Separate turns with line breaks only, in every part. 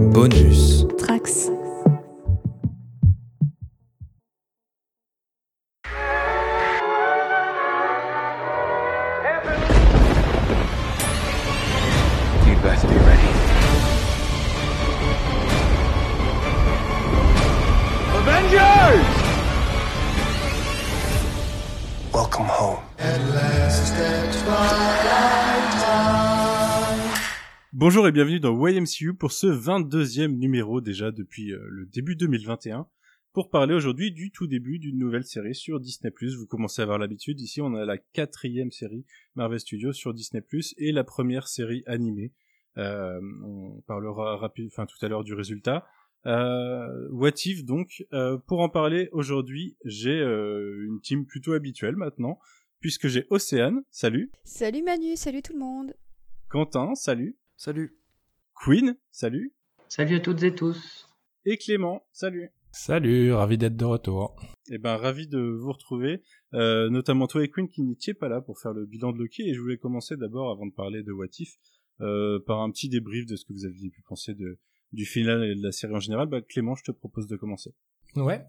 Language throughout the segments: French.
Bonus.
Et bienvenue dans YMCU pour ce 22e numéro déjà depuis euh, le début 2021 pour parler aujourd'hui du tout début d'une nouvelle série sur Disney+. Vous commencez à avoir l'habitude, ici on a la quatrième série Marvel Studios sur Disney+, et la première série animée. Euh, on parlera rapide, enfin tout à l'heure du résultat. Euh, What If donc, euh, pour en parler aujourd'hui, j'ai euh, une team plutôt habituelle maintenant, puisque j'ai Océane, salut,
Salut Manu, salut tout le monde.
Quentin, salut,
Salut.
Queen, salut,
Salut à toutes et tous.
et Clément, salut.
Salut, ravi d'être de retour.
Eh ben, ravi de vous retrouver, euh, notamment toi et Queen qui n'étiez pas là pour faire le bilan de Loki. Et je voulais commencer d'abord, avant de parler de What If, euh, par un petit débrief de ce que vous aviez pu penser de, du final et de la série en général. Bah, Clément, je te propose de commencer.
Ouais.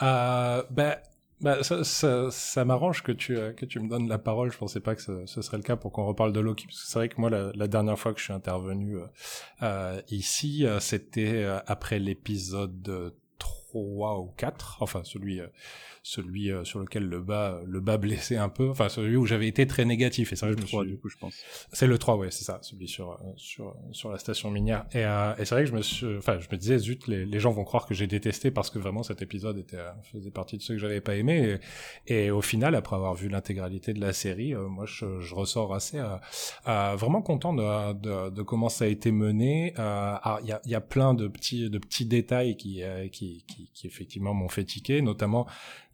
Euh, bah, bah, ça, ça, ça m'arrange que tu euh, que tu me donnes la parole. Je pensais pas que ce, ce serait le cas pour qu'on reparle de Loki, parce que c'est vrai que moi, la, la dernière fois que je suis intervenu euh, euh, ici, c'était après l'épisode 3 ou 4, enfin celui euh, celui euh, sur lequel le bas le bas blessé un peu, enfin celui où j'avais été très négatif. Et c'est vrai que je me suis-
du coup, je pense.
C'est le 3, ouais, c'est ça, celui sur, euh, sur, sur la station minière. Et, euh, et c'est vrai que je me suis, enfin, je me disais, zut, les, les gens vont croire que j'ai détesté parce que vraiment cet épisode était, faisait partie de ceux que j'avais pas aimé. Et, et au final, après avoir vu l'intégralité de la série, euh, moi, je, je ressors assez, euh, euh, vraiment content de, de, de comment ça a été mené. Euh, Il y, a, il y a plein de petits, de petits détails qui, euh, qui, qui, effectivement m'ont fait tiquer, notamment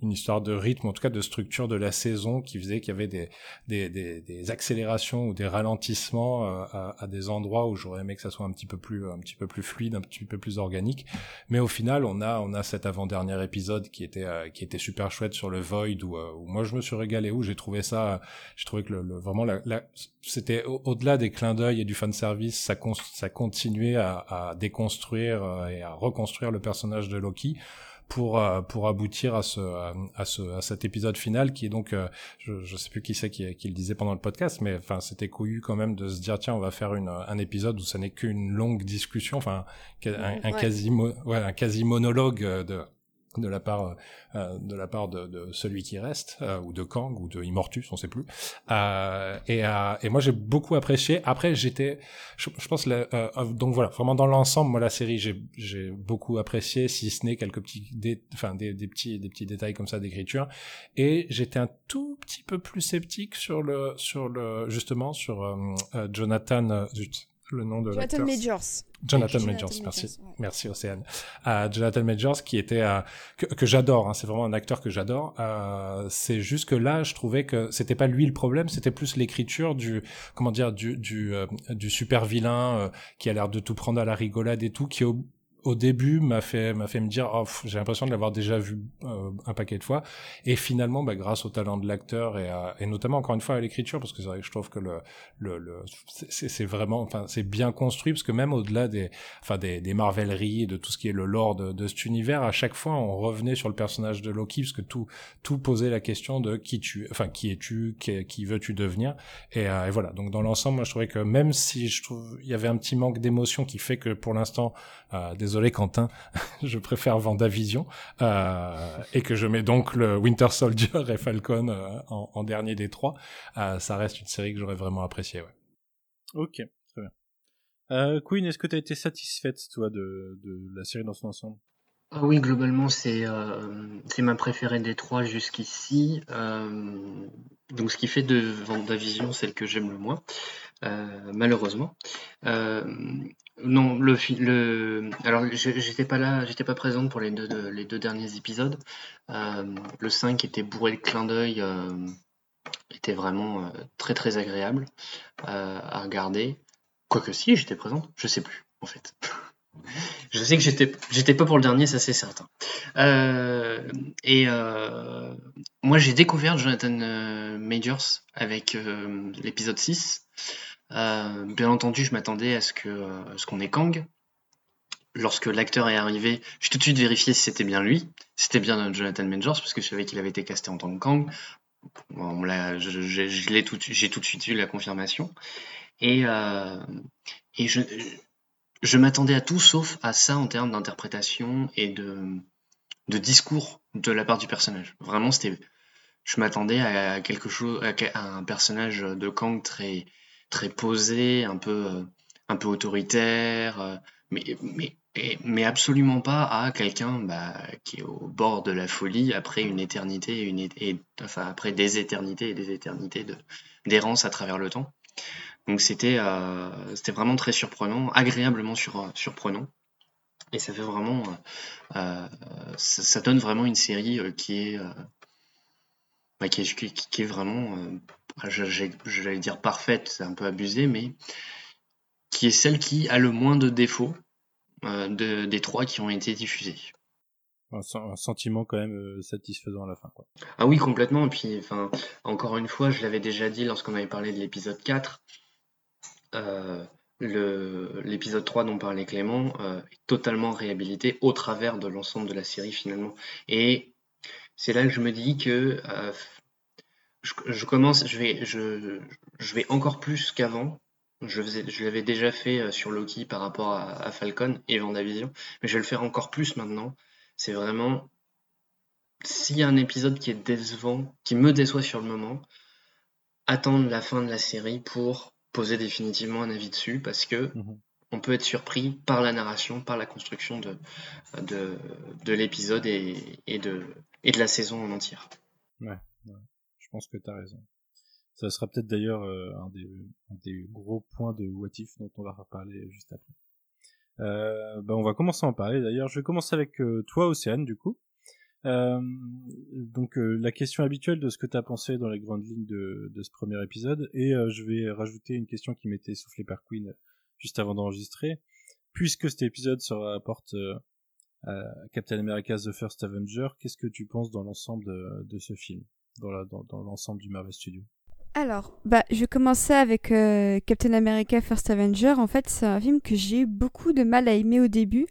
une histoire de rythme, en tout cas de structure de la saison qui faisait qu'il y avait des, des, des, des accélérations ou des ralentissements euh, à, à des endroits où j'aurais aimé que ça soit un petit peu plus un petit peu plus fluide, un petit peu plus organique. Mais au final, on a on a cet avant-dernier épisode qui était euh, qui était super chouette sur le Void où, euh, où moi je me suis régalé où j'ai trouvé ça j'ai trouvé que le, le- vraiment la, la- c'était au- au-delà des clins d'œil et du fan service, ça con- ça continuait à, à déconstruire et à reconstruire le personnage de Loki pour euh, pour aboutir à ce à, ce à cet épisode final qui est donc euh, je je sais plus qui c'est qui, qui le disait pendant le podcast mais enfin c'était couillu quand même de se dire tiens on va faire une un épisode où ça n'est qu'une longue discussion enfin un, un
Ouais.
quasi mo- ouais, un quasi monologue euh, de de la part euh, de la part de, de celui qui reste euh, ou de Kang ou de Immortus on sait plus. Euh, et euh, et moi j'ai beaucoup apprécié. Après j'étais je, pense la- euh, euh, donc voilà vraiment dans l'ensemble moi la série j'ai j'ai beaucoup apprécié si ce n'est quelques petits dé, enfin des, des petits des petits détails comme ça d'écriture. Et j'étais un tout petit peu plus sceptique sur le sur le justement sur euh, euh, Jonathan euh, zut le nom de
Jonathan Majors.
Jonathan
Jonathan
Majors,
Majors,
merci,
ouais.
merci Océane. Euh, Jonathan Majors, qui était euh, que, que j'adore, hein, c'est vraiment un acteur que j'adore. Euh, c'est juste que là, je trouvais que c'était pas lui le problème, c'était plus l'écriture du comment dire du du, euh, du super vilain euh, qui a l'air de tout prendre à la rigolade et tout, qui au au début m'a fait m'a fait me dire oh, j'ai l'impression de l'avoir déjà vu euh, un paquet de fois et finalement bah, grâce au talent de l'acteur et, et notamment encore une fois à l'écriture parce que c'est vrai que je trouve que le le, le c'est vraiment enfin c'est bien construit parce que même au-delà des enfin des, des marveleries, de tout ce qui est le lore de, de cet univers, à chaque fois on revenait sur le personnage de Loki parce que tout tout posait la question de qui tu, enfin qui es-tu, qui, qui veux-tu devenir, et, euh, et voilà. Donc dans l'ensemble, moi je trouvais que même si je trouve il y avait un petit manque d'émotion qui fait que pour l'instant, euh, désolé Quentin, je préfère Vendavision euh, et que je mets donc le Winter Soldier et Falcon euh, en, dernier des trois, euh, ça reste une série que j'aurais vraiment appréciée. Ouais.
Ok, très bien. Queen, est-ce que tu as été satisfaite, toi, de la série dans son ensemble?
Ah oui, globalement, c'est euh, c'est ma préférée des trois jusqu'ici. Euh, donc, ce qui fait de Vendavision celle que j'aime le moins, euh, malheureusement. Non, le, fi- le alors j'étais pas là, j'étais pas présente pour les deux, derniers épisodes. Le 5 était bourré de clins d'œil, était vraiment très très agréable à regarder. Quoique si, j'étais présente, je sais plus en fait. Je sais que j'étais j'étais pas pour le dernier, ça c'est certain. Euh, et euh, moi j'ai découvert Jonathan euh, Majors avec euh, l'épisode 6. Euh, bien entendu, je m'attendais à ce que ce qu'on ait Kang. lorsque l'acteur est arrivé, j'ai tout de suite vérifié si c'était bien lui, c'était bien Jonathan Majors, parce que je savais qu'il avait été casté en tant que Kang. Je, tout, j'ai tout de suite eu la confirmation. Et, et je, je m'attendais à tout sauf à ça en termes d'interprétation et de, discours de la part du personnage. Vraiment, c'était, je m'attendais à quelque chose, à un personnage de Kang très, très posé, un peu, un peu autoritaire, mais, mais, mais absolument pas à quelqu'un bah, qui est au bord de la folie après une éternité, une, enfin après des éternités et des éternités de, d'errance à travers le temps. Donc c'était, euh, c'était vraiment très surprenant, agréablement sur, surprenant. Et ça fait vraiment, euh, ça, ça, donne vraiment une série qui est, bah, qui, est qui, est vraiment, j'allais dire parfaite, c'est un peu abusé, mais qui est celle qui a le moins de défauts euh, de, des trois qui ont été diffusés.
Un, sentiment quand même euh, satisfaisant à la fin. Quoi.
Ah oui, complètement. Et puis, enfin, encore une fois, je l'avais déjà dit lorsqu'on avait parlé de l'épisode 4. Euh, l'épisode 3 dont parlait Clément euh, est totalement réhabilité au travers de l'ensemble de la série finalement. Et c'est là que je me dis que euh, je, je, commence, je vais, je, je vais encore plus qu'avant je, je l'avais déjà fait sur Loki par rapport à, Falcon et Vendavision, mais je vais le faire encore plus maintenant. C'est vraiment s'il y a un épisode qui est décevant, qui me déçoit sur le moment, attendre la fin de la série pour poser définitivement un avis dessus parce que mhm. on peut être surpris par la narration, par la construction de, de, de l'épisode et, et, de, et de la saison en entière.
Ouais, ouais. je pense que tu as raison. Ça sera peut-être d'ailleurs euh, un, des, un, des, gros points de What If dont on va reparler juste après. Euh, bah on va commencer à en parler d'ailleurs. Je vais commencer avec euh, toi, Océane, du coup. Euh, donc euh, la question habituelle de ce que tu as pensé dans les grandes lignes de, ce premier épisode et je vais rajouter une question qui m'était soufflée par Queen juste avant d'enregistrer. Puisque cet épisode se rapporte à Captain America's The First Avenger qu'est-ce que tu penses dans l'ensemble de, ce film? Dans l'ensemble dans, du Marvel Studios?
Alors, bah, je vais commencer avec euh, Captain America First Avenger. En fait, c'est un film que j'ai eu beaucoup de mal à aimer au début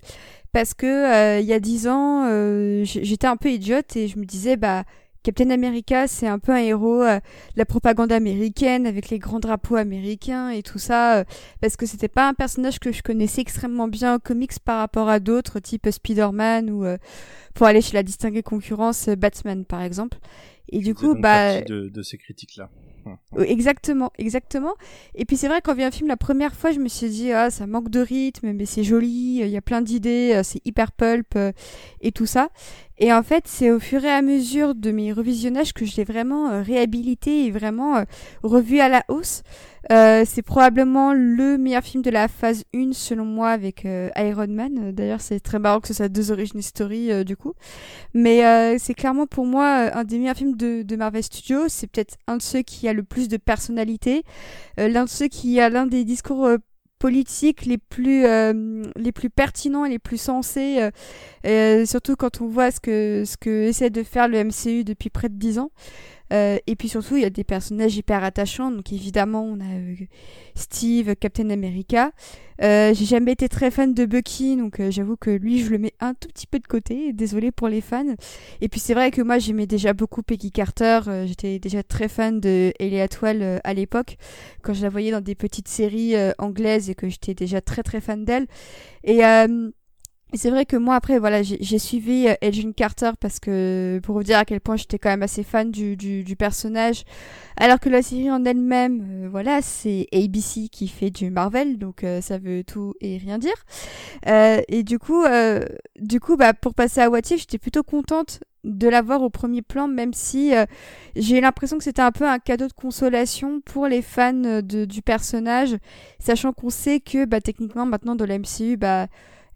parce que euh, il y a dix ans, euh, j'étais un peu idiote et je me disais, bah, Captain America, c'est un peu un héros de la propagande américaine avec les grands drapeaux américains et tout ça, parce que c'était pas un personnage que je connaissais extrêmement bien en comics par rapport à d'autres, type Spider-Man ou pour aller chez la distinguée concurrence Batman par exemple.
Et du coup, bah, de, de ces critiques-là.
Exactement, exactement. Et puis c'est vrai quand vient un film la première fois, je me suis dit ah ça manque de rythme, mais c'est joli, il y a plein d'idées, euh, c'est hyper pulp euh, et tout ça. Et en fait, c'est au fur et à mesure de mes revisionnages que je l'ai vraiment euh, réhabilité et vraiment euh, revu à la hausse. Euh, c'est probablement le meilleur film de la phase 1 selon moi avec Iron Man. D'ailleurs, c'est très marrant que ce soit deux origines story du coup. Mais c'est clairement pour moi un des meilleurs films de Marvel Studios. C'est peut-être un de ceux qui a le plus de personnalité, l'un de ceux qui a l'un des discours politiques les plus euh, les plus pertinents et les plus sensés euh, euh, surtout quand on voit ce que ce que essaie de faire le MCU depuis près de dix ans euh, et puis surtout, il y a des personnages hyper attachants. Donc évidemment, on a euh, Steve, Captain America. Euh, j'ai jamais été très fan de Bucky, donc j'avoue que lui, je le mets un tout petit peu de côté. Désolé pour les fans. Et puis c'est vrai que moi, j'aimais déjà beaucoup Peggy Carter. J'étais déjà très fan de Elliot Atwell à l'époque, quand je la voyais dans des petites séries anglaises et que j'étais déjà très très fan d'elle. Et c'est vrai que moi après voilà j'ai suivi euh, Agent Carter parce que pour vous dire à quel point j'étais quand même assez fan du, du, du, personnage. Alors que la série en elle-même euh, voilà c'est ABC qui fait du Marvel donc euh, ça veut tout et rien dire. Euh, et du coup du coup bah pour passer à What If j'étais plutôt contente de l'avoir au premier plan même si j'ai l'impression que c'était un peu un cadeau de consolation pour les fans de, du personnage sachant qu'on sait que bah techniquement maintenant dans la MCU bah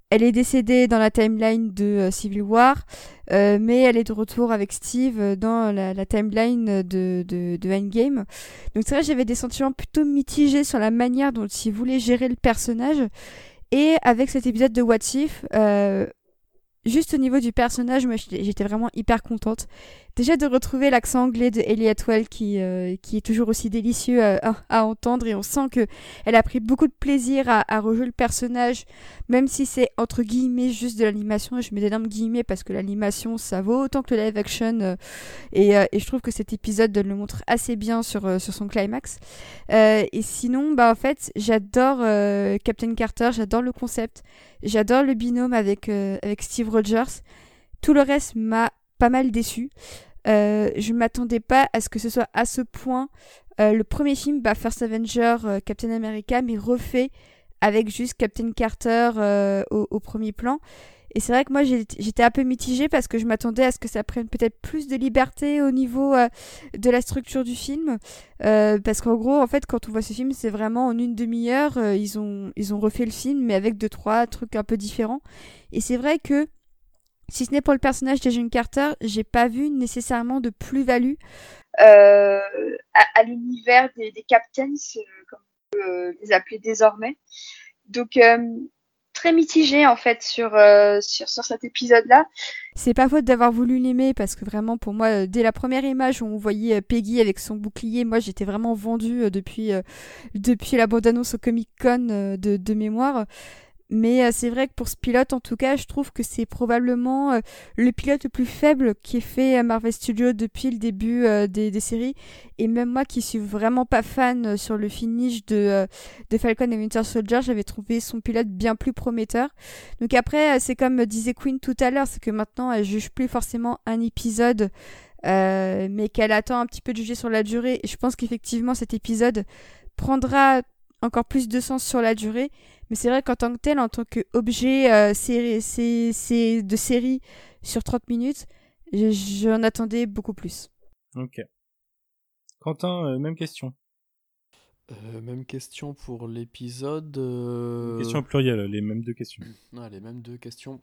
elle est décédée dans la timeline de euh, Civil War, euh, mais elle est de retour avec Steve euh, dans la, timeline de, Endgame. Donc c'est vrai, j'avais des sentiments plutôt mitigés sur la manière dont il voulait gérer le personnage. Et avec cet épisode de What If, juste au niveau du personnage, moi j'étais vraiment hyper contente déjà de retrouver l'accent anglais de Ellie Atwell qui, euh, qui est toujours aussi délicieux à, à, entendre et on sent que elle a pris beaucoup de plaisir à, à rejouer le personnage, même si c'est entre guillemets juste de l'animation. Je mets d'énormes guillemets parce que l'animation ça vaut autant que le live action euh, et, euh, et, je trouve que cet épisode le montre assez bien sur, euh, sur son climax. et sinon, bah en fait, j'adore Captain Carter, j'adore le concept, j'adore le binôme avec, avec Steve Rogers. Tout le reste m'a pas mal déçu. Euh, je m'attendais pas à ce que ce soit à ce point euh, le premier film, bah, First Avenger, euh, Captain America, mais refait avec juste Captain Carter au, au, premier plan. Et c'est vrai que moi j'étais un peu mitigée parce que je m'attendais à ce que ça prenne peut-être plus de liberté au niveau de la structure du film. parce qu'en gros, en fait, quand on voit ce film, c'est vraiment en une demi-heure, ils, ont, ils ont refait le film, mais avec deux, trois trucs un peu différents. Et c'est vrai que si ce n'est pour le personnage de Carter, j'ai pas vu nécessairement de plus-value
euh, à, l'univers des, des, Captains, euh, comme on peut euh, les appeler désormais. Donc très mitigé en fait sur, sur, sur cet épisode-là.
C'est pas faute d'avoir voulu l'aimer parce que vraiment pour moi dès la première image où on voyait Peggy avec son bouclier, moi j'étais vraiment vendue depuis depuis la bande-annonce au Comic Con de, de mémoire. Mais euh, c'est vrai que pour ce pilote, en tout cas, je trouve que c'est probablement euh, le pilote le plus faible qui est fait à Marvel Studios depuis le début euh, des, des, séries. Et même moi qui suis vraiment pas fan sur le finish de, de Falcon et Winter Soldier, j'avais trouvé son pilote bien plus prometteur. Donc après, c'est comme disait Queen tout à l'heure, c'est que maintenant elle juge plus forcément un épisode. mais qu'elle attend un petit peu de juger sur la durée. Et je pense qu'effectivement cet épisode prendra encore plus de sens sur la durée. Mais c'est vrai qu'en tant que tel, en tant qu'objet euh, c'est de série sur 30 minutes, j'en attendais beaucoup plus.
Ok. Quentin, euh, même question.
Euh, même question pour l'épisode.
Question plurielle, les mêmes deux questions.
Ah, les mêmes deux questions.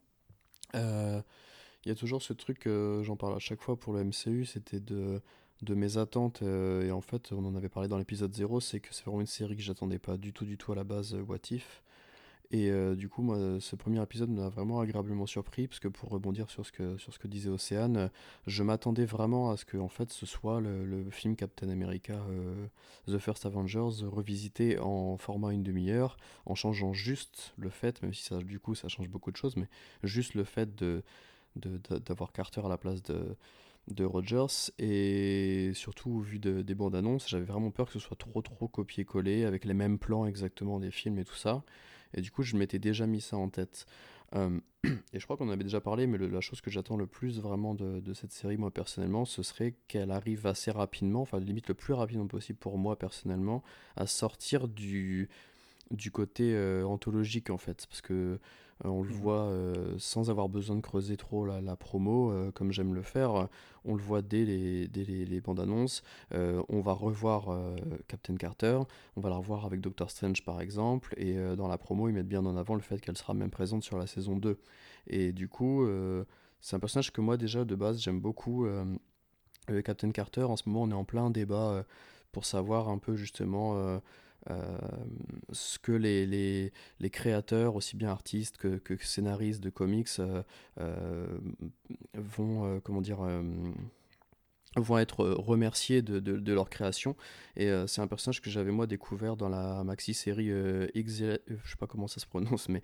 Il y a toujours ce truc, j'en parle à chaque fois pour le MCU, c'était de de mes attentes, euh, et en fait on en avait parlé dans l'épisode 0, c'est que c'est vraiment une série que j'attendais pas du tout du tout à la base, euh, What If. Et euh, du coup, moi, ce premier épisode m'a vraiment agréablement surpris, parce que pour rebondir sur ce que, sur ce que disait Océane, je m'attendais vraiment à ce que en fait, ce soit le, film Captain America The First Avengers revisité en format une demi-heure, en changeant juste le fait, même si du coup ça change beaucoup de choses, mais juste le fait de, d'avoir Carter à la place de, de Rogers et surtout vu des bandes annonces j'avais vraiment peur que ce soit trop trop copié-collé avec les mêmes plans exactement des films et tout ça. Et du coup je m'étais déjà mis ça en tête. Et je crois qu'on en avait déjà parlé mais la chose que j'attends le plus vraiment de, cette série moi personnellement ce serait qu'elle arrive assez rapidement enfin limite le plus rapidement possible pour moi personnellement à sortir du du côté euh, anthologique en fait. Parce que on le mmh. voit euh, sans avoir besoin de creuser trop la, promo, euh, comme j'aime le faire. On le voit dès les, les, bandes annonces. on va revoir Captain Carter. On va la revoir avec Doctor Strange par exemple. Et dans la promo, ils mettent bien en avant le fait qu'elle sera même présente sur la saison 2. Et du coup, c'est un personnage que moi déjà de base j'aime beaucoup. Captain Carter, en ce moment, on est en plein débat pour savoir un peu justement euh, ce que les, les, les, créateurs, aussi bien artistes que, que scénaristes de comics, euh, euh, vont, comment dire, vont être remerciés de, de, leur création. Et c'est un personnage que j'avais moi découvert dans la maxi série euh, Exil... je sais pas comment ça se prononce, mais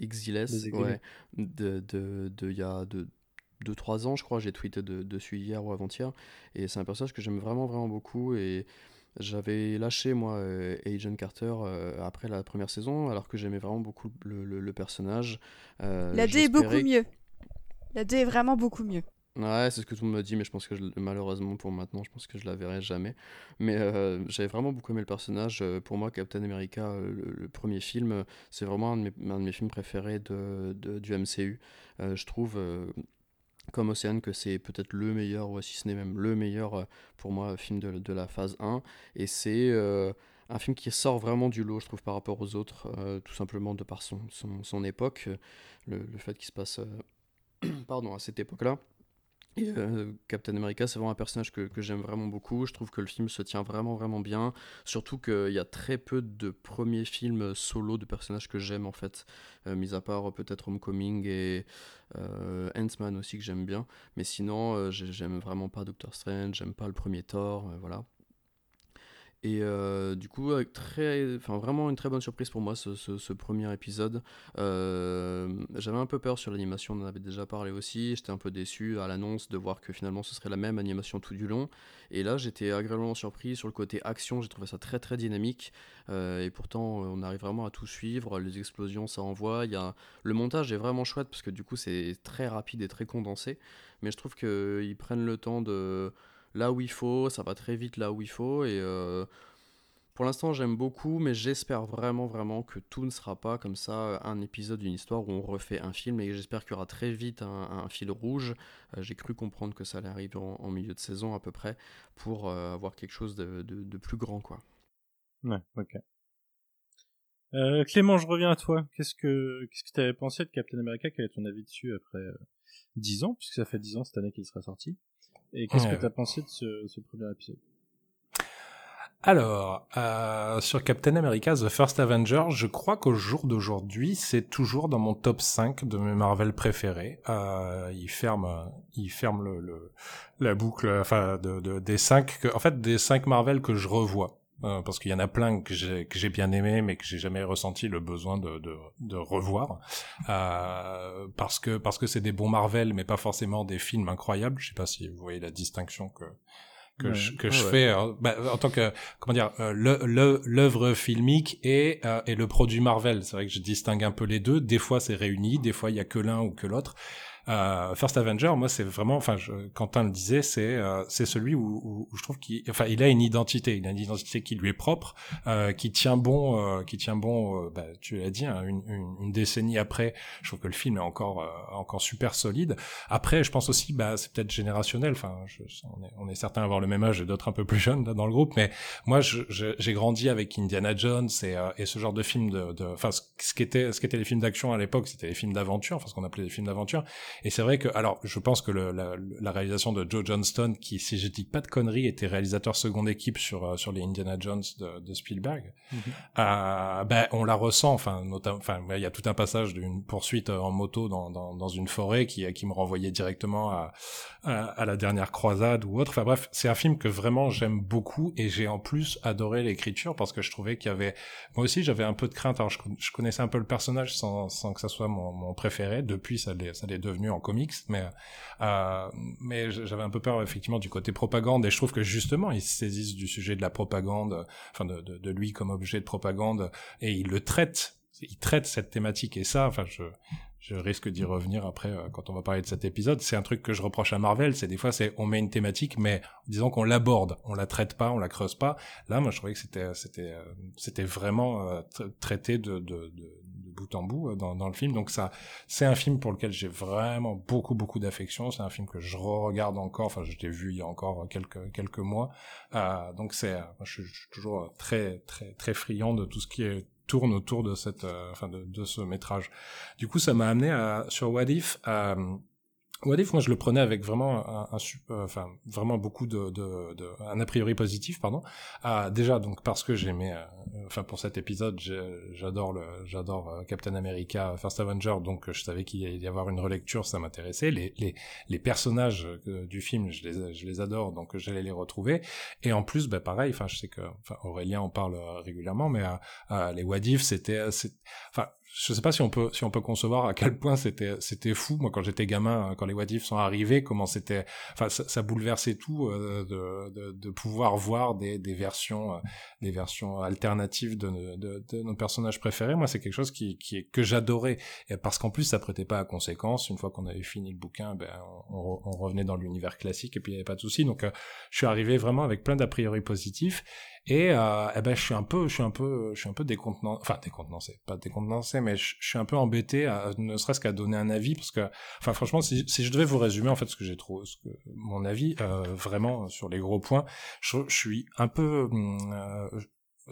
Exiles, ouais, de, de, de, y a de 2-3 ans, je crois. J'ai tweeté dessus hier ou avant-hier. Et c'est un personnage que j'aime vraiment, vraiment beaucoup. Et j'avais lâché, moi, euh, Agent Carter euh, après la première saison, alors que j'aimais vraiment beaucoup le, le, personnage.
Euh, la 2 est beaucoup mieux. La 2 est vraiment beaucoup mieux.
Ouais, c'est ce que tout le monde me dit, mais je pense que malheureusement pour maintenant, je pense que je la verrai jamais. Mais j'avais vraiment beaucoup aimé le personnage. pour moi, Captain America, le, premier film, c'est vraiment un de, mes, un de, mes, films préférés de, de du MCU. je trouve comme Océane que c'est peut-être le meilleur, ou si ce n'est même le meilleur euh, pour moi film de, la phase 1. Et c'est euh, un film qui sort vraiment du lot, je trouve, par rapport aux autres, euh, tout simplement de par son, son, son époque, le, le fait qu'il se passe pardon, à cette époque-là. Euh, Captain America, c'est vraiment un personnage que, j'aime vraiment beaucoup. Je trouve que le film se tient vraiment, vraiment bien. Surtout qu'il y a très peu de premiers films solo de personnages que j'aime, en fait. Euh, mis à part euh, peut-être Homecoming et Ant-Man aussi, que j'aime bien. Mais sinon, j'ai- j'aime vraiment pas Doctor Strange, j'aime pas le premier Thor, voilà. Et euh, du coup, très, enfin, vraiment une très bonne surprise pour moi ce, ce- ce premier épisode. Euh, j'avais un peu peur sur l'animation, on en avait déjà parlé aussi. J'étais un peu déçu à l'annonce de voir que finalement ce serait la même animation tout du long. Et là, j'étais agréablement surpris sur le côté action. J'ai trouvé ça très très dynamique. Euh, et pourtant, on arrive vraiment à tout suivre. Les explosions, ça envoie. Il y a... Le montage est vraiment chouette parce que du coup, c'est très rapide et très condensé. Mais je trouve qu'ils prennent le temps de là où il faut, ça va très vite là où il faut. Et euh, pour l'instant, j'aime beaucoup, mais j'espère vraiment, vraiment que tout ne sera pas comme ça un épisode d'une histoire où on refait un film. Et j'espère qu'il y aura très vite un, fil rouge. Euh, J'ai cru comprendre que ça allait arriver en, milieu de saison à peu près pour euh, avoir quelque chose de, plus grand, quoi.
Ouais, ok. Euh, Clément, je reviens à toi. Qu'est-ce que qu'est-ce que tu avais pensé de Captain America? Quel est ton avis dessus après euh, 10 ans, puisque ça fait 10 ans cette année qu'il sera sorti Et qu'est-ce
Ouais.
que tu as pensé de ce, ce premier épisode?
Alors, euh, sur Captain America The First Avenger, je crois qu'au jour d'aujourd'hui, c'est toujours dans mon top 5 de mes Marvel préférés. Euh, il ferme, il ferme le, le- la boucle, enfin, de, de- des 5, que, en fait, des 5 Marvel que je revois. Euh, parce qu'il y en a plein que j'ai que j'ai bien aimé mais que j'ai jamais ressenti le besoin de de, de revoir. Euh, parce que parce que c'est des bons Marvel mais pas forcément des films incroyables. Je sais pas si vous voyez la distinction que que
Ouais.
je, que
Ouais,
je
ouais.
fais euh, bah, en tant que comment dire euh, le l'œuvre filmique et euh, et le produit Marvel. C'est vrai que je distingue un peu les deux. Des fois c'est réuni des fois il y a que l'un ou que l'autre euh, First Avenger, moi, c'est vraiment, enfin, Quentin le disait, c'est euh, c'est celui où, où, où je trouve qu'il, enfin, il a une identité, il a une identité qui lui est propre, euh, qui tient bon, euh, qui tient bon. euh, bah, tu l'as dit, hein, une, une, une décennie après, je trouve que le film est encore euh, encore super solide. Après, je pense aussi, bah, c'est peut-être générationnel. Enfin, on est on est certains à avoir le même âge et d'autres un peu plus jeunes là, dans le groupe, mais moi, j'ai grandi avec Indiana Jones et, et ce genre de film de, enfin, ce, ce qui était ce qui était les films d'action à l'époque, c'était les films d'aventure, enfin, ce qu'on appelait les films d'aventure. Et c'est vrai que, alors, je pense que le, la, la réalisation de Joe Johnston, qui, si je dis pas de conneries, était réalisateur seconde équipe sur euh, sur les Indiana Jones de, de Spielberg, euh, ben on la ressent. Enfin, notamment, enfin, il y a tout un passage d'une poursuite euh, en moto dans, dans, dans une forêt qui qui me renvoyait directement à, à à la dernière croisade ou autre. Enfin bref, c'est un film que vraiment j'aime beaucoup et j'ai en plus adoré l'écriture parce que je trouvais qu'il y avait moi aussi, j'avais un peu de crainte. Alors, je, je connaissais un peu le personnage sans, sans que ça soit mon, mon préféré. Depuis, ça l'est, ça l'est devenu en comics, mais euh, mais j'avais un peu peur effectivement du côté propagande. Et je trouve que justement, ils se saisissent du sujet de la propagande, enfin de, lui comme objet de propagande, et ils le traitent. Ils traitent cette thématique et ça, enfin, je je risque d'y revenir après euh, quand on va parler de cet épisode. C'est un truc que je reproche à Marvel, c'est des fois c'est on met une thématique, mais disons qu'on l'aborde, on la traite pas, on la creuse pas. Là, moi, je trouvais que c'était c'était euh, c'était vraiment tra- traité de bout en bout euh, dans, le film. Donc ça, c'est un film pour lequel j'ai vraiment beaucoup beaucoup d'affection. C'est un film que je re-regarde encore. Enfin, je l'ai vu il y a encore quelques quelques mois. Euh, donc c'est, euh, je, suis- toujours très très très friand de tout ce qui tourne autour de cette, enfin de, de ce métrage. Du coup, ça m'a amené à sur What If. What If, moi, je le prenais avec vraiment un, un enfin, vraiment beaucoup de, de, de, un a priori positif, pardon. Déjà, donc, parce que j'aimais, enfin, pour cet épisode, j'adore j'adore euh, Captain America, First Avenger, donc, euh, je savais qu'il y avoir une relecture, ça m'intéressait. Les, les, personnages euh, du film, je les, adore, donc, euh, j'allais les retrouver. Et en plus, bah, pareil, enfin, je sais que, enfin, Aurélien en parle euh, régulièrement, mais, euh, euh, les What If, c'était, euh, enfin, je sais pas si on peut si on peut concevoir à quel point c'était c'était fou moi quand j'étais gamin quand les What If sont arrivés comment c'était enfin ça, bouleversait tout euh, de, de, pouvoir voir des, des versions euh, des versions alternatives de, de, nos personnages préférés moi c'est quelque chose qui, qui que j'adorais. Parce qu'en plus ça prêtait pas à conséquence. Une fois qu'on avait fini le bouquin ben on, revenait dans l'univers classique et puis il y avait pas de souci. Donc euh, je suis arrivé vraiment avec plein d'a priori positifs. Et euh, eh ben je suis un peu je suis un peu je suis un peu décontenancé enfin décontenancé. Pas décontenancé mais je, suis un peu embêté ne serait-ce qu'à donner un avis parce que enfin franchement si, je devais vous résumer en fait ce que j'ai trouvé mon avis euh, vraiment sur les gros points je, suis un peu euh,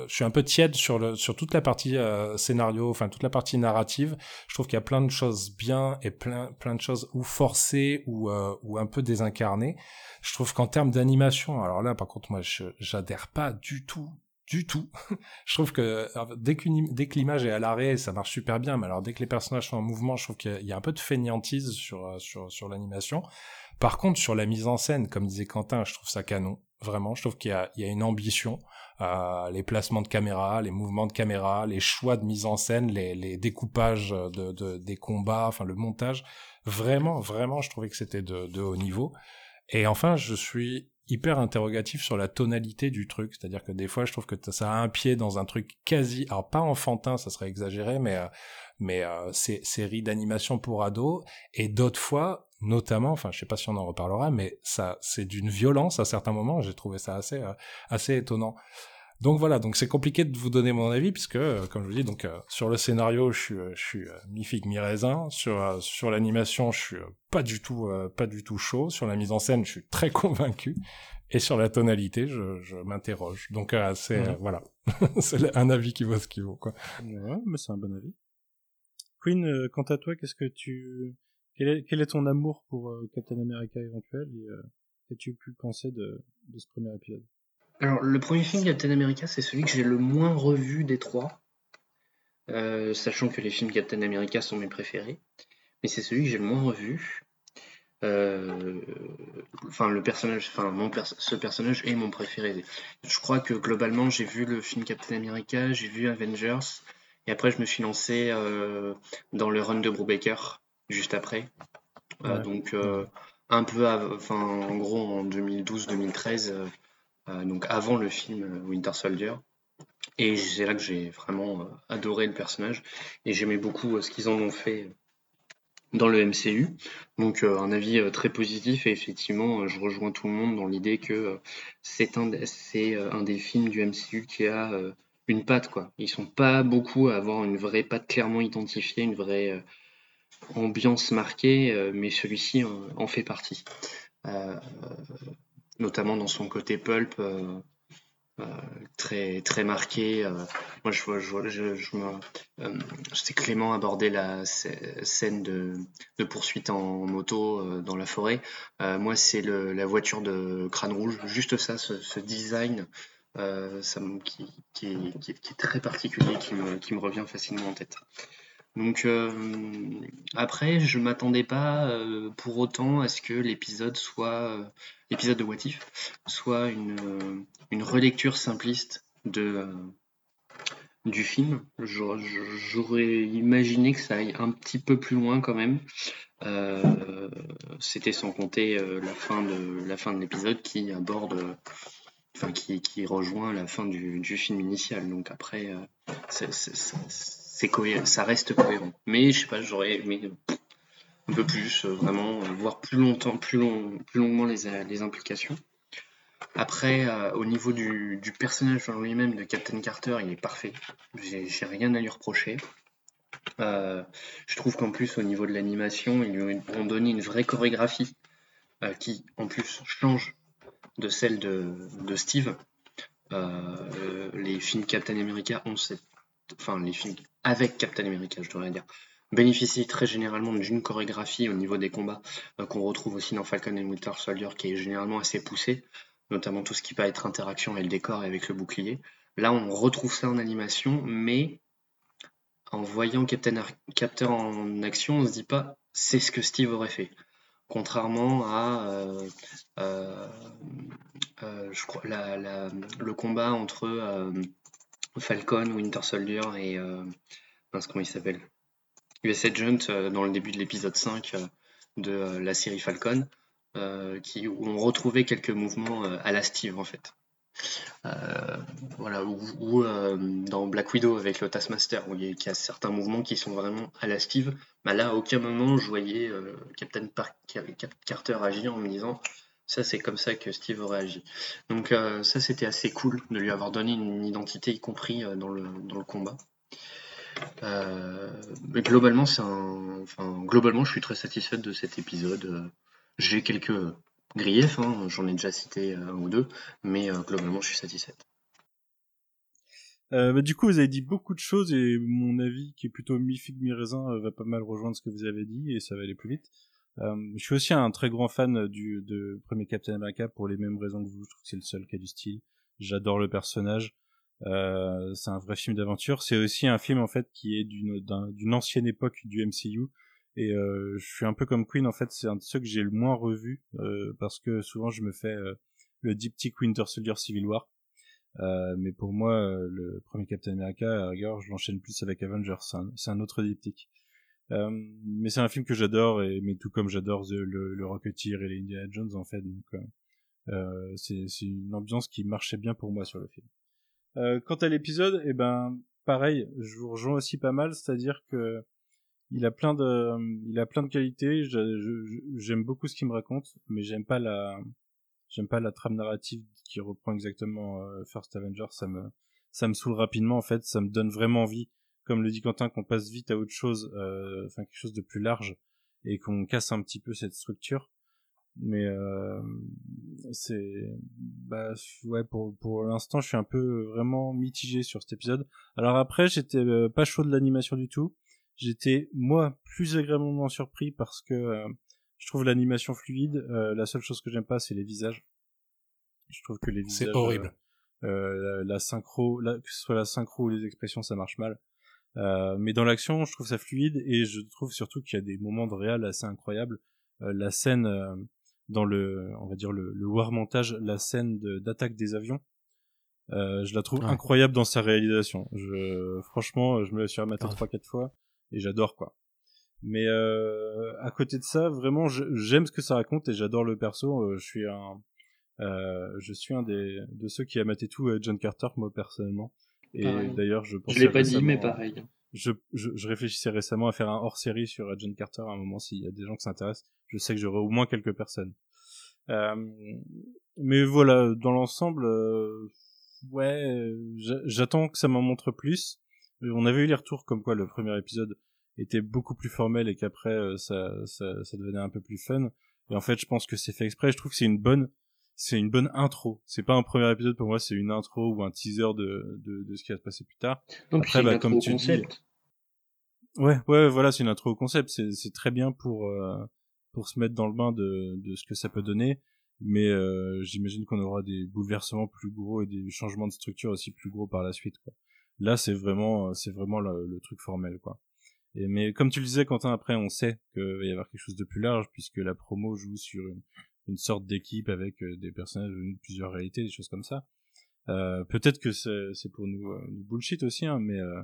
je suis un peu tiède sur le sur toute la partie euh, scénario, enfin toute la partie narrative. Je trouve qu'il y a plein de choses bien et plein plein de choses ou forcées ou euh, ou un peu désincarnées. Je trouve qu'en termes d'animation, alors là par contre moi je j'adhère pas du tout du tout. je trouve que dès, dès que l'image est à l'arrêt, ça marche super bien, mais alors dès que les personnages sont en mouvement, je trouve qu'il y, a un peu de fainéantise sur, euh, sur, sur l'animation. Par contre, sur la mise en scène, comme disait Quentin, je trouve ça canon. Vraiment, je trouve qu'il y y a une ambition. Euh, les placements de caméra, les mouvements de caméra, les choix de mise en scène, les, les découpages de, de, des combats, enfin le montage. Vraiment, vraiment, je trouvais que c'était de, de haut niveau. Et enfin, je suis hyper interrogatif sur la tonalité du truc. C'est-à-dire que des fois, je trouve que ça a un pied dans un truc quasi, alors pas enfantin, ça serait exagéré, mais euh, mais euh, c'est série d'animation pour ados. Et d'autres fois, notamment, enfin, je sais pas si on en reparlera, mais ça, c'est d'une violence à certains moments. J'ai trouvé ça assez euh, assez étonnant. Donc voilà, donc c'est compliqué de vous donner mon avis puisque, euh, comme je vous dis, donc euh, sur le scénario, je suis, euh, je suis mi figue mi raisin. Sur sur l'animation, je suis pas du tout pas du tout chaud. Sur la mise en scène, je suis très convaincu. Et sur la tonalité, je, je m'interroge. Donc c'est voilà, c'est un avis qui vaut ce qu'il vaut quoi.
Ouais, mais c'est un bon avis. Queen, quant à toi, qu'est-ce que tu quel est, ton amour pour Captain America éventuel et qu'as-tu pu penser de, ce premier épisode?
Alors, le premier film Captain America, c'est celui que j'ai le moins revu des trois. Euh, sachant que les films Captain America sont mes préférés. Mais c'est celui que j'ai le moins revu. Euh, enfin, le personnage, enfin, ce personnage est mon préféré. Je crois que globalement, j'ai vu le film Captain America, j'ai vu Avengers, et après, je me suis lancé euh, dans le run de Brubaker juste après. donc, un peu, enfin, en gros, en 2012-2013 euh, donc avant le film euh, Winter Soldier. Et c'est là que j'ai vraiment euh, adoré le personnage et j'aimais beaucoup ce qu'ils en ont fait dans le MCU. Donc un avis très positif et effectivement je rejoins tout le monde dans l'idée que c'est un, c'est un des films du MCU qui a une patte quoi. Ils sont pas beaucoup à avoir une vraie patte clairement identifiée, une vraie ambiance marquée, mais celui-ci en fait partie notamment dans son côté pulp euh, euh, très marqué. Euh, moi, je je, je, sais Clément aborder la scène de, poursuite en moto dans la forêt. moi, c'est la voiture de Crâne Rouge, juste ça, ce, design. ça, qui, est très particulier, qui me revient facilement en tête. Donc après, je m'attendais pas pour autant à ce que l'épisode soit l'épisode de What soit une, euh, une relecture simpliste de, euh, du film. J'aurais imaginé que ça aille un petit peu plus loin quand même. Euh, c'était sans compter la fin de la fin de l'épisode qui aborde, enfin qui, qui, rejoint la fin du, du film initial. Donc après, c'est ça reste cohérent. Mais je sais pas, j'aurais aimé un peu plus, euh, vraiment, euh, voir plus longtemps, plus, long, plus longuement les, euh, les implications. Après, au niveau du, du personnage en lui-même de Captain Carter, il est parfait. J'ai rien à lui reprocher. Euh, je trouve qu'en plus, au niveau de l'animation, ils lui ont donné une vraie chorégraphie euh, qui, en plus, change de celle de, de Steve. Euh, les films Captain America ont cette. Enfin, les films avec Captain America, je devrais dire, bénéficie très généralement d'une chorégraphie au niveau des combats euh, qu'on retrouve aussi dans Falcon and Winter Soldier qui est généralement assez poussée, notamment tout ce qui peut être interaction avec le décor et avec le bouclier. Là, on retrouve ça en animation, mais en voyant Captain Captain en action, on se dit pas c'est ce que Steve aurait fait. Contrairement à, euh, euh, je crois, le combat entre Falcon, Winter Soldier et comment il s'appelle? US Agent euh, dans le début de l'épisode 5 euh, de euh, la série Falcon, qui, où on retrouvait quelques mouvements à la Steve en fait. voilà, ou, dans Black Widow avec le Taskmaster, où il y, a, certains mouvements qui sont vraiment à la Steve. Mais là, à aucun moment, je voyais Captain Carter agir en me disant ça, c'est comme ça que Steve aurait agi. Donc, ça, c'était assez cool de lui avoir donné une identité, y compris dans, le, dans le combat. Euh, mais globalement, enfin, globalement, je suis très satisfaite de cet épisode. J'ai quelques griefs, hein, j'en ai déjà cité un ou deux, mais euh, globalement, je suis satisfaite.
Euh, bah, du coup, vous avez dit beaucoup de choses et mon avis, qui est plutôt mi-figue, mi-raisin, euh, va pas mal rejoindre ce que vous avez dit et ça va aller plus vite. Euh, je suis aussi un très grand fan du premier Captain America pour les mêmes raisons que vous. Je trouve que c'est le seul a du style. J'adore le personnage. Euh, c'est un vrai film d'aventure. C'est aussi un film en fait qui est d'une ancienne époque du MCU. Et euh, je suis un peu comme Queen en fait. C'est un de ceux que j'ai le moins revu euh, parce que souvent je me fais euh, le diptyque Winter Soldier Civil War. Mais pour moi, le premier Captain America, à rigueur, je l'enchaîne plus avec Avengers. C'est un, un autre diptyque. Euh, mais c'est un film que j'adore, et mais tout comme j'adore le, le, Rocketeer et les Indiana Jones en fait. Donc euh, euh, c'est, une ambiance qui marchait bien pour moi sur le film. Euh, quant à l'épisode, eh ben pareil, je vous rejoins aussi pas mal, c'est-à-dire que il a plein de, il a plein de qualités. J'aime beaucoup ce qu'il me raconte, mais j'aime pas la, j'aime pas la trame narrative qui reprend exactement euh, First Avenger. Ça me, ça me saoule rapidement en fait. Ça me donne vraiment envie, comme le dit Quentin, qu'on passe vite à autre chose, euh, enfin quelque chose de plus large et qu'on casse un petit peu cette structure. Mais euh, c'est, bah ouais, pour pour l'instant, je suis un peu vraiment mitigé sur cet épisode. Alors après, j'étais euh, pas chaud de l'animation du tout. J'étais moi plus agréablement surpris parce que euh, je trouve l'animation fluide. Euh, la seule chose que j'aime pas, c'est les visages. Je trouve que les visages.
C'est horrible.
la, la synchro, la, que ce soit la synchro ou les expressions, ça marche mal. Euh, mais dans l'action, je trouve ça fluide et je trouve surtout qu'il y a des moments de réal assez incroyables. Euh, la scène euh, dans le, on va dire le, le war montage, la scène de- d'attaque des avions, euh, je la trouve
Ouais.
incroyable dans sa réalisation. Je, franchement, je me la suis rematé trois quatre fois et j'adore quoi. Mais euh, à côté de ça, vraiment, j'aime ce que ça raconte et j'adore le perso. Euh, je suis un, euh, je suis un des de ceux qui a maté tout John Carter, moi personnellement. Et d'ailleurs, je pense
Je l'ai pas dit, mais pareil.
je, je, je réfléchissais récemment à faire un hors-série sur John Carter à un moment s'il y a des gens qui s'intéressent. Je sais que j'aurai au moins quelques personnes. Euh, mais voilà, dans l'ensemble, euh, ouais, j'a- j'attends que ça m'en montre plus. Euh, On avait eu les retours comme quoi le premier épisode était beaucoup plus formel et qu'après euh, ça, ça, ça devenait un peu plus fun. Et en fait, je pense que c'est fait exprès. Je trouve que c'est une bonne, c'est une bonne intro. C'est pas un premier épisode pour moi, c'est une intro ou un teaser de, de, de ce qui va se passer plus tard.
Puis
Après, bah, comme tu dis,
concept.
Ouais, ouais, voilà, c'est une intro au concept. C'est, c'est très bien pour euh, pour se mettre dans le bain de, de ce que ça peut donner. Mais euh, j'imagine qu'on aura des bouleversements plus gros et des changements de structure aussi plus gros par la suite. Quoi. Là, c'est vraiment, c'est vraiment le, le truc formel, quoi. Et mais comme tu le disais, Quentin, après, on sait qu'il va y avoir quelque chose de plus large puisque la promo joue sur une, une sorte d'équipe avec euh, des personnages venus de plusieurs réalités, des choses comme ça. Euh, peut-être que c'est, c'est pour nous, euh, nous bullshit aussi, hein, mais euh,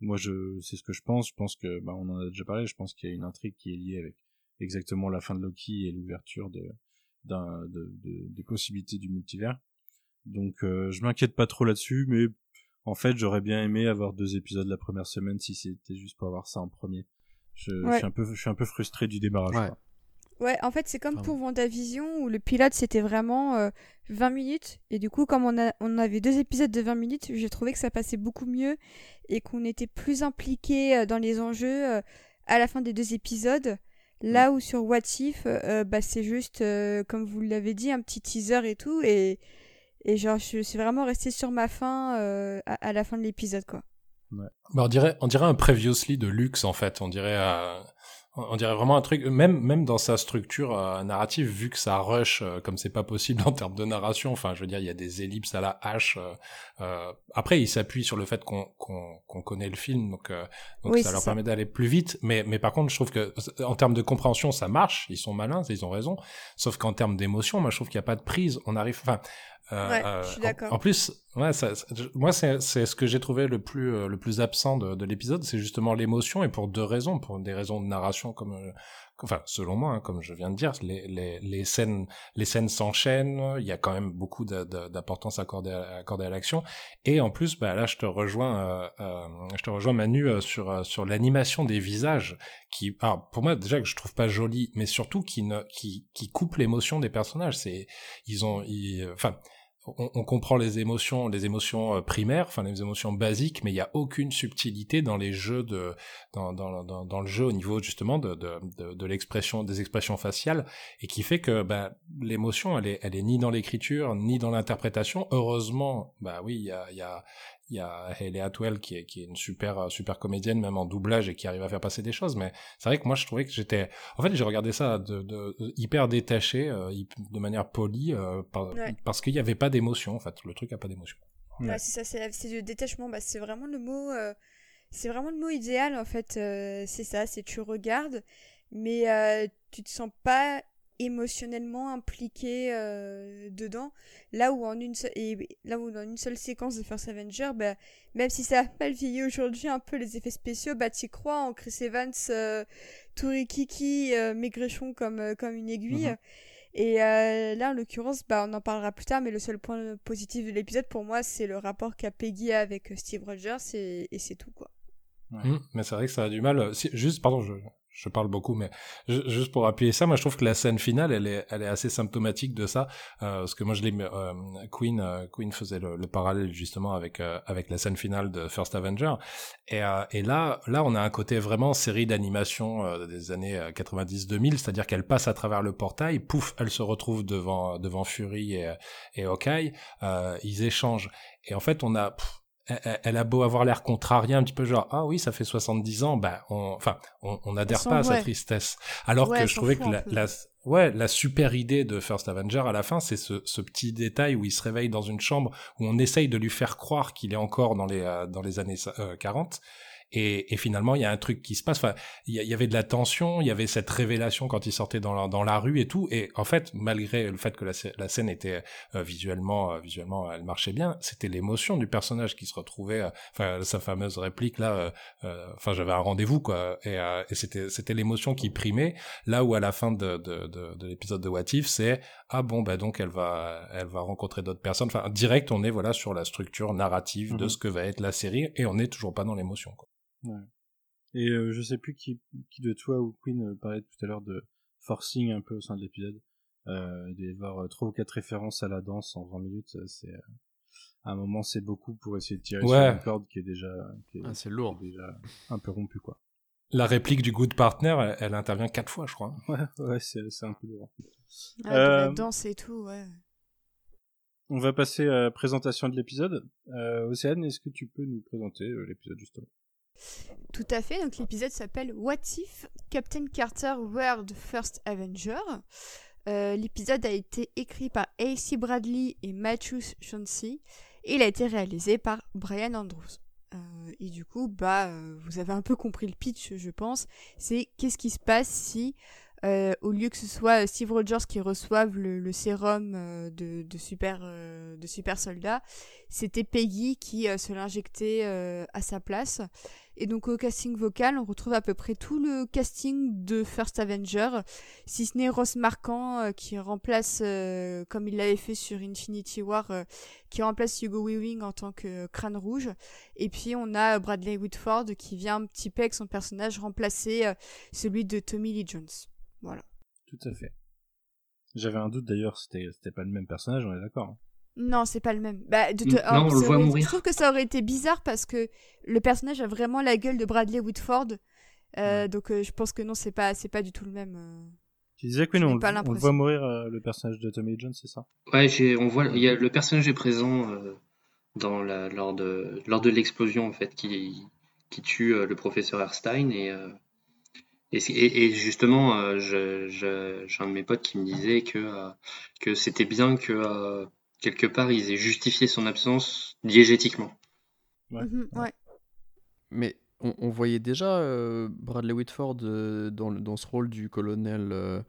moi, je, c'est ce que je pense. Je pense que, bah, on en a déjà parlé. Je pense qu'il y a une intrigue qui est liée avec exactement la fin de Loki et l'ouverture de, d'un, de, de- des possibilités du multivers. Donc, euh, je m'inquiète pas trop là-dessus, mais en fait, j'aurais bien aimé avoir deux épisodes la première semaine si c'était juste pour avoir ça en premier. Je, je suis un peu, je suis un peu frustré du démarrage.
Ouais.
Ouais, en fait, c'est comme pour WandaVision où le pilote c'était vraiment euh, 20 minutes. Et du coup, comme on, a, on avait deux épisodes de 20 minutes, j'ai trouvé que ça passait beaucoup mieux et qu'on était plus impliqué euh, dans les enjeux euh, à la fin des deux épisodes. Là où sur What If, euh, bah, c'est juste, euh, comme vous l'avez dit, un petit teaser et tout. Et, et genre, je suis vraiment restée sur ma fin euh, à, à la fin de l'épisode, quoi.
Bah, on dirait, on dirait un previously de luxe en fait. On dirait, euh, on dirait vraiment un truc, même même dans sa structure euh, narrative, vu que ça rush euh, comme c'est pas possible en termes de narration. Enfin, je veux dire, il y a des ellipses à la hache. euh, euh, après, il s'appuie sur le fait qu'on qu'on qu'on connaît le film, donc euh, donc
Oui,
ça leur
ça.
permet d'aller plus vite. Mais mais par contre, je trouve que en termes de compréhension, ça marche. Ils sont malins, ils ont raison. Sauf qu'en termes d'émotion, moi, je trouve qu'il n'y a pas de prise. On arrive, enfin. euh,
Ouais,
euh,
je suis
en-. En, plus, ouais, ça, moi, c'est ce que j'ai trouvé le plus euh, le plus absent de, de l'épisode, c'est justement l'émotion et pour deux raisons, pour des raisons de narration comme euh, enfin selon moi, hein, comme je viens de dire, les, les, les scènes les scènes s'enchaînent, il y a quand même beaucoup d'importance accordée à, accordée à l'action et en plus, bah là, je te rejoins, euh, euh, je te rejoins Manu sur sur l'animation des visages qui, alors, pour moi déjà que je trouve pas joli, mais surtout qui ne qui qui coupe l'émotion des personnages. C'est ils ont, ils- enfin on, comprend les émotions, les émotions euh, primaires, enfin les émotions basiques, mais il y a aucune subtilité dans les jeux de, dans, dans, dans, le jeu au niveau justement de, de, de, l'expression, des expressions faciales, et qui fait que bah, l'émotion, elle est, elle est ni dans l'écriture ni dans l'interprétation. Heureusement, bah oui, il y a, il y a Hayley Atwell qui est, qui est une super, super comédienne, même en doublage, et qui arrive à faire passer des choses. Mais c'est vrai que moi, je trouvais que j'étais, en fait, j'ai regardé ça de, de, hyper détaché, euh, de manière polie, euh, parce qu'il n'y avait pas d'émotion, en fait. Le truc a pas d'émotion.
Ouais, c'est ça, c'est du détachement. Bah, c'est vraiment le mot, euh, c'est vraiment le mot idéal, en fait. c'est ça, c'est tu regardes, mais tu te sens pas émotionnellement impliqué euh, dedans. Là où en une seule et là où dans une seule séquence de First Avenger bah, même si ça a mal vieilli aujourd'hui un peu les effets spéciaux bah t'y crois en Chris Evans euh, tout rikiki euh, maigrichon comme euh, comme une aiguille. Mhm. et là en l'occurrence bah on en parlera plus tard mais le seul point positif de l'épisode pour moi c'est le rapport qu'a Peggy avec Steve Rogers et, et c'est tout quoi.
Mmh, mais c'est vrai que ça a du mal juste pardon je je parle beaucoup, mais juste pour appuyer ça, moi je trouve que la scène finale, elle est, elle est assez symptomatique de ça, euh, parce que moi je l'ai, euh, Queen, euh, Queen faisait le, le, parallèle justement avec euh, avec la scène finale de First Avenger, et, euh, et là, là on a un côté vraiment série d'animation des années 90-2000, c'est-à-dire qu'elle passe à travers le portail, pouf, elle se retrouve devant devant Fury et, et Hawkeye, ils échangent, et en fait on a elle, a beau avoir l'air contrariée, un petit peu genre ah oui ça fait 70 ans, bah on, enfin on, on adhère pas à sa tristesse. Alors que je trouvais que la, la, ouais la super idée de First Avenger à la fin c'est ce, ce, petit détail où il se réveille dans une chambre où on essaye de lui faire croire qu'il est encore dans les euh, dans les années 40 et, et, finalement, il y a un truc qui se passe. Enfin, il y, avait de la tension, il y avait cette révélation quand il sortait dans la, dans la rue et tout. Et en fait, malgré le fait que la, la scène était euh, visuellement, euh, visuellement, elle marchait bien, c'était l'émotion du personnage qui se retrouvait. Euh, enfin, sa fameuse réplique là. Enfin, j'avais un rendez-vous quoi. Et, et c'était, c'était l'émotion qui primait. Là où à la fin de, de, de, de l'épisode de What If, c'est ah bon bah donc elle va, elle va rencontrer d'autres personnes. Enfin, direct, on est voilà sur la structure narrative de mhm. ce que va être la série et on n'est toujours pas dans l'émotion.
Ouais. Et euh, je sais plus qui, qui de toi ou Queen euh, parlait tout à l'heure de forcing un peu au sein de l'épisode. Euh, d'y avoir euh, trois ou quatre références à la danse en 20 minutes, c'est à un moment c'est beaucoup pour essayer de tirer sur une corde qui est déjà qui est,
ah, c'est lourd,
déjà un peu rompu quoi.
La réplique du good partner, elle, intervient quatre fois, je crois.
Ouais, ouais, c'est c'est un peu lourd.
Ah, euh, la danse et tout, ouais.
On va passer à la présentation de l'épisode. Euh, Océane, est-ce que tu peux nous présenter l'épisode justement?
Tout à fait, donc l'épisode s'appelle What If Captain Carter Were the First Avenger? Euh, l'épisode a été écrit par A.C. Bradley et Matthew Chauncey et il a été réalisé par Brian Andrews. Euh, et du coup, bah, euh, vous avez un peu compris le pitch, je pense. C'est qu'est-ce qui se passe si euh, au lieu que ce soit Steve Rogers qui reçoive le, sérum euh, de, super euh, de super soldat, c'était Peggy qui se l'injectait à sa place. Et donc au casting vocal, on retrouve à peu près tout le casting de First Avenger, si ce n'est Ross Marquand qui remplace, comme il l'avait fait sur Infinity War, qui remplace Hugo Weaving en tant que Crâne Rouge. Et puis on a Bradley Whitford qui vient un petit peu avec son personnage remplacer celui de Tommy Lee Jones. Voilà.
Tout à fait. J'avais un doute d'ailleurs, c'était c'était pas le même personnage, on est d'accord. Hein.
Non, c'est pas le même. Bah,
de non, on le voit mourir.
Je trouve que ça aurait été bizarre parce que le personnage a vraiment la gueule de Bradley Whitford. Euh, Donc euh, je pense que non, c'est pas c'est pas du tout le même. Euh.
Tu disais que non, on, on, voit mourir euh, le personnage de Tommy Jones, c'est ça?
Ouais, on voit, il y a le personnage est présent dans la lors de lors de l'explosion en fait qui qui tue le professeur Erstein et et, et, justement, euh, j'ai un de mes potes qui me disait que, euh, que c'était bien que euh, quelque part ils aient justifié son absence diégétiquement.
Ouais. Mhm, ouais.
Mais on, on, voyait déjà Bradley Whitford dans, dans, ce rôle du colonel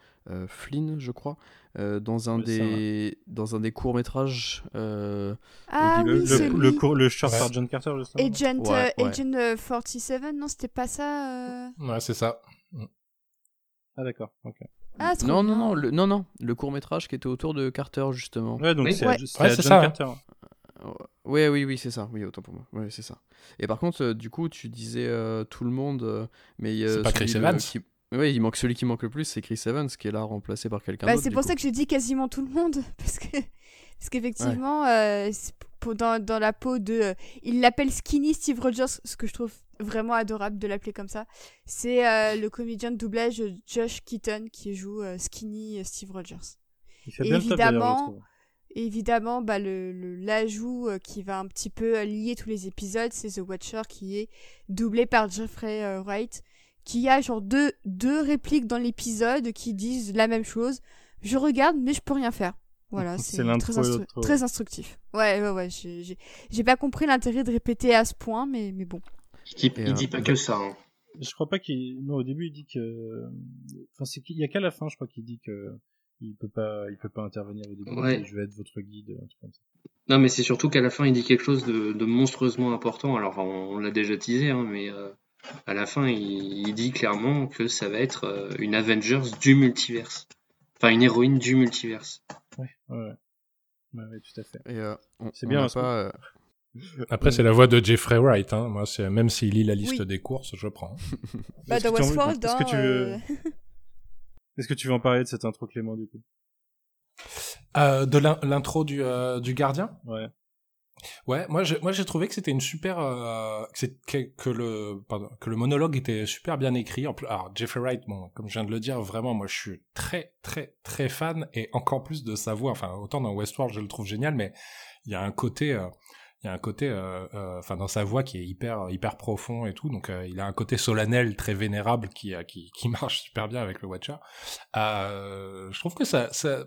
Flynn, je crois, dans, un des, dans un des courts métrages.
ah,
le,
oui,
le, le, cours, le short par John Carter, justement.
Agent, ouais, Agent 47, non, c'était pas ça
Ouais, c'est ça.
Ah d'accord, ok.
Ah,
non, non, non, le, non, non, le court métrage qui était autour de Carter justement.
Ouais, donc c'est ouais.
ouais, ça.
Carter.
Ouais, oui, oui, c'est ça. Oui, autant pour moi. Ouais, c'est ça. Et par contre, euh, du coup, tu disais euh, tout le monde, euh, mais
c'est pas Chris Evans.
Qui... Oui, il manque celui qui manque le plus, c'est Chris Evans qui est là remplacé par quelqu'un
bah,
d'autre.
C'est pour ça que j'ai dit quasiment tout le monde, parce que parce qu'effectivement, dans, dans la peau de, il l'appelle Skinny Steve Rogers, ce que je trouve vraiment adorable de l'appeler comme ça. C'est euh, le comédien de doublage Josh Keaton qui joue euh, Skinny euh, Steve Rogers.
Il fait bien évidemment,
évidemment, bah, le, l'ajout qui va un petit peu lier tous les épisodes, c'est The Watcher qui est doublé par Jeffrey euh, Wright, qui a genre deux, deux répliques dans l'épisode qui disent la même chose. Je regarde, mais je peux rien faire. Voilà,
C'est
très, instru- très instructif. Ouais, ouais, ouais. J'ai pas compris l'intérêt de répéter à ce point, mais, mais bon.
Il dit, il dit
euh,
pas que ça. hein.
Je crois pas qu'il. Non, au début, il dit que. Enfin, c'est qu'il y a qu'à la fin, je crois qu'il dit que il peut pas, il peut pas intervenir au début.
Ouais.
Je vais être votre guide, un truc comme ça.
Non, mais c'est surtout qu'à la fin, il dit quelque chose de, de monstrueusement important. Alors, on, on l'a déjà teasé, hein, mais euh, à la fin, il, il dit clairement que ça va être euh, une Avengers du multiverse. Enfin, une héroïne du multiverse.
Ouais, ouais, ouais. Ouais, ouais, tout à fait.
Et euh, on,
C'est
on
bien, parce que-
pas.
Après, c'est la voix de Jeffrey Wright. Hein. Moi, c'est même s'il lit la liste
Oui.
des courses, je prends.
Bah, dans Westworld,
Est-ce que
hein,
tu veux,
euh,
est-ce que tu veux en parler de cette intro Clément du coup?
Euh, de l'in- l'intro du, euh, du gardien?
Ouais.
Ouais, moi j'ai moi j'ai trouvé que c'était une super euh, que, c'est- que, que le pardon, que le monologue était super bien écrit. En plus, alors Jeffrey Wright, bon, comme je viens de le dire, vraiment, moi je suis très très très fan et encore plus de sa voix. Enfin, autant dans Westworld, je le trouve génial, mais il y a un côté euh, il y a un côté euh, euh, enfin dans sa voix qui est hyper hyper profond et tout. Donc euh, il a un côté solennel très vénérable qui qui marche super bien avec le Watcher. Je trouve que ça ça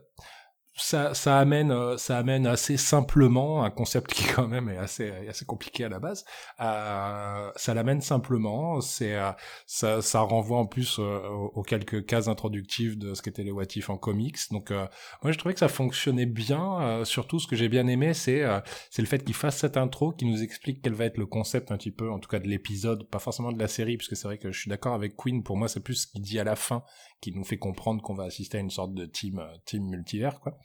ça, ça amène, euh, ça amène assez simplement un concept qui quand même est assez, assez compliqué à la base. Euh, ça l'amène simplement. C'est, euh, ça, ça renvoie en plus euh, aux, quelques cases introductives de ce qu'étaient les What If en comics. Donc, euh, moi, je trouvais que ça fonctionnait bien. Surtout, ce que j'ai bien aimé, c'est, c'est le fait qu'il fasse cette intro, qui nous explique quel va être le concept un petit peu, en tout cas de l'épisode, pas forcément de la série, puisque c'est vrai que je suis d'accord avec Queen. Pour moi, c'est plus ce qu'il dit à la fin qui nous fait comprendre qu'on va assister à une sorte de team, euh, team multivers, quoi.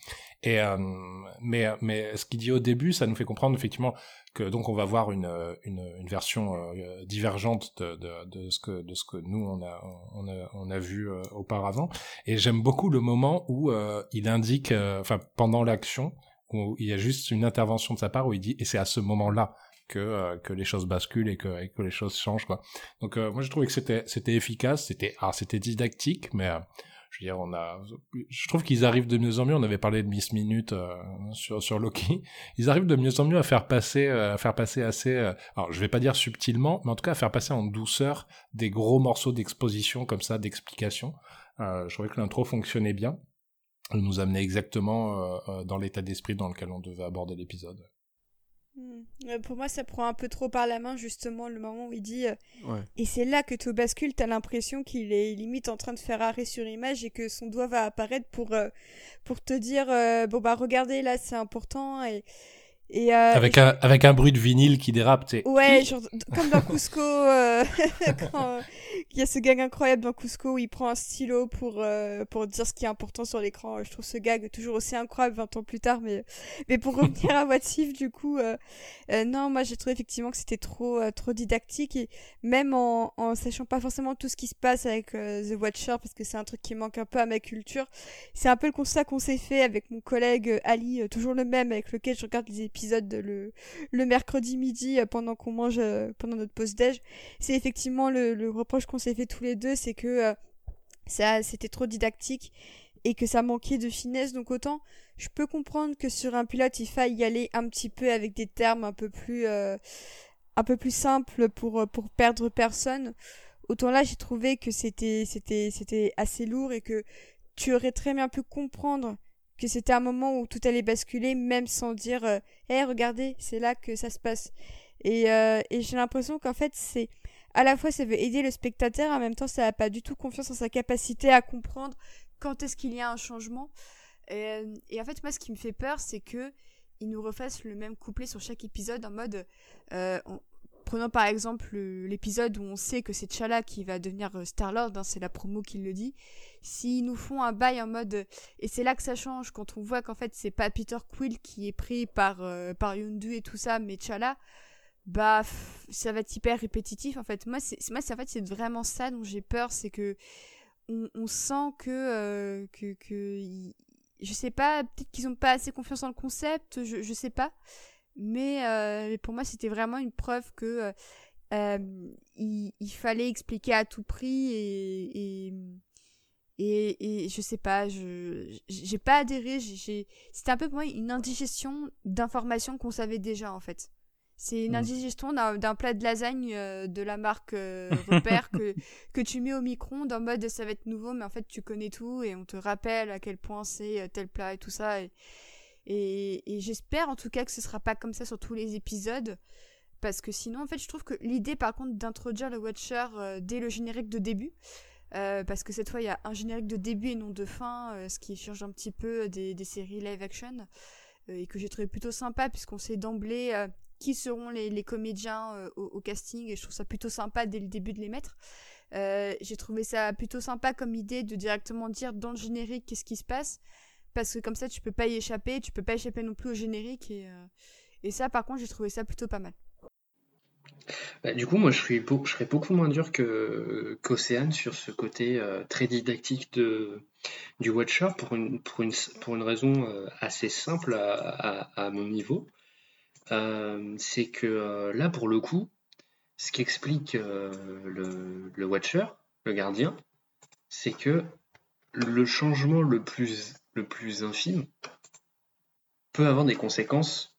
Et euh, mais mais ce qu'il dit au début, ça nous fait comprendre effectivement que donc on va voir une une, version euh, divergente de, de, ce que de ce que nous on a on a on a vu euh, auparavant. Et j'aime beaucoup le moment où euh, il indique, euh, enfin pendant l'action, où il y a juste une intervention de sa part où il dit et c'est à ce moment-là que euh, que les choses basculent et que les choses changent. Donc euh, moi je trouvais que c'était efficace, c'était didactique mais euh, je veux dire, on a, je trouve qu'ils arrivent de mieux en mieux. On avait parlé de Miss Minute sur Loki. Ils arrivent de mieux en mieux à faire passer, à faire passer assez. euh, alors, je vais pas dire subtilement, mais en tout cas à faire passer en douceur des gros morceaux d'exposition comme ça, d'explication. Je trouvais que l'intro fonctionnait bien. Elle nous amenait exactement dans l'état d'esprit dans lequel on devait aborder l'épisode.
Hmm. Euh, Pour moi, ça prend un peu trop par la main, justement, le moment où il dit euh,
Ouais.
Et c'est là que tout bascule, t'as l'impression qu'il est limite en train de faire arrêt sur image et que son doigt va apparaître pour, euh, pour te dire euh, Bon, bah, regardez, là, c'est important. Et, et, euh,
avec un avec un bruit de vinyle qui dérape, tu sais.
Ouais, genre, comme dans Cusco, euh, quand euh, il y a ce gag incroyable dans Cusco où il prend un stylo pour, euh, pour dire ce qui est important sur l'écran. Je trouve ce gag toujours aussi incroyable 20 ans plus tard, mais, mais pour revenir à What If, du coup, euh, euh, non, moi j'ai trouvé effectivement que c'était trop, euh, trop didactique et même en, en sachant pas forcément tout ce qui se passe avec The Watcher, parce que c'est un truc qui manque un peu à ma culture, c'est un peu le constat qu'on s'est fait avec mon collègue Ali, toujours le même, avec lequel je regarde les épisodes le, le mercredi midi euh, pendant qu'on mange, euh, pendant notre pause déj. C'est effectivement le, reproche qu'on s'est fait tous les deux, c'est que euh, ça c'était trop didactique et que ça manquait de finesse. Donc autant je peux comprendre que sur un pilote il faille y aller un petit peu avec des termes un peu plus un peu plus simples pour pour perdre personne. Autant là j'ai trouvé que c'était c'était c'était assez lourd et que tu aurais très bien pu comprendre que c'était un moment où tout allait basculer même sans dire euh, hé regardez c'est là que ça se passe. Et, euh, et j'ai l'impression qu'en fait c'est à la fois ça veut aider le spectateur en même temps ça n'a pas du tout confiance en sa capacité à comprendre quand est-ce qu'il y a un changement. Et, et en fait moi ce qui me fait peur c'est que ils nous refassent le même couplet sur chaque épisode en mode euh, on- Prenons par exemple le- l'épisode où on sait que c'est T'Challa qui va devenir euh, Star-Lord, hein, c'est la promo qui le dit. S'ils nous font un bail en mode euh, et c'est là que ça change quand on voit qu'en fait c'est pas Peter Quill qui est pris par euh, par Yondu et tout ça, mais T'Challa, bah ça va être hyper répétitif en fait. Moi moi en fait c'est vraiment ça dont j'ai peur, c'est que on, sent que euh, que que je sais pas, peut-être qu'ils ont pas assez confiance dans le concept, je je sais pas. Mais euh, pour moi, c'était vraiment une preuve que euh, euh, il, il fallait expliquer à tout prix et, et, Et, et je sais pas, je j'ai pas adhéré. j'ai C'était un peu pour moi une indigestion d'informations qu'on savait déjà en fait. C'est une mm. indigestion d'un plat de lasagne euh, de la marque euh, Repère que, que tu mets au micro-ondes en mode ça va être nouveau, mais en fait tu connais tout et on te rappelle à quel point c'est euh, tel plat et tout ça. Et, et, j'espère en tout cas que ce sera pas comme ça sur tous les épisodes. Parce que sinon, en fait, je trouve que l'idée par contre d'introduire le Watcher dès le générique de début, parce que cette fois il y a un générique de début et non de fin, ce qui change un petit peu des, des séries live action, et que j'ai trouvé plutôt sympa puisqu'on sait d'emblée qui seront les, comédiens euh, au, casting et je trouve ça plutôt sympa dès le début de les mettre. Euh, j'ai trouvé ça plutôt sympa comme idée de directement dire dans le générique qu'est-ce qui se passe parce que comme ça tu peux pas y échapper, tu peux pas échapper non plus au générique et, euh, et ça par contre j'ai trouvé ça plutôt pas mal.
Bah, du coup, moi, je, suis serais beaucoup moins dur qu'Océane sur ce côté très didactique du Watcher pour une, raison assez simple à, mon niveau. Euh, c'est que euh, là, pour le coup, ce qui explique euh, le, Watcher, le gardien, c'est que le changement le plus, le plus infime peut avoir des conséquences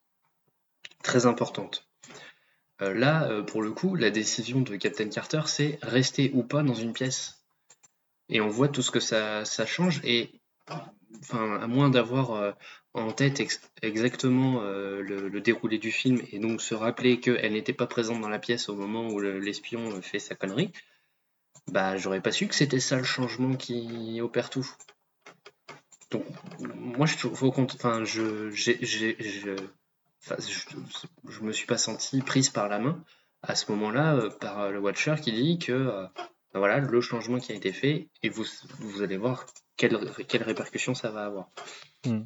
très importantes. là, pour le coup, la décision de Captain Carter, c'est rester ou pas dans une pièce. Et on voit tout ce que ça, change. Et enfin, à moins d'avoir en tête exactement euh, le, déroulé du film et donc se rappeler qu'elle n'était pas présente dans la pièce au moment où l'espion fait sa connerie, bah j'aurais pas su que c'était ça le changement qui opère tout. Donc moi je trouve enfin je je, me suis pas senti prise par la main à ce moment-là euh, par le Watcher qui dit que euh, bah, voilà le changement qui a été fait et vous, vous allez voir quelles quelle répercussions ça va avoir. Hmm.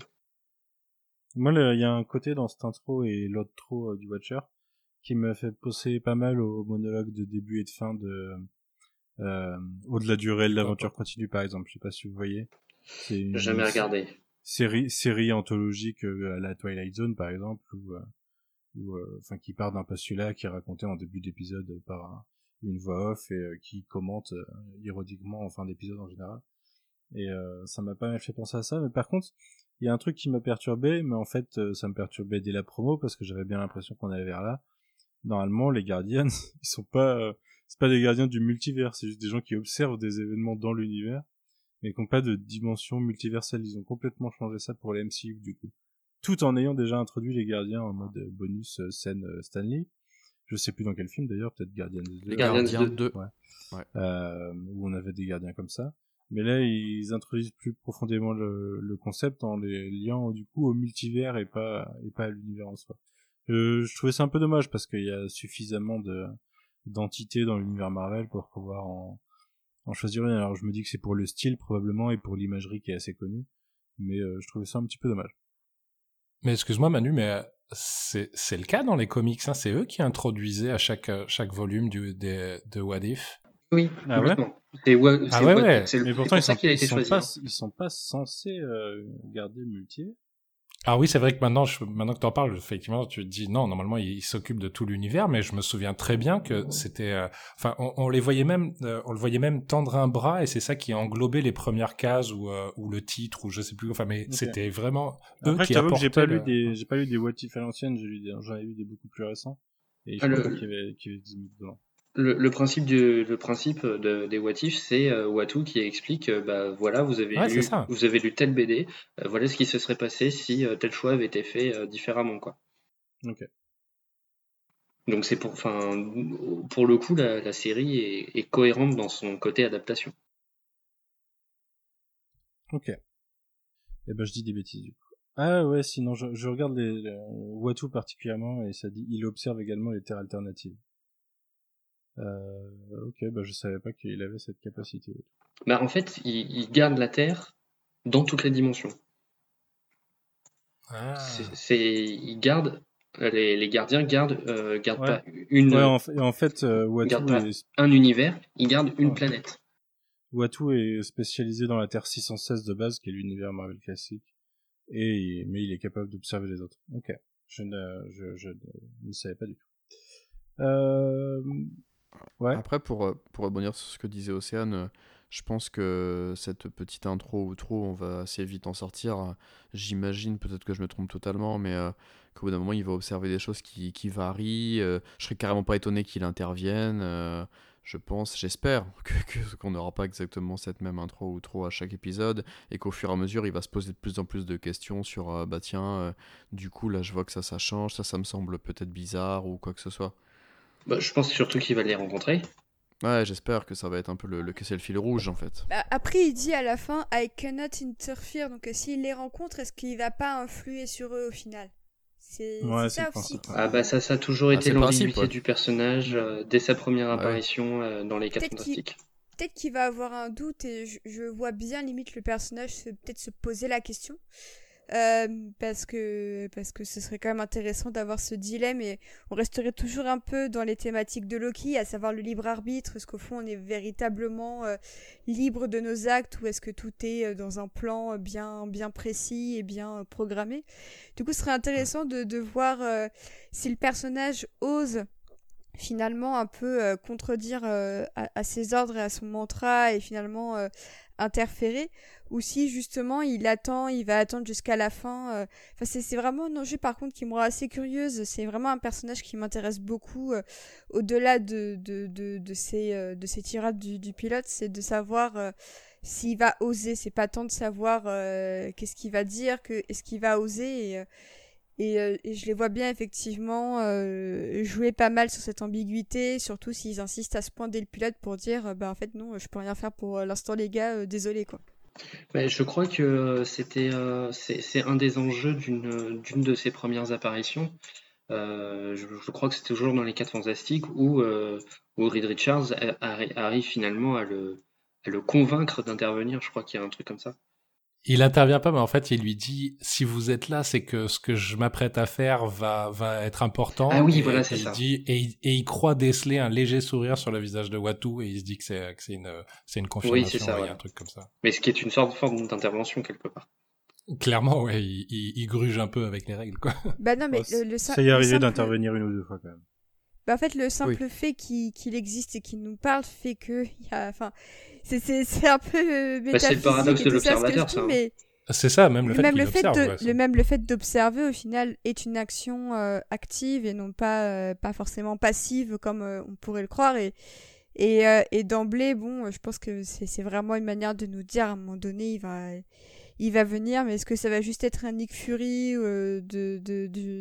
Moi, il y a un côté dans cette intro et l'autre trop euh, du Watcher qui m'a fait penser pas mal au monologue de début et de fin de euh, Au-delà du réel, l'aventure continue, par exemple. Je sais pas si vous voyez.
C'est une jamais regardé.
Série, série anthologique euh, à la Twilight Zone, par exemple, ou ou enfin qui part d'un postulat qui est raconté en début d'épisode par une voix off et qui commente ironiquement en fin d'épisode en général. Et ça m'a pas mal fait penser à ça. Mais par contre, il y a un truc qui m'a perturbé, mais en fait, euh, ça me perturbait dès la promo parce que j'avais bien l'impression qu'on allait vers là. Normalement, les Guardians, ils sont pas, euh, c'est pas des gardiens du multivers, c'est juste des gens qui observent des événements dans l'univers, mais qui n'ont pas de dimension multiverselle. Ils ont complètement changé ça pour les MCU, du coup. Tout en ayant déjà introduit les gardiens en mode bonus euh, scène Stanley. Je sais plus dans quel film d'ailleurs, peut-être Guardians 2.
Les Guardians 2.
Ouais. ouais. Euh, où on avait des gardiens comme ça. Mais là, ils introduisent plus profondément le, le, concept en les liant du coup au multivers et pas et pas à l'univers en soi. Euh, je trouvais ça un peu dommage parce qu'il y a suffisamment de d'entités dans l'univers Marvel pour pouvoir en, en choisir une. Alors je me dis que c'est pour le style probablement et pour l'imagerie qui est assez connue, mais euh, je trouvais ça un petit peu dommage.
Mais excuse-moi Manu, mais euh, c'est c'est le cas dans les comics, hein c'est eux qui introduisaient à chaque chaque volume du de, de What If?
Oui,
ah ouais?
c'est
ah ouais, ouais. Mais pourtant, ils sont, ils, sont pas, ils sont pas censés euh, garder le multi.
Ah oui, c'est vrai que maintenant, je, maintenant que tu en parles, effectivement, tu te dis non, normalement, ils s'occupent de tout l'univers, mais je me souviens très bien que c'était, euh, enfin, on, on, les voyait même, euh, on le voyait même tendre un bras, et c'est ça qui englobait les premières cases ou, euh, ou le titre ou je sais plus, enfin, mais c'était vraiment eux
Après,
qui
apportaient. J'ai pas lu des, j'ai pas lu des What If à l'ancienne, j'ai lu des, j'en ai lu des beaucoup plus récents, et je ah, crois qu'il y avait, qu'il y avait des dedans.
Le, principe, du, le principe de, des What If, c'est euh, Watu qui explique, euh, bah voilà, vous avez, lu, vous avez lu tel BD, euh, voilà ce qui se serait passé si tel choix avait été fait différemment, quoi.
Ok.
Donc c'est pour, enfin, pour le coup, la, série est, cohérente dans son côté adaptation.
Ok. Eh ben je dis des bêtises du coup. Ah ouais, sinon je, je regarde les, les Watu particulièrement et ça dit il observe également les terres alternatives. Euh, ok, bah je savais pas qu'il avait cette capacité.
Bah en fait, il, garde la Terre dans toutes les dimensions. Ah. C'est, il garde les, les, gardiens gardent, euh, gardent pas une.
Ouais, en, fait, en fait euh,
un univers, ils gardent une planète.
Watu est spécialisé dans la Terre 616 de base, qui est l'univers Marvel classique, et mais il est capable d'observer les autres. Ok, je ne, je, je ne savais pas du tout. Euh,
après, pour, euh, pour rebondir sur ce que disait Océane, euh, je pense que cette petite intro ou trop, on va assez vite en sortir. J'imagine, peut-être que je me trompe totalement, mais euh, qu'au bout d'un moment, il va observer des choses qui, qui varient. euh, je serais carrément pas étonné qu'il intervienne. je pense, j'espère que- qu'on n'aura pas exactement cette même intro ou trop à chaque épisode et qu'au fur et à mesure, il va se poser de plus en plus de questions sur bah tiens, du coup, là, je vois que ça, ça change, ça, ça me semble peut-être bizarre ou quoi que ce soit.
Bah, je pense surtout qu'il va les rencontrer.
Ouais, j'espère que ça va être un peu le, le que c'est le fil rouge en fait.
Bah, après, il dit à la fin I cannot interfere. Donc, euh, s'il les rencontre, est-ce qu'il va pas influer sur eux au final? C'est
Ouais,
ça aussi.
Ah bah ça, ça a toujours
Ah,
été
c'est le principe,
l'ambiguïté
ouais.
du personnage euh, dès sa première
ouais.
apparition euh, dans les 4
Peut-être qu'il-
Fantastiques.
Peut-être qu'il va avoir un doute et je, je vois bien limite le personnage peut-être se poser la question. Euh, parce que parce que ce serait quand même intéressant d'avoir ce dilemme et on resterait toujours un peu dans les thématiques de Loki, à savoir le libre arbitre. Est-ce qu'au fond on est véritablement euh, libre de nos actes ou est-ce que tout est euh, dans un plan bien bien précis et bien programmé? Du coup, ce serait intéressant de, de voir si le personnage ose finalement un peu contredire à, à ses ordres et à son mantra et finalement interférer ou si justement il attend il va attendre jusqu'à la fin euh. enfin c'est vraiment un enjeu par contre qui me rend assez curieuse c'est vraiment un personnage qui m'intéresse beaucoup euh, au-delà de de, de, de ces euh, de ces tirades du, du pilote c'est de savoir euh, s'il va oser c'est pas tant de savoir euh, qu'est-ce qu'il va dire que est-ce qu'il va oser euh, et, euh, et je les vois bien effectivement euh, jouer pas mal sur cette ambiguïté, surtout s'ils insistent à ce point le pilote pour dire euh, bah en fait non, je peux rien faire pour euh, l'instant les gars, désolé quoi.
Mais je crois que c'était c'est un des enjeux d'une d'une de ses premières apparitions. Je, crois que c'était toujours dans les 4 Fantastiques où, où Reed Richards arrive finalement à le, à le convaincre d'intervenir. Je crois qu'il y a un truc comme ça.
Il intervient pas, mais en fait, il lui dit si vous êtes là, c'est que ce que je m'apprête à faire va va être important.
Ah oui,
Et-
voilà,
et
c'est
il
ça.
Dit, et, il- et il croit déceler un léger sourire sur le visage de Watu et il se dit que c'est que c'est une c'est une confirmation,
c'est ça,
ouais,
ouais.
un truc comme ça.
Mais ce qui est une sorte de forme d'intervention quelque part.
Clairement, ouais, il, il, il gruge un peu avec les règles, quoi.
Bah non mais
Oh,
le, le
Ça y est arrivé d'intervenir une ou deux fois quand même.
Bah en fait le simple fait qu'il existe et qu'il nous parle fait que il y a enfin c'est c'est c'est un peu euh,
Bah, c'est le paradoxe de l'observateur, ça, hein.
mais
C'est ça, même le fait
même le fait
observe.
de
ouais,
le même le fait d'observer au final est une action euh, active et non pas euh, pas forcément passive comme euh, on pourrait le croire et et, euh, et d'emblée bon je pense que c'est c'est vraiment une manière de nous dire à un moment donné il va il va venir mais est-ce que ça va juste être un Nick Fury euh, de,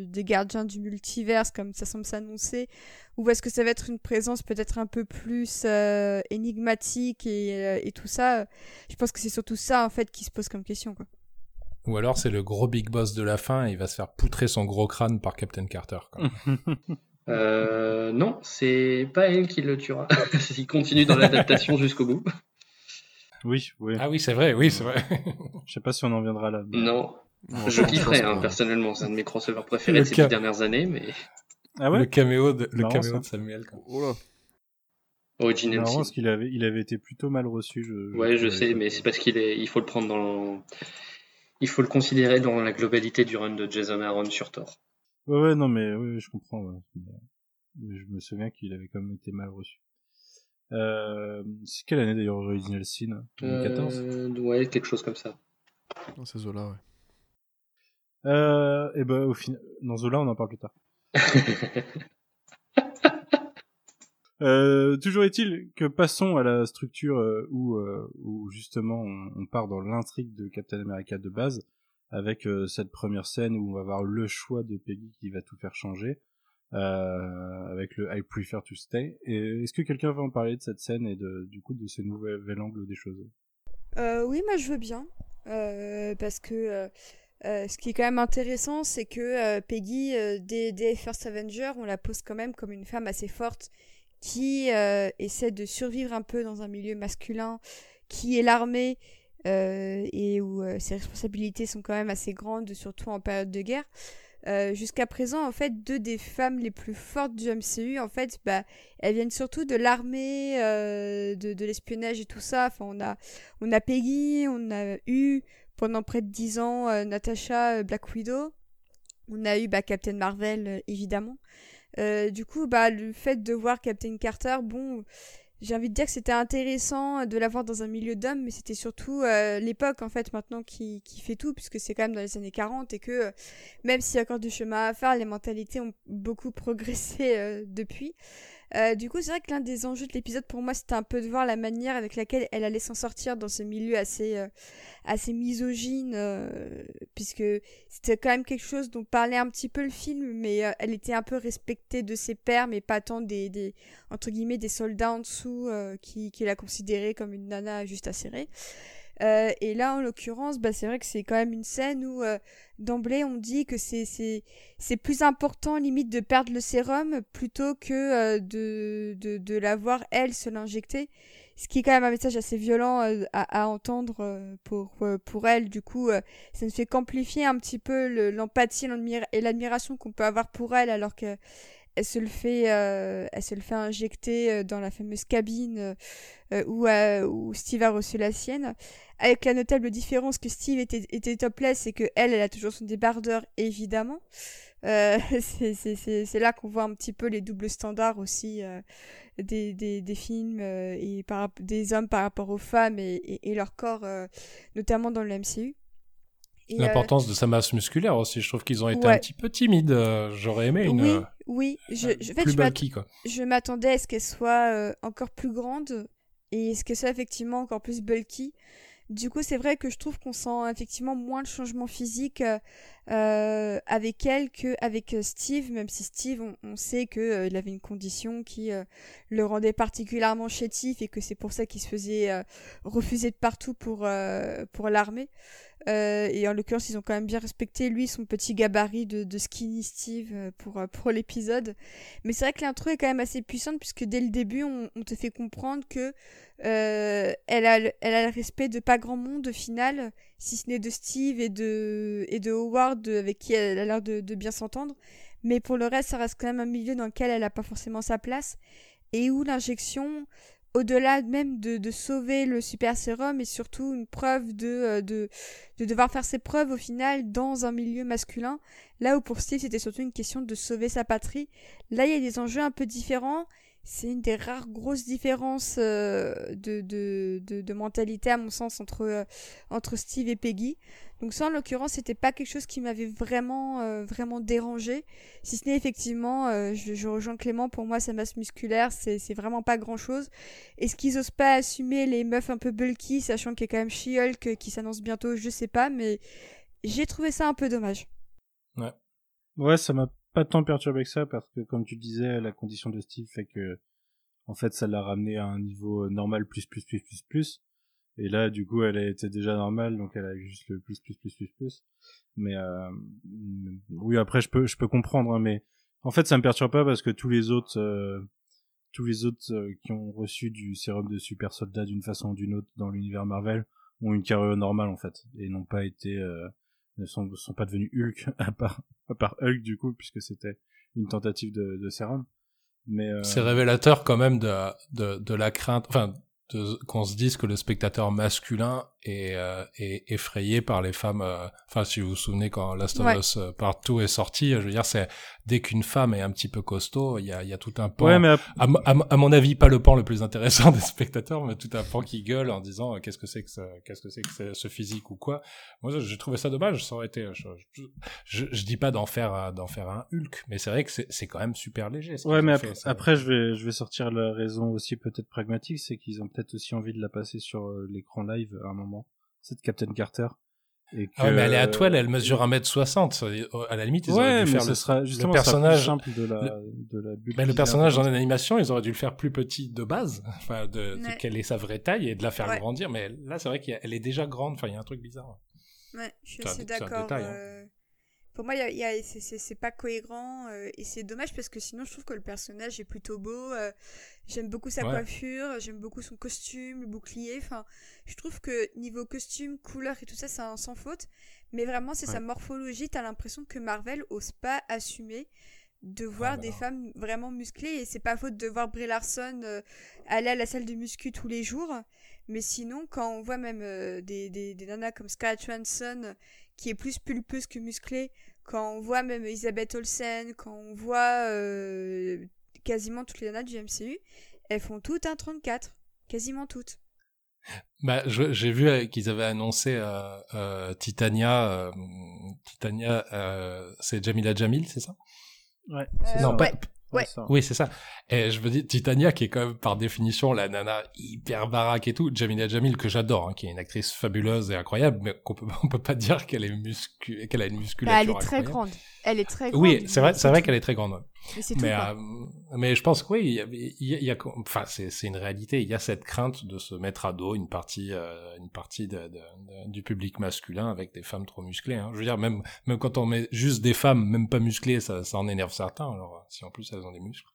des gardiens du multiverse comme ça semble s'annoncer? Ou est-ce que ça va être une présence peut-être un peu plus euh, énigmatique et, euh, et tout ça? Je pense que c'est surtout ça en fait qui se pose comme question quoi
Ou alors c'est le gros big boss de la fin et il va se faire poutrer son gros crâne par Captain Carter. Quoi.
Euh, non, c'est pas elle qui le tuera. S'il continue dans l'adaptation jusqu'au bout.
Oui, oui.
Ah oui, c'est vrai, oui, c'est vrai.
Je sais pas si on en viendra là. mais-
Non,
Non,
je kifferais hein, personnellement. C'est un de mes crossovers préférés
Le
de ces dix dernières années, mais
Ah
le caméo de, le
Marrant,
caméo
ça.
de Samuel. quoi.
Oh là.
original
Marrant,
Sin.
parce qu'il avait, il avait été plutôt mal reçu. Je,
Ouais, je sais, mais c'est parce qu'il est, il faut le prendre dans, il faut le considérer dans la globalité du run de Jason Aaron sur Thor.
Ouais, ouais, non, mais oui, oui, je comprends. ouais. Mais, mais je me souviens qu'il avait quand même été mal reçu. Euh, c'est quelle année d'ailleurs Original Sin? 2014
Euh, ouais, quelque chose comme ça.
Non, c'est Zola, ouais.
euh, Et ben, au final, dans Zola, on en parle plus tard. Euh, toujours est-il que passons à la structure euh, où, euh, où justement on, on part dans l'intrigue de Captain America de base avec euh, cette première scène où on va avoir le choix de Peggy qui va tout faire changer euh, avec le I prefer to stay. Est-ce que quelqu'un va en parler de cette scène et du coup de ce nouvel angle des choses?
Euh, oui, moi je veux bien. Euh, parce que ce qui est quand même intéressant, c'est que Peggy, dès, dès First Avenger, on la pose quand même comme une femme assez forte qui essaie de survivre un peu dans un milieu masculin, qui est l'armée et où ses responsabilités sont quand même assez grandes, surtout en période de guerre. Euh, Jusqu'à présent, en fait, deux des femmes les plus fortes du MCU, en fait, bah, elles viennent surtout de l'armée, euh, de, l'espionnage et tout ça. Enfin, on a, on a Peggy, on a eu pendant près de dix ans euh, Natasha Black Widow, on a eu bah, Captain Marvel évidemment. Du coup, bah, le fait de voir Captain Carter, bon, j'ai envie de dire que c'était intéressant de la voir dans un milieu d'hommes, mais c'était surtout euh, l'époque en fait maintenant qui, qui fait tout, puisque c'est quand même dans les années 40 et que euh, même s'il y a encore du chemin à faire, les mentalités ont beaucoup progressé euh, depuis. Euh, du coup, c'est vrai que l'un des enjeux de l'épisode pour moi, c'était un peu de voir la manière avec laquelle elle allait s'en sortir dans ce milieu assez, euh, assez misogyne, euh, puisque c'était quand même quelque chose dont parlait un petit peu le film, mais elle était un peu respectée de ses pairs, mais pas tant des, des entre guillemets, des soldats en dessous qui, qui la considéraient comme une nana juste serrer. Euh, et là, en l'occurrence, bah, c'est vrai que c'est quand même une scène où euh, d'emblée on dit que c'est c'est c'est plus important limite de perdre le sérum plutôt que euh, de de de elle se l'injecter. Ce qui est quand même un message assez violent euh, à, à entendre euh, pour euh, pour elle. Du coup, ça ne fait qu'amplifier un petit peu le- l'empathie et l'admiration qu'on peut avoir pour elle alors que elle se le fait euh, elle se le fait injecter euh, dans la fameuse cabine euh, où, euh, où Steve a reçu la sienne avec la notable différence que Steve était, était topless et que elle, elle a toujours son débardeur, évidemment. C'est- là qu'on voit un petit peu les doubles standards aussi des, des, des films et par, des hommes par rapport aux femmes et, et, et leur corps, notamment dans le MCU.
L'importance de sa masse musculaire aussi. Je trouve qu'ils ont été
Ouais.
un petit peu timides. J'aurais aimé une
oui, oui, je, je, en fait,
plus
je m'attendais à ce qu'elle soit euh, encore plus grande et ce qu'elle soit effectivement encore plus bulky. Du coup, c'est vrai que je trouve qu'on sent effectivement moins le changement physique euh, avec elle qu'avec euh, Steve, même si Steve, on, on sait que euh, il avait une condition qui euh, le rendait particulièrement chétif et que c'est pour ça qu'il se faisait euh, refuser de partout pour, euh, pour l'armée. Euh, et en l'occurrence, ils ont quand même bien respecté lui son petit gabarit de, de skinny Steve euh, pour, euh, pour l'épisode. Mais c'est vrai que l'intro est quand même assez puissante puisque dès le début, on, te fait comprendre que elle, a, le- elle a le respect de pas grand monde au final, si ce n'est de Steve et de, et de Howard avec qui elle a l'air de bien s'entendre. Mais pour le reste, ça reste quand même un milieu dans lequel elle n'a pas forcément sa place et où l'injection, au-delà même de, sauver le super sérum, est surtout une preuve de, euh, de, de devoir faire ses preuves au final dans un milieu masculin. Là où pour Steve, c'était surtout une question de sauver sa patrie. Là, il y a des enjeux un peu différents. C'est une des rares grosses différences euh, de, de, de, de mentalité, à mon sens, entre, euh, entre Steve et Peggy. Donc ça, en l'occurrence, c'était pas quelque chose qui m'avait vraiment, euh, vraiment dérangé. Si ce n'est effectivement, euh, je, je rejoins Clément, pour moi, sa masse musculaire, c'est vraiment pas grand-chose. Est-ce qu'ils osent pas assumer les meufs un peu bulky, sachant qu'il y a quand même She-Hulk qui s'annonce bientôt, je sais pas, mais j'ai trouvé ça un peu dommage.
Ouais, ça m'a pas tant perturbé que ça parce que comme tu disais, la condition de Steve fait que en fait ça l'a ramené à un niveau normal plus plus plus plus plus. Et là, du coup, elle était déjà normale, donc elle a juste le plus plus plus plus plus. Mais euh, oui, après je peux je peux comprendre, hein, mais en fait ça me perturbe pas parce que tous les autres euh, tous les autres euh, qui ont reçu du sérum de super soldat d'une façon ou d'une autre dans l'univers Marvel ont une carrière normale en fait et n'ont pas été euh, ne sont, sont pas devenus Hulk à part à part Hulk du coup puisque c'était une tentative de, de sérum mais euh,
C'est révélateur quand même de, de, de la crainte, enfin, qu'on se dise que le spectateur masculin euh, est effrayé par les femmes. euh, Enfin, si vous vous souvenez quand Last of
Ouais.
Us euh, Partout est sorti, je veux dire, c'est dès qu'une femme est un petit peu costaud, il y a, il y a tout un pan.
ouais mais
À, mo- à mo- à mon avis, pas le pan le plus intéressant des spectateurs, mais tout un pan qui gueule en disant euh, qu'est-ce que c'est que ça- qu'est-ce que c'est que ce- ce physique ou quoi. Moi, j'ai trouvé ça dommage. Ça aurait été. Je, je, je- je dis pas d'en faire un- d'en faire un Hulk, mais c'est vrai que c'est c'est quand même super léger. ce
ouais
qu'ils
mais
ont
ap-
fait, ça.
après je vais je vais sortir la raison aussi peut-être pragmatique c'est qu'ils ont peut-être aussi envie de la passer sur l'écran live à un moment cette Captain Carter et que,
Ah ouais, mais elle est à toile, elle
euh,
mesure 1m60. À la limite, ils auraient dû
mais
faire
ce
le,
sera
le
sera plus
personnage.
simple de la de la
Mais le personnage dans l'animation, ils auraient dû le faire plus petit de base, enfin de, de quelle est sa vraie taille et de la faire
Ouais.
grandir. Mais là, c'est vrai qu'elle est déjà grande. Enfin, il y a un truc bizarre.
Ouais, je suis
C'est c'est
d'accord.
hein.
Pour moi, il y a- y a- c'est- c'est c'est pas cohérent euh, et c'est dommage parce que sinon, je trouve que le personnage est plutôt beau. euh, j'aime beaucoup sa
Ouais.
coiffure, j'aime beaucoup son costume, le bouclier. Enfin, je trouve que niveau costume, couleur et tout ça, c'est un sans faute. Mais vraiment, c'est sa morphologie. T'as l'impression que Marvel ose pas assumer de voir
bah
des femmes vraiment musclées et c'est pas faute de voir Brie Larson euh, aller à la salle de muscu tous les jours mais sinon quand on voit même euh, des, des, des nanas comme Scarlett Johansson qui est plus pulpeuse que musclée quand on voit même Elisabeth Olsen quand on voit euh, quasiment toutes les nanas du MCU elles font toutes un 34. Quasiment toutes.
Bah, j'ai vu euh, qu'ils avaient annoncé euh, euh, Titania. euh, Titania, euh, c'est Jamila Jamil, c'est ça?
Ouais.
Euh,
Non,
ouais.
pas-
Ouais.
Oui, c'est ça. Et je me dis, Titania, qui est quand même par définition la nana hyper baraque et tout, Jamila Jamil, que j'adore, hein, qui est une actrice fabuleuse et incroyable, mais qu'on peut, on peut pas dire qu'elle est muscu... qu'elle a une
Bah,
musculature
elle est très grande. Elle est très grande.
Oui, c'est vrai, c'est vrai qu'elle est très grande.
Mais tout.
Euh, mais je pense que oui, il y a, il y enfin, c'est, c'est une réalité. Il y a cette crainte de se mettre à dos une partie, euh, une partie de, de- de- du public masculin avec des femmes trop musclées. Hein. Je veux dire, même, même quand on met juste des femmes, même pas musclées, ça, ça en énerve certains. Alors, si en plus elles ont des muscles.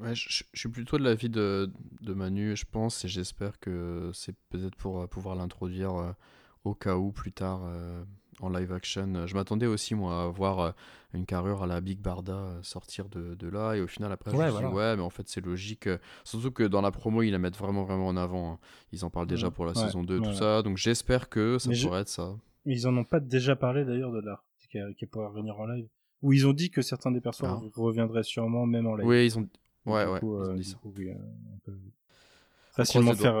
Ouais, je, suis plutôt de l'avis de, de Manu, je pense, et j'espère que c'est peut-être pour euh, pouvoir l'introduire euh, au cas où plus tard euh, en live action. Je m'attendais aussi, moi, à voir euh, une carrure à la Big Barda euh, sortir de, de là, et au final, après, je
Ouais,
me suis dit,
voilà.
ouais, mais en fait, c'est logique. euh, Surtout que dans la promo, ils la mettent vraiment, vraiment en avant. hein. Ils en parlent déjà pour la
ouais,
saison 2, tout
ouais.
ça, donc j'espère que ça
Mais je-
pourrait être ça.
Mais ils en ont pas déjà parlé d'ailleurs de l'art qui, qui pourrait revenir en live. Ou ils ont dit que certains des persos
Ah.
reviendraient sûrement même en live.
Oui, ils ont. Ouais, ouais,
coup,
ils ont dit ça.
coup, oui, euh, on peut
On
facilement faire.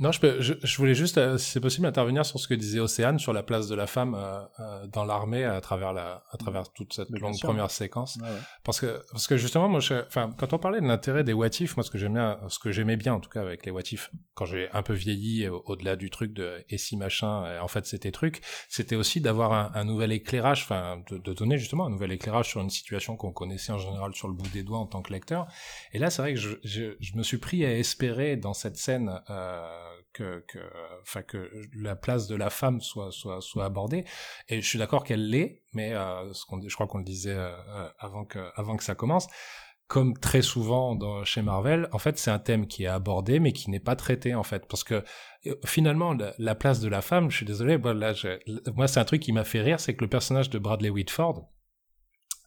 Euh,
Non, je, peux, je, je voulais juste, euh, si c'est possible, intervenir sur ce que disait Océane sur la place de la femme euh, euh, dans l'armée à travers la, à travers toute cette
Mais
longue première séquence.
ouais, ouais.
Parce que, parce que justement, moi, je, enfin, quand on parlait de l'intérêt des what if, moi, ce que j'aimais, bien- ce que j'aimais bien, en tout cas, avec les what if, quand j'ai un peu vieilli, au- au-delà du truc de et si machin, euh, en fait, c'était truc, c'était aussi d'avoir un, un nouvel éclairage, enfin, de, de donner justement un nouvel éclairage sur une situation qu'on connaissait en général sur le bout des doigts en tant que lecteur. Et là, c'est vrai que je, je, je me suis pris à espérer dans cette scène euh, que, que, enfin, que la place de la femme soit, soit, soit abordée. Et je suis d'accord qu'elle l'est, mais euh, ce qu'on, je crois qu'on le disait euh, euh, avant que, avant que ça commence. Comme très souvent dans, chez Marvel, en fait, c'est un thème qui est abordé, mais qui n'est pas traité, en fait, parce que euh, finalement, la, la place de la femme, je suis désolé, moi, là, je- moi, c'est un truc qui m'a fait rire, c'est que le personnage de Bradley Whitford,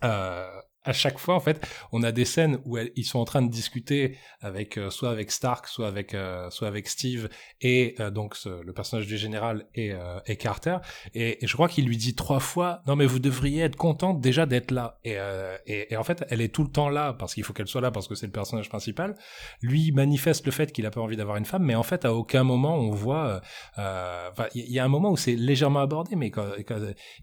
euh, à chaque fois, en fait, on a des scènes où ils sont en train de discuter avec euh, soit avec Stark, soit avec euh, soit avec Steve et euh, donc le personnage du général et, et Carter. Et, je crois qu'il lui dit trois fois non mais vous devriez être contente déjà d'être là. Et, et, en fait, elle est tout le temps là parce qu'il faut qu'elle soit là parce que c'est le personnage principal. Lui manifeste le fait qu'il a pas envie d'avoir une femme, mais en fait à aucun moment on voit. Il y a un moment où c'est légèrement abordé, mais quand,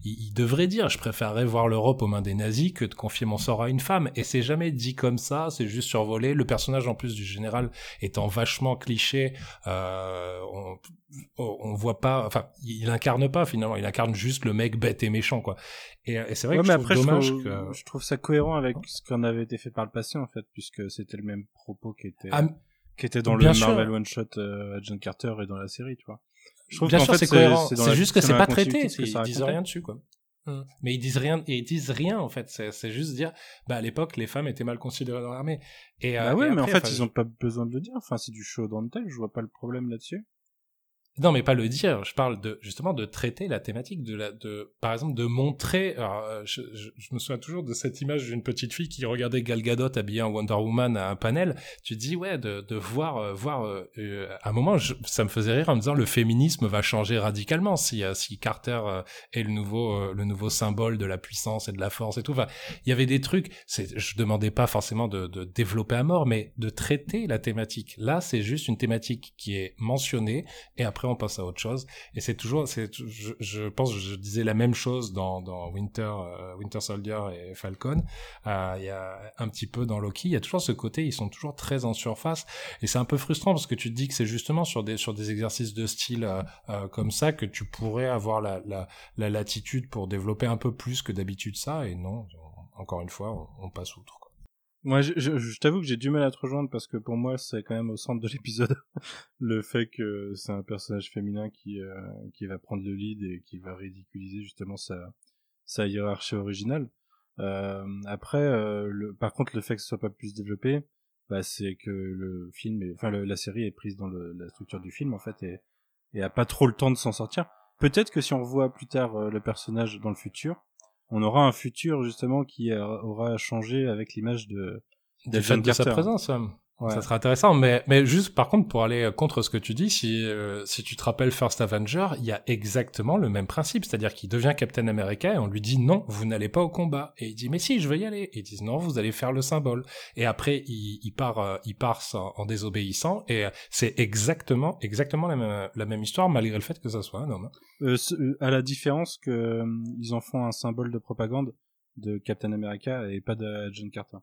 il devrait dire je préférerais voir l'Europe aux mains des nazis que de confier mon sort à une femme. Et c'est jamais dit comme ça, c'est juste survolé. Le personnage en plus du général étant vachement cliché, euh, on, on voit pas, enfin, il incarne pas finalement, il incarne juste le mec bête et méchant quoi. Et, et c'est vrai
Ouais,
que
mais
je
après,
trouve
je
dommage
trouve,
que
je trouve ça cohérent avec ce qu'on avait été fait par le passé, en fait, puisque c'était le même propos qui était,
Ah,
qui était dans le
sûr.
Marvel One Shot euh, à John Carter et dans la série, tu vois. Je trouve
Bien sûr, c'est cohérent. C'est juste que c'est pas traité. Ils disent rien dessus, quoi. Hum. Mais ils disent rien, et ils disent rien, en fait. C'est juste dire, bah, à l'époque, les femmes étaient mal considérées dans l'armée. Et, euh,
Bah ouais,
et
mais en fait,
enfin,
ils ont pas besoin de le dire. Enfin, c'est du show don't tell, je vois pas le problème là-dessus.
Non, mais pas le dire. Je parle de justement de traiter la thématique de la, de, par exemple, de montrer. alors, euh, je, je, je me souviens toujours de cette image d'une petite fille qui regardait Gal Gadot habillée en Wonder Woman à un panel. Tu dis ouais, de, de voir, euh, voir. euh, euh, à un moment, je- ça me faisait rire en me disant le féminisme va changer radicalement si si Carter est le nouveau le nouveau symbole de la puissance et de la force et tout. Enfin, il y avait des trucs. C'est, je demandais pas forcément de, de développer à mort, mais de traiter la thématique. Là, c'est juste une thématique qui est mentionnée et après on passe à autre chose. Et c'est toujours je, pense je disais la même chose dans Winter euh, Winter Soldier et Falcon. Euh, il y a un petit peu dans Loki il y a toujours ce côté ils sont toujours très en surface. Et c'est un peu frustrant parce que tu te dis que c'est justement sur des sur des exercices de style euh, comme ça que tu pourrais avoir la, la la latitude pour développer un peu plus que d'habitude ça. Et non encore une fois on, on passe outre.
Moi, je, je, je t'avoue que j'ai du mal à te rejoindre parce que pour moi, c'est quand même au centre de l'épisode le fait que c'est un personnage féminin qui euh, qui va prendre le lead et qui va ridiculiser justement sa sa hiérarchie originale. Euh, après, euh, par contre, le fait que ce soit pas plus développé, bah, c'est que le film, enfin la série est prise dans le, la structure du film en fait et, et a pas trop le temps de s'en sortir. Peut-être que si on revoit plus tard euh, le personnage dans le futur, on aura un futur justement qui euh, aura changé avec l'image de
de sa présence hein. Ouais. Ça serait intéressant, mais, mais juste par contre pour aller contre ce que tu dis, si, euh, si tu te rappelles First Avenger, il y a exactement le même principe, c'est-à-dire qu'il devient Captain America et on lui dit non, vous n'allez pas au combat, et il dit mais si, je veux y aller, et ils disent non, vous allez faire le symbole, et après il, il part, euh, il part en, désobéissant, et c'est exactement, exactement la même, la même histoire malgré le fait que ça soit un homme.
Euh, à la différence que ils en font un symbole de propagande de Captain America et pas de John Carter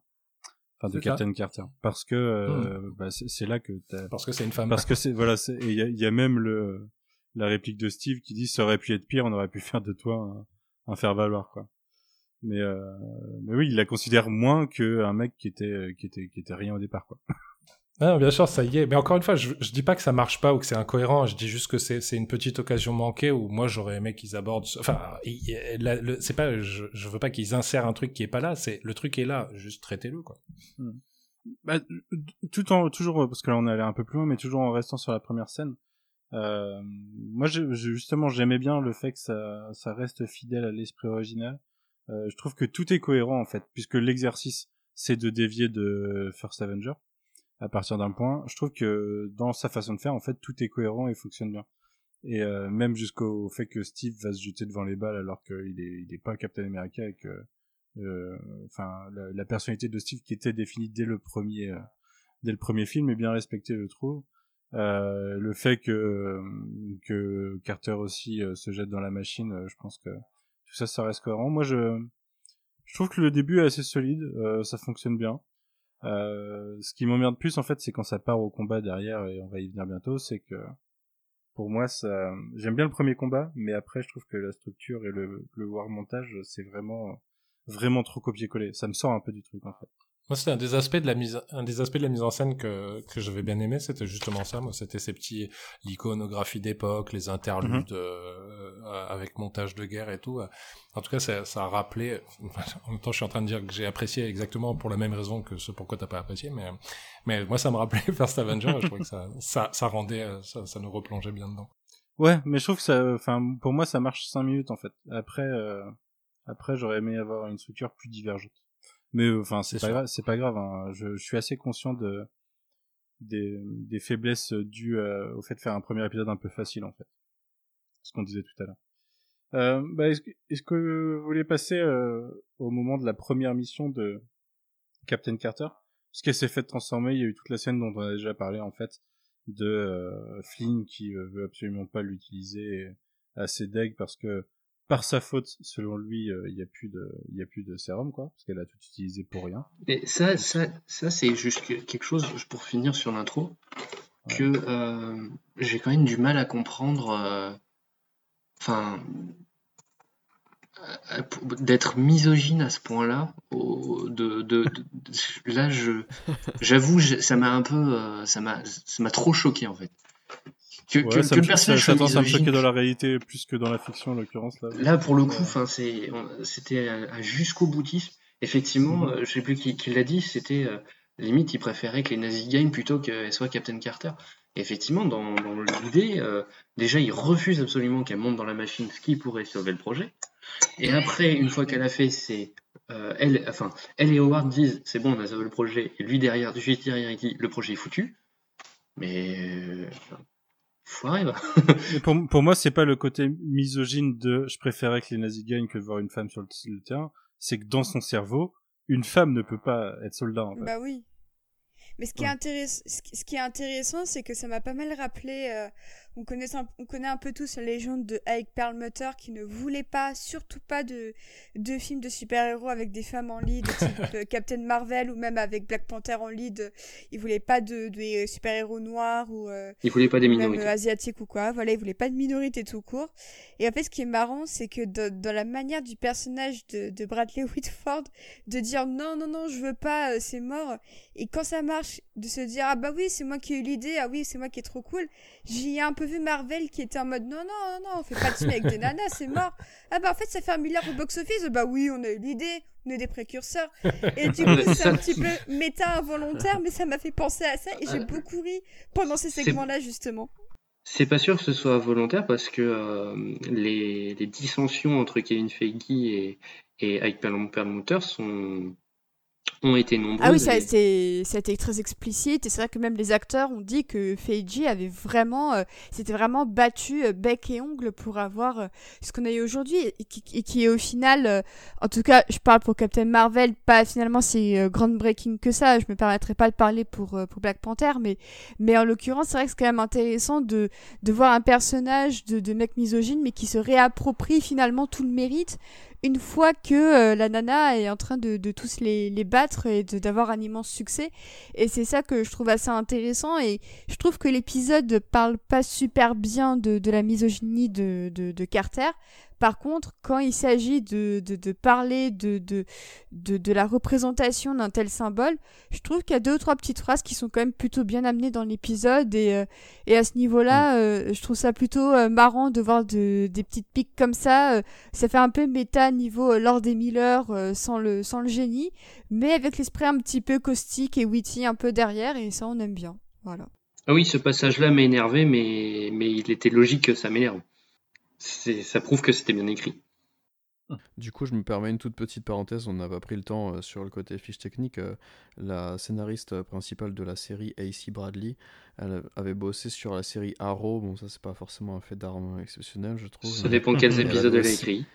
enfin de Captain Carter. Parce que euh, hmm. bah, c'est là que
parce que c'est une femme.
Parce que c'est voilà il y a, y a, même le la réplique de Steve qui dit ça aurait pu être pire on aurait pu faire de toi un, faire valoir quoi. Mais euh, mais oui il la considère moins que un mec qui était qui était qui était rien au départ quoi
Non, bien sûr, ça y est. Mais encore une fois, je, je dis pas que ça marche pas ou que c'est incohérent. Je dis juste que c'est, une petite occasion manquée où moi j'aurais aimé qu'ils abordent. Enfin, c'est pas, je, je veux pas qu'ils insèrent un truc qui est pas là. C'est le truc est là, juste traitez-le quoi. Hmm.
Bah, tout en toujours parce que là on allé un peu plus loin, mais toujours en restant sur la première scène. Euh, moi, justement, j'aimais bien le fait que ça, ça reste fidèle à l'esprit original. Euh, je trouve que tout est cohérent en fait, puisque l'exercice c'est de dévier de First Avenger à partir d'un point. Je trouve que dans sa façon de faire, en fait, tout est cohérent et fonctionne bien. Et euh, même jusqu'au fait que Steve va se jeter devant les balles alors qu'il est, il est pas Captain America et que, euh, enfin, la, personnalité de Steve qui était définie dès le premier, euh, dès le premier film est bien respectée, je trouve. Euh, le fait que que Carter aussi se jette dans la machine, je pense que tout ça, ça reste cohérent. Moi, je je trouve que le début est assez solide, ça fonctionne bien. Euh, ce qui m'emmerde plus en fait, c'est quand ça part au combat derrière et on va y venir bientôt, c'est que pour moi ça, j'aime bien le premier combat, mais après je trouve que la structure et le, le war montage c'est vraiment vraiment trop copier-coller. Ça me sort un peu du truc en fait.
C'était un des aspects de la mise, un des aspects de la mise en scène que, que j'avais bien aimé, c'était justement ça. Moi, c'était ces petits, l'iconographie d'époque, les interludes, mhm. euh, avec montage de guerre et tout. En tout cas, ça, a rappelé, en même temps, je suis en train de dire que j'ai apprécié exactement pour la même raison que ce pourquoi t'as pas apprécié, mais, mais moi, ça me rappelait First Avenger, je trouvais que ça, ça, rendait, ça, ça nous replongeait bien dedans.
Ouais, mais je trouve que ça, enfin, pour moi, ça marche cinq minutes, en fait. Après, euh, après, j'aurais aimé avoir une structure plus divergente. Mais euh, enfin, c'est pas grave. C'est pas grave. Hein. Je, je, suis assez conscient de des, des faiblesses dues euh, au fait de faire un premier épisode un peu facile en fait. Ce qu'on disait tout à l'heure. Euh, bah, est-ce, est que vous voulez passer euh, au moment de la première mission de Captain Carter? Parce qu'elle s'est fait transformer, il y a eu toute la scène dont on a déjà parlé en fait, de euh, Flynn qui veut absolument pas l'utiliser assez deg parce que par sa faute, selon lui, euh, il n'y a plus de, il y a plus de sérum, quoi, parce qu'elle a tout utilisé pour rien.
Et ça, ça, ça c'est juste quelque chose, pour finir sur l'intro, que euh, j'ai quand même du mal à comprendre. Euh, enfin, d'être misogyne à ce point-là, de, de, là, je, j'avoue, ça m'a un peu, ça m'a, ça m'a trop choqué en fait
que, que, que le personnage ça, ça, me choquait dans la réalité plus que dans la fiction en l'occurrence là.
Là pour le coup, enfin c'est c'était jusqu'au boutisme. Effectivement, mm-hmm. euh, je sais plus qui, qui l'a dit, c'était euh, limite il préférait que les nazis gagnent plutôt qu'elle soit Captain Carter. effectivement, dans, dans l'idée, euh, déjà il refuse absolument qu'elle monte dans la machine, ce qui pourrait sauver le projet. Et après, une fois qu'elle a fait, c'est elle, enfin, elle et Howard disent c'est bon, on a sauvé le projet. Et lui derrière, juste derrière, il dit le projet est foutu. Mais
pour, pour moi, c'est pas le côté misogyne de je préférais que les nazis gagnent que de voir une femme sur le, terrain. C'est que dans son cerveau, une femme ne peut pas être soldat. En fait.
Bah oui. Mais ce qui, est, intéressant, ce qui est intéressant, c'est que ça m'a pas mal rappelé euh, on connaît, un, on connaît un peu tous la légende de Ike Perlmutter qui ne voulait pas, surtout pas de, de films de super-héros avec des femmes en lead, type euh, Captain Marvel ou même avec Black Panther en lead. Il voulait pas de, de super-héros noirs ou euh,
il voulait pas des minorités.
Même, asiatiques ou quoi. Voilà, il voulait pas de minorités tout court. Et en fait, ce qui est marrant, c'est que dans la manière du personnage de, de, Bradley Whitford de dire non, non, non, je veux pas, euh, c'est mort. Et quand ça marche, de se dire ah bah oui, c'est moi qui ai eu l'idée, ah oui, c'est moi qui est trop cool. J'y ai un peu vu Marvel qui était en mode non, non, non, on fait pas de film avec des nanas, c'est mort. Ah bah en fait, ça fait un milliard au box-office. Bah oui, on a eu l'idée, on est des précurseurs. Et du coup, c'est un petit peu méta involontaire, mais ça m'a fait penser à ça et j'ai beaucoup ri pendant ces segments-là, justement.
C'est pas sûr que ce soit volontaire parce que euh, les, les, dissensions entre Kevin Feige et, et Ike Perlmutter sont ont été nombreuses.
Ah oui, ça a,
et-
été, ça a été très explicite et c'est vrai que même les acteurs ont dit que Feiji avait vraiment, euh, s'était vraiment battu euh, bec et ongle pour avoir euh, ce qu'on a eu aujourd'hui et qui, et qui est au final, euh, en tout cas, je parle pour Captain Marvel, pas finalement si groundbreaking que ça. Je me permettrai pas de parler pour pour Black Panther, mais mais en l'occurrence, c'est vrai que c'est quand même intéressant de de voir un personnage de de mec misogyne, mais qui se réapproprie finalement tout le mérite une fois que euh, la nana est en train de, tous les, les battre et d'avoir un immense succès. Et c'est ça que je trouve assez intéressant. Et je trouve que l'épisode parle pas super bien de, la misogynie de Carter. Par contre, quand il s'agit de, de, de parler de, de, de, la représentation d'un tel symbole, je trouve qu'il y a deux ou trois petites phrases qui sont quand même plutôt bien amenées dans l'épisode. Et, euh, et à ce niveau-là, euh, je trouve ça plutôt euh, marrant de voir de, des petites piques comme ça. ça fait un peu méta niveau Lord et Miller sans, le, sans le génie, mais avec l'esprit un petit peu caustique et witty un peu derrière, et ça on aime bien. Voilà.
Ah oui, ce passage-là m'a énervé, mais, mais il était logique que ça m'énerve. Ça prouve que c'était bien écrit.
Du coup, je me permets une toute petite parenthèse, on n'a pas pris le temps euh, sur le côté fiche technique. euh, la scénariste euh, principale de la série, AC Bradley, elle avait bossé sur la série Arrow. Bon, ça, c'est pas forcément un fait d'arme exceptionnel, je trouve.
Ça dépend quels épisodes elle a écrit.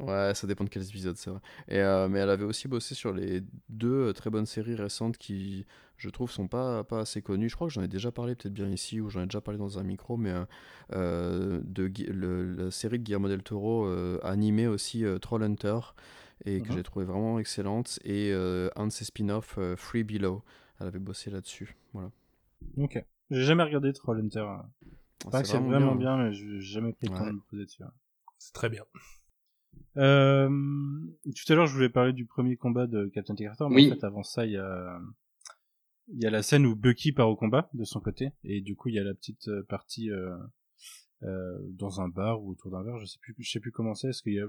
Ouais, ça dépend de quels épisodes, c'est vrai. Et, euh, mais elle avait aussi bossé sur les deux euh, très bonnes séries récentes qui, je trouve, sont pas, pas assez connues. Je crois que j'en ai déjà parlé peut-être bien ici ou j'en ai déjà parlé dans un micro, mais euh, de le- la série de Guillermo del Toro euh, animée aussi euh, Trollhunter et que
Mhm.
j'ai trouvé vraiment excellente et euh, un de ses spin-offs euh, Free Below. Elle avait bossé là-dessus. Voilà.
Ok. J'ai jamais regardé Trollhunter.
Ah,
Pas que c'est vraiment bien, mais j'ai jamais pris le temps
Ouais.
de me poser dessus.
C'est très bien.
Euh, tout à l'heure, je voulais parler du premier combat de Captain Carter, mais
Oui.
en fait, avant ça, il y a, il y a la scène où Bucky part au combat de son côté, et du coup, il y a la petite euh, partie euh, euh, dans un bar ou autour d'un verre, je sais plus, je sais plus comment c'est, parce qu'il y a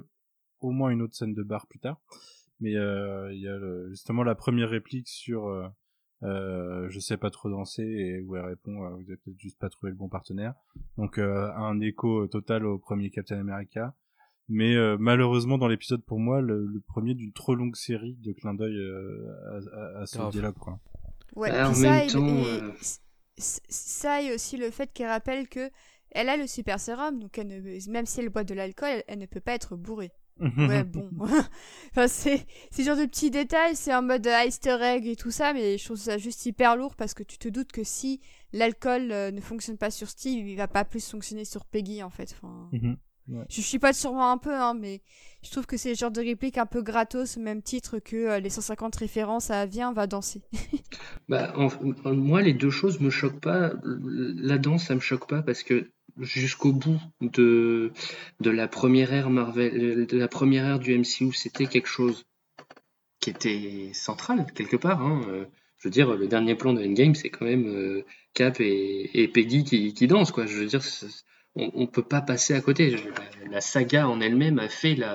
au moins une autre scène de bar plus tard, mais euh, il y a le- justement la première réplique sur euh, je sais pas trop danser et où elle répond vous avez peut-être juste pas trouvé le bon partenaire. Donc euh, un écho total au premier Captain America mais euh, malheureusement dans l'épisode pour moi le, le premier d'une trop longue série de clins d'œil euh, à, à- à ce
Grave.
dialogue quoi
Ouais,
Ah,
puis ça,
même
et-
temps,
et-
euh,
ça et aussi le fait qu'elle rappelle que elle a le super sérum, donc elle ne, même si elle boit de l'alcool, elle, elle ne peut pas être bourrée. Ouais, bon. enfin, c'est le genre de petits détails, c'est en mode easter egg et tout ça, mais je trouve ça juste hyper lourd parce que tu te doutes que si l'alcool euh, ne fonctionne pas sur Steve, il va pas plus fonctionner sur Peggy en fait. Enfin,
Mhm.
je suis pas sûrement un peu, hein, mais je trouve que c'est le genre de réplique un peu gratos, au même titre que euh, les 150 références à Viens, va danser.
Bah, en- en- moi, les deux choses me choquent pas. La danse, ça me choque pas parce que jusqu'au bout de, de la première ère Marvel, de la première ère du MCU, c'était quelque chose qui était central quelque part. hein. Euh, Je veux dire, le dernier plan de Endgame, c'est quand même euh, Cap et, et Peggy qui, qui dansent, quoi. Je veux dire, c'est- on, on peut pas passer à côté. La, saga en elle-même a fait de,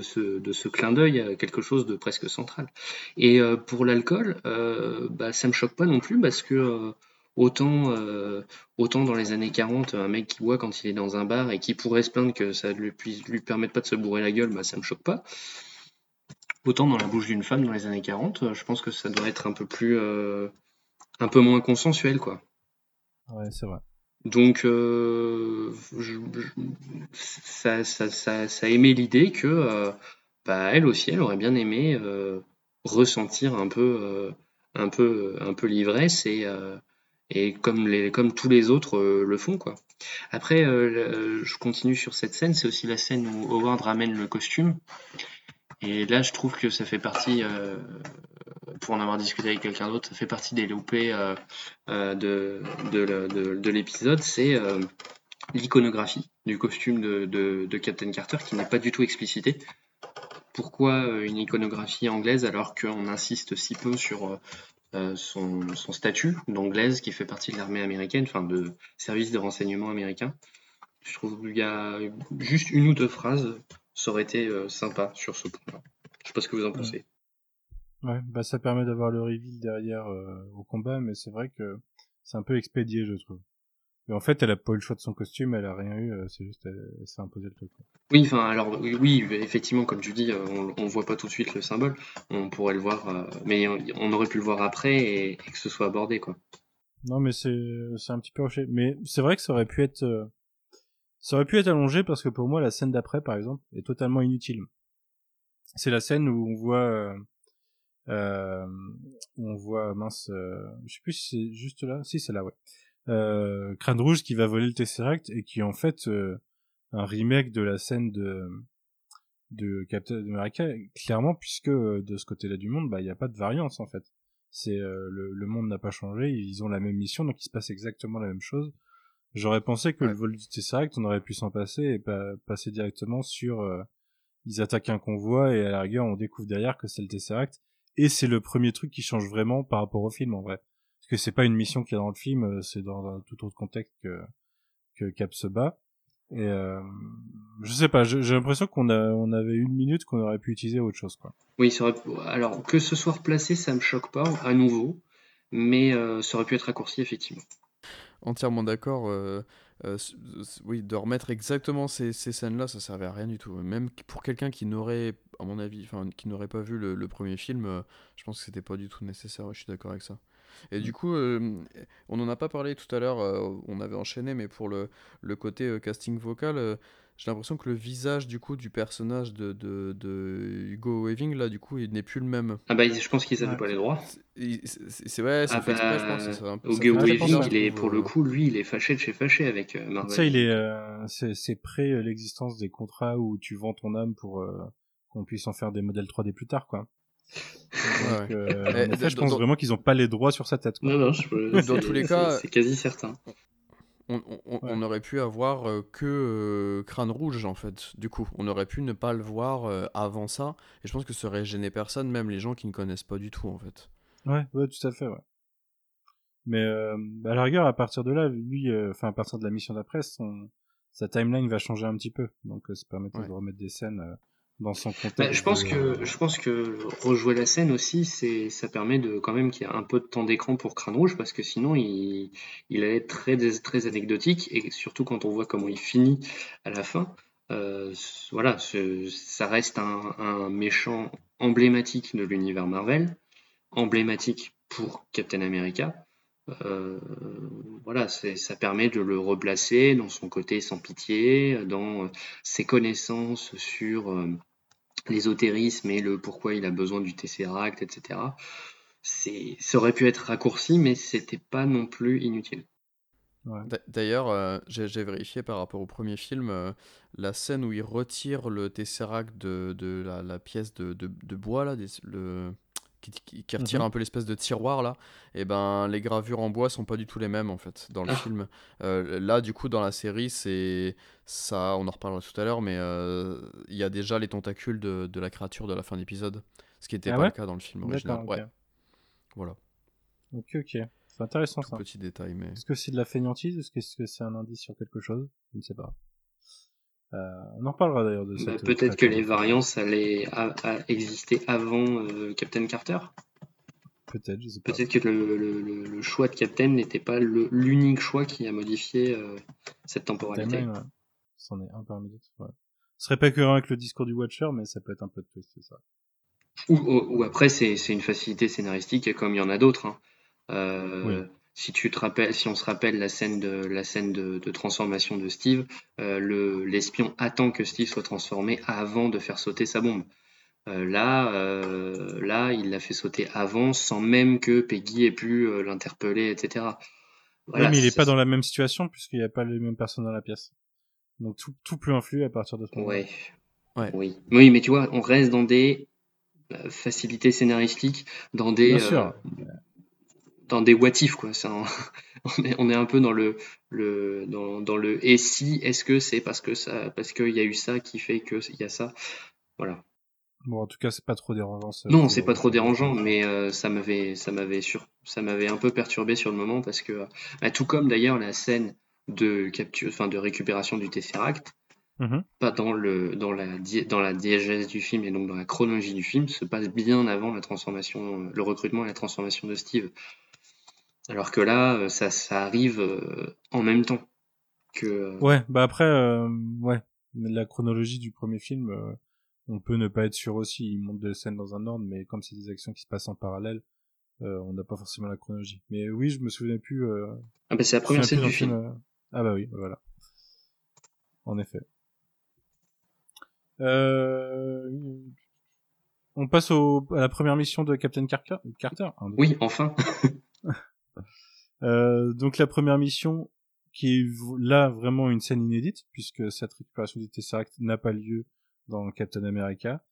ce, clin d'œil quelque chose de presque central. Et euh, pour l'alcool, euh, bah, ça me choque pas non plus parce que euh, autant, euh, autant dans les années 40, un mec qui boit quand il est dans un bar et qui pourrait se plaindre que ça lui, puisse, lui permette pas de se bourrer la gueule, bah, ça me choque pas. Autant dans la bouche d'une femme dans les années 40, euh, je pense que ça doit être un peu plus, un peu moins consensuel, quoi.
ouais c'est vrai
Donc, euh, je- je- ça, ça, ça, ça émet l'idée que, euh, bah, elle aussi, elle aurait bien aimé euh, ressentir un peu, euh, un peu, un peu l'ivresse et, euh, et comme les, comme tous les autres le font, quoi. Après, je continue sur cette scène. C'est aussi la scène où Howard ramène le costume. Et là, je trouve que ça fait partie, pour en avoir discuté avec quelqu'un d'autre, ça fait partie des loupés euh, euh, de, l'épisode. C'est euh, l'iconographie du costume de, Captain Carter qui n'est pas du tout explicité. Pourquoi une iconographie anglaise alors qu'on insiste si peu sur son, statut d'anglaise qui fait partie de l'armée américaine, enfin de service de renseignement américain? Je trouve qu'il y a juste une ou deux phrases, ça aurait été sympa sur ce point-là. Je sais pas ce que vous en pensez.
Ouais, bah ça permet d'avoir le reveal derrière euh, au combat, mais c'est vrai que c'est un peu expédié, je trouve. Mais en fait, elle a pas eu le choix de son costume, elle a rien eu, euh, c'est juste, elle, elle s'est imposé le truc.
Oui, enfin, alors oui, oui, effectivement, comme tu dis, euh, on, on voit pas tout de suite le symbole. On pourrait le voir, euh, mais on, on aurait pu le voir après et, et que ce soit abordé, quoi.
Non, mais c'est c'est un petit peu. Mais c'est vrai que ça aurait pu être euh, ça aurait pu être allongé parce que pour moi la scène d'après par exemple est totalement inutile. C'est la scène où on voit euh, où on voit mince euh, je sais plus si c'est juste là, si c'est là ouais. Euh, Crâne Rouge qui va voler le Tesseract et qui est en fait euh, un remake de la scène de de Captain America. Clairement puisque euh, de ce côté-là du monde bah il y a pas de variance en fait. C'est euh, le, le monde n'a pas changé, ils ont la même mission, donc il se passe exactement la même chose. J'aurais pensé que le vol du Tesseract, on aurait pu s'en passer et pas passer directement sur euh, ils attaquent un convoi et à la rigueur on découvre derrière que c'est le Tesseract et c'est le premier truc qui change vraiment par rapport au film en vrai. Parce que c'est pas une mission qu'il y a dans le film, euh, c'est dans un tout autre contexte que que Cap se bat. Et euh, je sais pas, j'ai l'impression qu'on a on avait une minute qu'on aurait pu utiliser autre chose quoi.
Oui, ça aurait- alors que ce soit replacé, ça me choque pas à nouveau, mais euh, ça aurait pu être raccourci effectivement.
Entièrement d'accord. euh, euh, oui, de remettre exactement ces, ces scènes-là, ça servait à rien du tout. Même pour quelqu'un qui n'aurait, à mon avis, enfin, qui n'aurait pas vu le, le premier film, euh, je pense que c'était pas du tout nécessaire. Je suis d'accord avec ça. Et du coup, euh, on n'en a pas parlé tout à l'heure, on avait enchaîné, mais pour le, le côté casting vocal, j'ai l'impression que le visage du coup du personnage de, de, de Hugo Weaving, là, du coup, il n'est plus le même.
Ah bah je pense qu'ils avaient
Ouais.
pas les droits.
C'est ouais, c'est
Ah
fait exprès, je
bah,
pense. ça- ça- ça
Hugo
fait
Weaving,
bizarre,
il est pour le coup, lui, il est fâché de chez fâché avec euh, Marvel.
Ça, il est, euh, c'est, c'est près euh, l'existence des contrats où tu vends ton âme pour euh, qu'on puisse en faire des modèles 3D plus tard, quoi.
Ouais,
Donc,
ouais.
euh,
Eh,
en effet, je pense
dans-
vraiment qu'ils ont pas les droits sur sa tête. Quoi.
Non, non, je peux-
Dans tous les cas-
c'est quasi certain.
On, on- on-
Ouais.
on aurait pu avoir euh, que euh, Crâne Rouge en fait, du coup. On aurait pu ne pas le voir euh, avant ça. Et je pense que ça aurait gêné personne, même les gens qui ne connaissent pas du tout en fait.
Ouais, ouais, tout à fait, ouais. Mais euh, à la rigueur, à partir de là, lui, enfin à partir de la mission d'après, son sa timeline va changer un petit peu. Donc ça
Ouais.
de remettre des scènes dans son contexte.
Bah, je pense
de-
que je pense que rejouer la scène aussi, c'est ça permet de quand même qu'il y a un peu de temps d'écran pour Crâne Rouge parce que sinon il il allait être très très anecdotique et surtout quand on voit comment il finit à la fin. euh, voilà, ce- ça reste un, un méchant emblématique de l'univers Marvel, emblématique pour Captain America. Euh, voilà, c'est, ça permet de le replacer dans son côté sans pitié, dans euh, ses connaissances sur euh, l'ésotérisme et le pourquoi il a besoin du Tesseract, etc. C'est, ça aurait pu être raccourci, mais c'était pas non plus inutile.
Ouais.
D'ailleurs, euh, j'ai j'ai vérifié par rapport au premier film, euh, la scène où il retire le Tesseract de, de la, la pièce de, de- de bois, là, des- le, qui, qui- qui retire
Mhm.
un peu l'espèce de tiroir, là, et ben les gravures en bois sont pas du tout les mêmes, en fait, dans le
Ah.
film. Euh, là, du coup, dans la série, c'est ça, on en reparlera tout à l'heure, mais euh, il y a déjà les tentacules de, de la créature de la fin d'épisode, ce qui n'était
Ah
pas le cas dans le film original. Ouais, voilà,
Ok, ok. C'est intéressant
tout
ça.
petit détail, mais...
Est-ce que c'est de la fainéantise est-ce que c'est un indice sur quelque chose? Je ne sais pas. Euh, on en reparlera d'ailleurs de
Bah,
cette.
peut-être que les variances allaient exister avant euh, Captain Carter.
Peut-être, je sais pas.
Peut-être que le, le- le- le choix de Captain n'était pas l'unique choix qui a modifié euh, cette temporalité.
C'en est un parmi d'autres. Ouais. Ce serait pas cohérent avec le discours du Watcher, mais ça peut être un peu de twist, c'est ça.
Ou, ou- ou après, c'est c'est une facilité scénaristique comme il y en a d'autres. hein. Euh,
Oui.
Si tu te rappelles, si on se rappelle la scène de la scène de, de transformation de Steve, euh, le l'espion attend que Steve soit transformé avant de faire sauter sa bombe. Euh, là, euh, là, il l'a fait sauter avant, sans même que Peggy ait pu euh, l'interpeller, etc. Voilà,
ouais, mais il est
c'est-
pas dans la même situation puisqu'il n'y a pas les mêmes personnes dans la pièce. Donc tout, tout peut influer à partir de ce moment.
Ouais.
Ouais.
Oui. Oui, mais tu vois, on reste dans des euh, facilités scénaristiques, dans des
Bien
euh,
sûr.
Dans des what if quoi. On est on est un peu dans le le dans, dans le et si est-ce que c'est parce que ça parce qu'il y a eu ça qui fait que il y a ça? Voilà.
Bon, en tout cas, c'est pas trop dérangeant. ça,
Non, c'est pas trop dérangeant, mais euh, ça m'avait ça m'avait sur ça m'avait un peu perturbé sur le moment parce que bah, tout comme d'ailleurs la scène de capture enfin de récupération du Tesseract
Mhm.
pas dans le dans la dans la diégèse du film et donc dans la chronologie du film se passe bien avant la transformation le recrutement et la transformation de Steve Alors que là, euh, ça, ça arrive euh, en même temps que.
Ouais, bah après, euh, ouais, la chronologie du premier film, euh, on peut ne pas être sûr aussi. Il monte des scènes dans un ordre, mais comme c'est des actions qui se passent en parallèle, euh, on n'a pas forcément la chronologie. Mais oui, je me souviens plus. Euh,
Ah bah c'est la première scène du film.
euh, Ah bah oui, voilà. En effet. Euh... On passe au, à la première mission de Captain Carter. Carter hein, de-
Oui, enfin.
Euh, donc la première mission, qui est là vraiment une scène inédite, puisque cette récupération du Tesseract n'a pas lieu dans Captain America.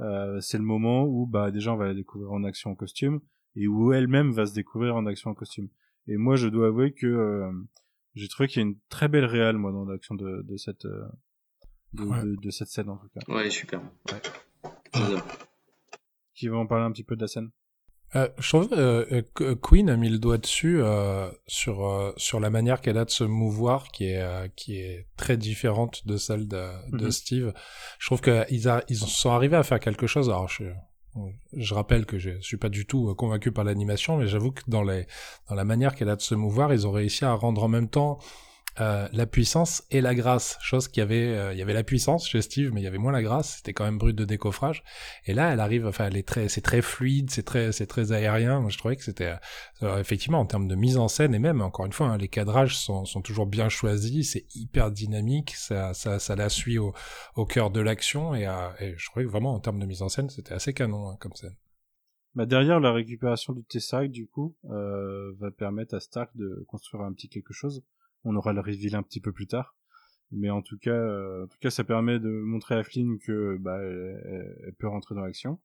Euh, c'est le moment où bah déjà on va la découvrir en action en costume et où elle-même va se découvrir en action en costume. Et moi je dois avouer que euh, j'ai trouvé qu'il y a une très belle réale moi dans l'action de, de cette euh, de,
Ouais.
de- de cette scène en tout cas.
Ouais, super.
Ouais. Qui va en parler un petit peu de la scène.
Euh, je trouve euh, euh, que Queen a mis le doigt dessus euh, sur euh, sur la manière qu'elle a de se mouvoir, qui est euh, qui est très différente de celle de, de
Mhm.
Steve. Je trouve qu'ils ils sont arrivés à faire quelque chose. Alors je je rappelle que je suis pas du tout euh, convaincu par l'animation, mais j'avoue que dans les dans la manière qu'elle a de se mouvoir, ils ont réussi à rendre en même temps euh, la puissance et la grâce, chose qui avait, euh, il y avait la puissance chez Steve, mais il y avait moins la grâce. C'était quand même brut de décoffrage. Et là, elle arrive, enfin, elle est très, c'est très fluide, c'est très, c'est très aérien. Moi, je trouvais que c'était, euh, effectivement, en termes de mise en scène et même, encore une fois, hein, les cadrages sont, sont toujours bien choisis. C'est hyper dynamique. Ça, ça, ça la suit au, au cœur de l'action et, euh, et je trouvais que vraiment, en termes de mise en scène, c'était assez canon hein, comme scène.
Bah derrière la récupération du Tesseract du coup euh, va permettre à Stark de construire un petit quelque chose. On aura le reveal un petit peu plus tard, mais en tout cas, euh, en tout cas, ça permet de montrer à Flynn que bah elle, elle- elle peut rentrer dans l'action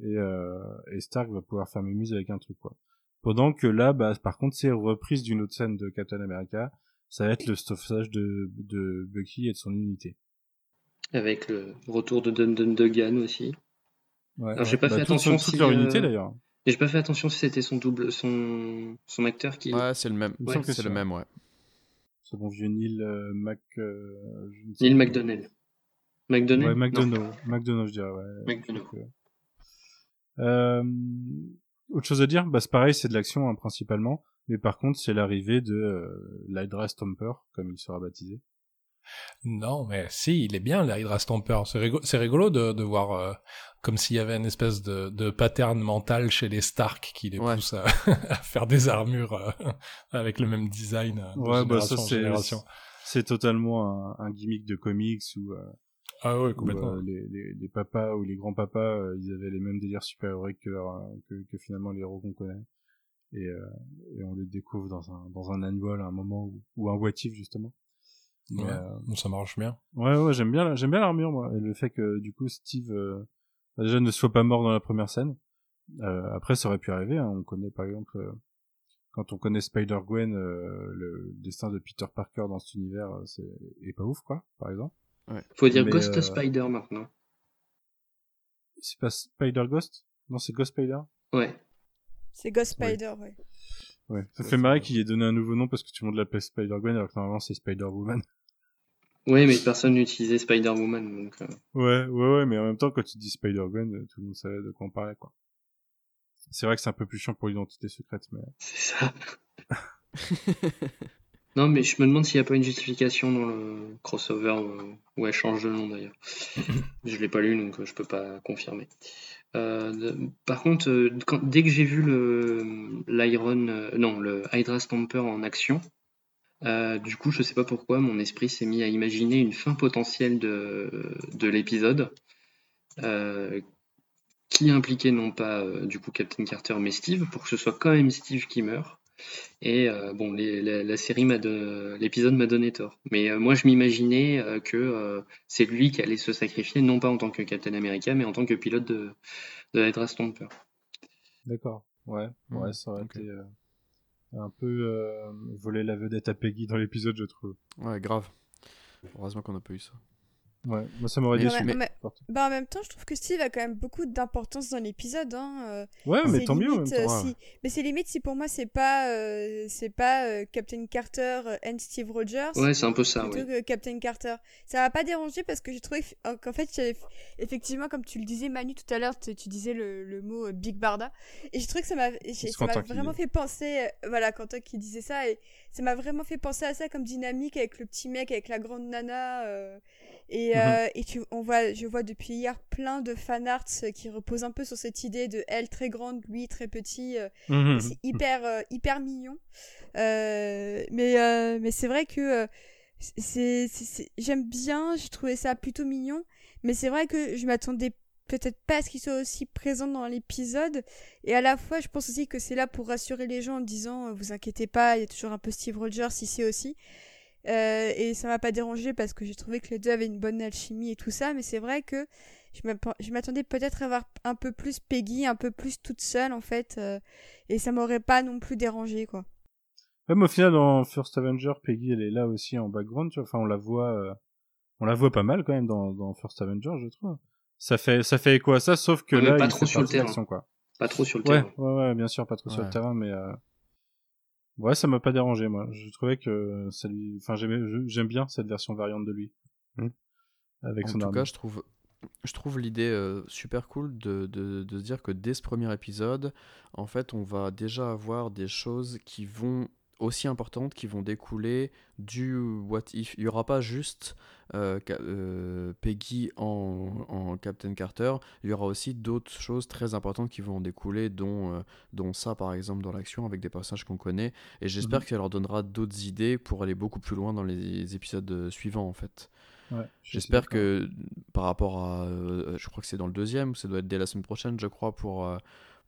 et, euh, et Stark va pouvoir faire mémuse avec un truc quoi. Pendant que là, bah par contre, c'est reprise d'une autre scène de Captain America. Ça va être le stoffage de, de Bucky et de son unité.
Avec le retour de Dun Dun Dugan aussi.
Ouais,
Alors, j'ai pas
Bah,
fait attention
toute
si,
leur
euh,
unité d'ailleurs.
Et j'ai pas fait attention si c'était son double, son, son acteur qui.
Ouais, c'est le même.
Ouais,
c'est le même, ouais.
Ce bon vieux Neil euh, Mac. euh, je ne sais
Neil. McDonnell. McDonnell
Ouais. McDonough. McDonough, je dirais, ouais. Donc, euh, euh, autre chose à dire? Bah, c'est pareil, c'est de l'action, hein, principalement. Mais par contre, c'est l'arrivée de euh, l'Hydra Stomper, comme il sera baptisé.
Non, mais si, il est bien, l'Hydra Stomper. C'est rigolo, c'est rigolo de, de voir euh, comme s'il y avait une espèce de, de pattern mental chez les Stark qui les
Ouais.
pousse à, à faire des armures euh, avec le même design euh, de
Ouais, bah, ça, c'est, totalement un, un gimmick de comics où, euh,
Ah ouais,
où,
complètement.
euh, les, les, les papas ou les grands-papas, euh, ils avaient les mêmes délires super-héroïques que, leur, euh, que, que finalement les héros qu'on connaît. Et, euh, et on le découvre dans un, dans un annual à un moment où, ou un what if, justement. Mais,
Ouais,
euh,
bon, ça marche bien.
Ouais, ouais, j'aime bien, j'aime bien l'armure, moi. Et le fait que, du coup, Steve, euh, bah, déjà ne soit pas mort dans la première scène. Euh, après, ça aurait pu arriver, hein. On connaît, par exemple, euh, quand on connaît Spider-Gwen, euh, le destin de Peter Parker dans cet univers, euh, c'est, est pas ouf, quoi, par exemple.
Faut dire
Mais,
Ghost
euh,
Spider maintenant.
C'est pas Spider-Ghost? Non, c'est Ghost Spider?
Ouais.
C'est Ghost Spider, ouais.
Ouais. Ça
Ouais,
fait
c'est
marrer qu'il ait donné un nouveau nom parce que tout le monde l'appelle Spider-Gwen alors que normalement c'est Spider-Woman.
Ouais, mais personne n'utilisait Spider-Woman, donc. euh,
Ouais, ouais, ouais, mais en même temps, quand tu dis Spider-Gwen, euh, tout le monde savait de quoi on parlait, quoi. C'est vrai que c'est un peu plus chiant pour l'identité secrète, mais...
C'est ça. Non, mais je me demande s'il n'y a pas une justification dans le crossover euh, où elle change de nom d'ailleurs. je l'ai pas lu donc je peux pas confirmer. Euh, de- par contre, quand- dès que j'ai vu le l'Iron, non, le Hydra Stomper en action, euh, du coup, je sais pas pourquoi, mon esprit s'est mis à imaginer une fin potentielle de, de l'épisode euh, qui impliquait non pas euh, du coup Captain Carter mais Steve pour que ce soit quand même Steve qui meurt. Et euh, bon, les- la, la série m'a l'épisode m'a donné tort. Mais euh, moi, je m'imaginais euh, que euh, c'est lui qui allait se sacrifier, non pas en tant que Captain America, mais en tant que pilote de, de Hydra Stomper.
D'accord. Ouais, ouais, ça aurait
ok.
été euh, un peu euh, voler la vedette à Peggy dans l'épisode, je trouve.
Ouais, grave. Heureusement qu'on n'a pas eu ça.
Ouais, moi ça m'aurait déçu.
mais-
mais-
Bah, en même temps, je trouve que Steve a quand même beaucoup d'importance dans l'épisode. Hein. euh,
Ouais, mais
c'est
tant mieux. en même
limite,
temps.
euh,
ouais.
si- Mais c'est limite si pour moi c'est pas, euh, c'est pas euh, Captain Carter and Steve Rogers.
Ouais, c'est un peu ça,
plutôt
oui.
que Captain Carter. Ça m'a pas dérangé parce que j'ai trouvé f- qu'en fait, j'avais- effectivement, comme tu le disais, Manu, tout à l'heure, tu, disais le, le mot Big Barda. Et j'ai trouvé que ça m'a vraiment fait penser, voilà, Quentin qui disait ça, et ça m'a vraiment fait penser à ça comme dynamique avec le petit mec, avec la grande nana. euh, et
Mhm.
euh, et tu, on voit, je vois depuis hier plein de fanarts euh, qui reposent un peu sur cette idée de elle très grande, lui très petit. euh,
Mhm.
c'est hyper euh, hyper mignon mais mais c'est vrai que c'est j'aime bien j'ai trouvé ça plutôt mignon mais c'est vrai que je m'attendais peut-être pas à ce qu'il soit aussi présent dans l'épisode et à la fois je pense aussi que c'est là pour rassurer les gens en disant vous inquiétez pas il y a toujours un peu Steve Rogers ici aussi Euh, et ça m'a pas dérangé parce que j'ai trouvé que les deux avaient une bonne alchimie et tout ça mais c'est vrai que je m'attendais peut-être à avoir un peu plus Peggy un peu plus toute seule en fait euh, et ça m'aurait pas non plus dérangé quoi
Même au final, dans First Avenger, Peggy, elle est là aussi en background, tu vois. Enfin, on la voit, euh, on la voit pas mal quand même dans, dans First Avenger, je trouve. Ça fait, ça fait écho à ça, sauf que là,
pas
il
trop sur le terrain.
quoi.
Pas trop sur le
Ouais,
terrain.
ouais, ouais, bien sûr, pas trop sur le terrain, mais euh... ouais, ça m'a pas dérangé, moi. Je trouvais que ça lui, enfin, j'aime bien cette version variante de lui,
Hmm.
avec
En
son
tout
armure.
cas, je trouve, je trouve l'idée euh, super cool de, de, de se dire que dès ce premier épisode, en fait, on va déjà avoir des choses qui vont aussi importantes qui vont découler du What If. Il n'y aura pas juste euh, euh, Peggy en, en Captain Carter, il y aura aussi d'autres choses très importantes qui vont en découler, dont, euh, dont ça par exemple dans l'action avec des personnages qu'on connaît. Et j'espère
Mhm.
que ça leur donnera d'autres idées pour aller beaucoup plus loin dans les épisodes suivants en fait.
Ouais,
J'espère que par rapport à, euh, je crois que c'est dans le deuxième, ça doit être dès la semaine prochaine, je crois, pour euh,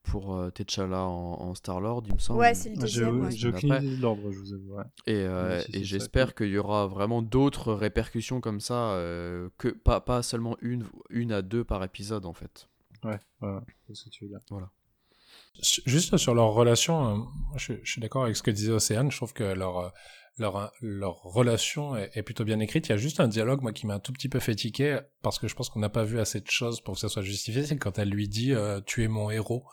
pour euh, T'Challa en, en Star Lord, il me semble.
Ouais, c'est le
Ah, J'ai
deuxième, ouais.
j'ai aucune
Après.
idée de l'ordre, je vous avoue. ouais.
Et, euh,
Ouais,
et j'espère qu'il y aura vraiment d'autres répercussions comme ça, euh, que pas pas seulement une une à deux par épisode en fait.
Ouais, ouais, ouais, c'est ce que tu veux dire.
Su- Juste sur leur relation, euh, je, je suis d'accord avec ce que disait Océane. Je trouve que leur euh, leur leur relation est, plutôt bien écrite. Il y a juste un dialogue moi qui m'a un tout petit peu fait tiquer parce que je pense qu'on n'a pas vu assez de choses pour que ça soit justifié. C'est quand elle lui dit euh, "Tu es mon héros".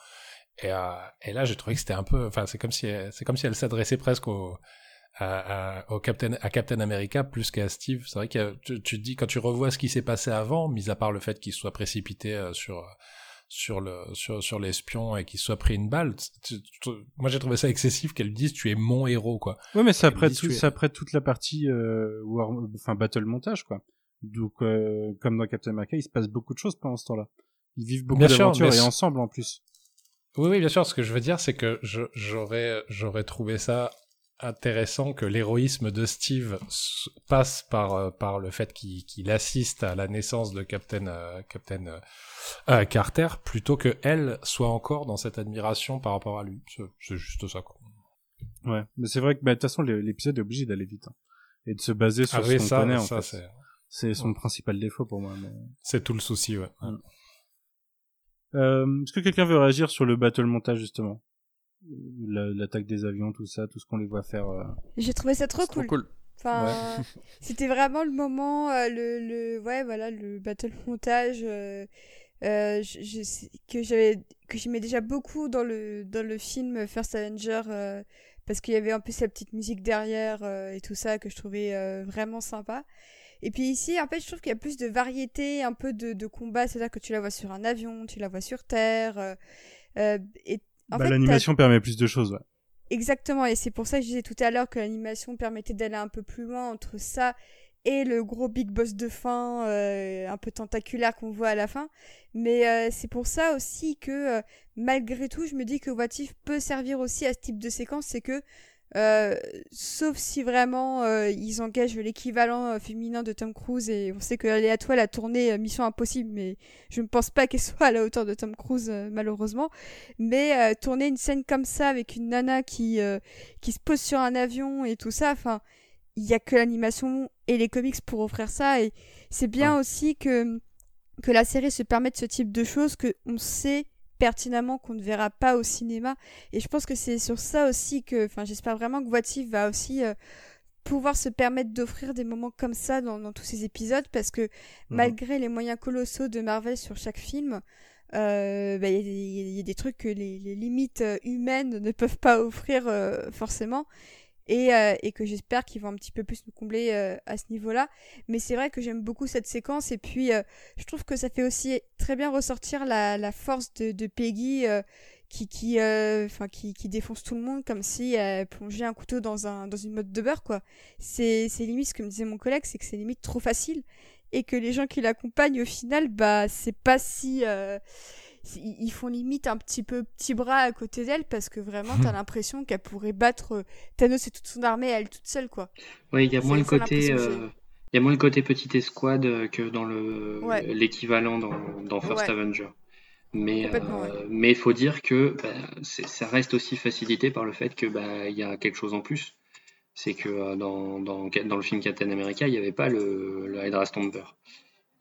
Et, euh, et là, j'ai trouvé que c'était un peu, enfin, c'est comme si c'est comme si elle s'adressait presque au à- au Captain à Captain America plus qu'à Steve. C'est vrai que tu, tu te dis quand tu revois ce qui s'est passé avant, mis à part le fait qu'il soit précipité euh, sur sur le sur sur l'espion et qu'il soit pris une balle. moi, j'ai trouvé ça excessif qu'elle dise tu es mon héros quoi.
Ouais, mais
Elle
après, tout, c'est après toute la partie euh, war, enfin battle montage quoi. Donc euh, comme dans Captain America, il se passe beaucoup de choses pendant ce temps-là. Ils vivent beaucoup d'aventures et ensemble en plus.
Oui, oui, bien sûr. Ce que je veux dire, c'est que j'aurais, j'aurais trouvé ça intéressant que l'héroïsme de Steve passe par, euh, par le fait qu'il qu'il assiste à la naissance de Captain, euh, Captain euh, euh, Carter, plutôt que elle soit encore dans cette admiration par rapport à lui. C'est juste ça, quoi.
Ouais, mais c'est vrai que bah, de toute façon l'é- l'épisode est obligé d'aller vite hein. et de se baser sur
Ah
ce
oui,
qu'on
ça,
connaît en
ça,
fait.
c'est,
son principal défaut pour moi. mais-
c'est tout le souci, ouais.
Euh, Est-ce que quelqu'un veut réagir sur le battle montage justement? L'attaque des avions, tout ça, tout ce qu'on les voit faire. euh.
j'ai trouvé ça trop
cool.
Enfin, c'était vraiment le moment, euh, le, le, ouais, voilà, le battle montage euh, euh, je, je sais- que j'avais, que j'aimais déjà beaucoup dans le, dans le film First Avenger, euh, parce qu'il y avait un peu sa petite musique derrière euh, et tout ça que je trouvais euh, vraiment sympa. Et puis ici, en fait, je trouve qu'il y a plus de variété, un peu de, de combat, c'est-à-dire que tu la vois sur un avion, tu la vois sur terre, euh, euh, et
Bah, L'animation permet plus de choses. Ouais.
Exactement, et c'est pour ça que je disais tout à l'heure que l'animation permettait d'aller un peu plus loin entre ça et le gros big boss de fin, euh, un peu tentaculaire qu'on voit à la fin. Mais euh, c'est pour ça aussi que, euh, malgré tout, je me dis que What If peut servir aussi à ce type de séquence, c'est que, euh, sauf si vraiment euh, ils engagent l'équivalent euh, féminin de Tom Cruise, et on sait que Léa Toile a tourné euh, Mission Impossible, mais je ne pense pas qu'elle soit à la hauteur de Tom Cruise, malheureusement. Mais euh, tourner une scène comme ça avec une nana qui, euh, qui se pose sur un avion et tout ça, enfin, il y a que l'animation et les comics pour offrir ça. Et c'est bien aussi que, que la série se permette ce type de choses, que on sait pertinemment qu'on ne verra pas au cinéma. Et je pense que c'est sur ça aussi que, enfin, j'espère vraiment que What If va aussi euh, pouvoir se permettre d'offrir des moments comme ça dans, dans tous ces épisodes parce que malgré les moyens colossaux de Marvel sur chaque film, euh, bah, il y, a- y a des trucs que les, les limites euh, humaines ne peuvent pas offrir euh, forcément et, euh, et que j'espère qu'ils vont un petit peu plus nous combler euh, à ce niveau-là. Mais c'est vrai que j'aime beaucoup cette séquence et puis euh, je trouve que ça fait aussi très bien ressortir la, force de, Peggy qui qui, qui qui défonce tout le monde comme si elle plongeait un couteau dans un dans une mode de beurre quoi. C'est c'est limite ce que me disait mon collègue, c'est que c'est limite trop facile et que les gens qui l'accompagnent au final bah c'est pas si- ils font limite un petit peu petit bras à côté d'elle parce que vraiment t'as l'impression qu'elle pourrait battre euh, Thanos et toute son armée à elle toute seule quoi.
Oui, il y a moins le côté, euh, il y a moins le côté petite escouade euh, que dans le
Ouais.
l'équivalent dans, dans First
Ouais.
Avenger. Mais euh, mais il faut dire que bah, ça reste aussi facilité par le fait que bah il y a quelque chose en plus. C'est que euh, dans, dans, dans le film Captain America, il n'y avait pas le, le Hydra Stomper.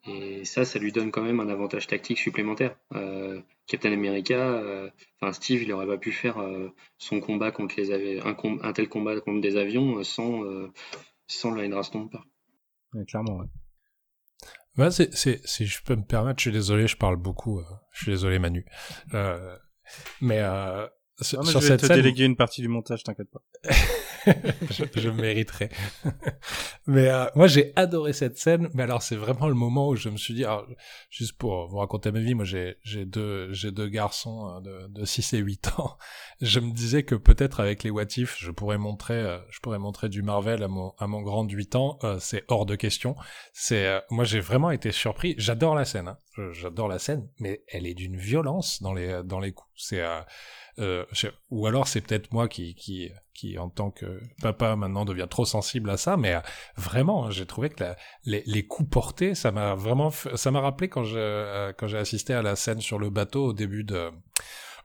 Et ça, ça lui donne quand même un avantage tactique supplémentaire. Euh, Captain America, euh, enfin Steve, il aurait pas pu faire euh, son combat contre les avi- un, com- un tel combat contre des avions sans euh, sans le Hydra Stomper.
Ouais, clairement, ouais.
Ouais, c'est, c'est, si je peux me permettre, je suis désolé, je parle beaucoup. euh, je suis désolé, Manu. Euh, mais euh, sur,
Non, mais
sur
je vais
cette
te
scène,
déléguer une partie du montage, t'inquiète pas.
je, je mériterai. mais euh, moi, j'ai adoré cette scène. Mais alors, c'est vraiment le moment où je me suis dit, alors, juste pour vous raconter ma vie, moi, j'ai, j'ai deux, j'ai deux garçons euh, de, de 6 et 8 ans. Je me disais que peut-être avec les What If, je pourrais montrer, euh, je pourrais montrer du Marvel à mon, à mon grand de 8 ans. Euh, c'est hors de question. C'est, euh, moi, j'ai vraiment été surpris. J'adore la scène. Hein. J'adore la scène, mais elle est d'une violence dans les, dans les coups. C'est, euh, ou alors c'est peut-être moi qui, qui, qui en tant que papa maintenant devient trop sensible à ça, mais euh, vraiment, j'ai trouvé que les, les coups portés, ça m'a vraiment, ça m'a rappelé quand euh, quand j'ai assisté à la scène sur le bateau au début de,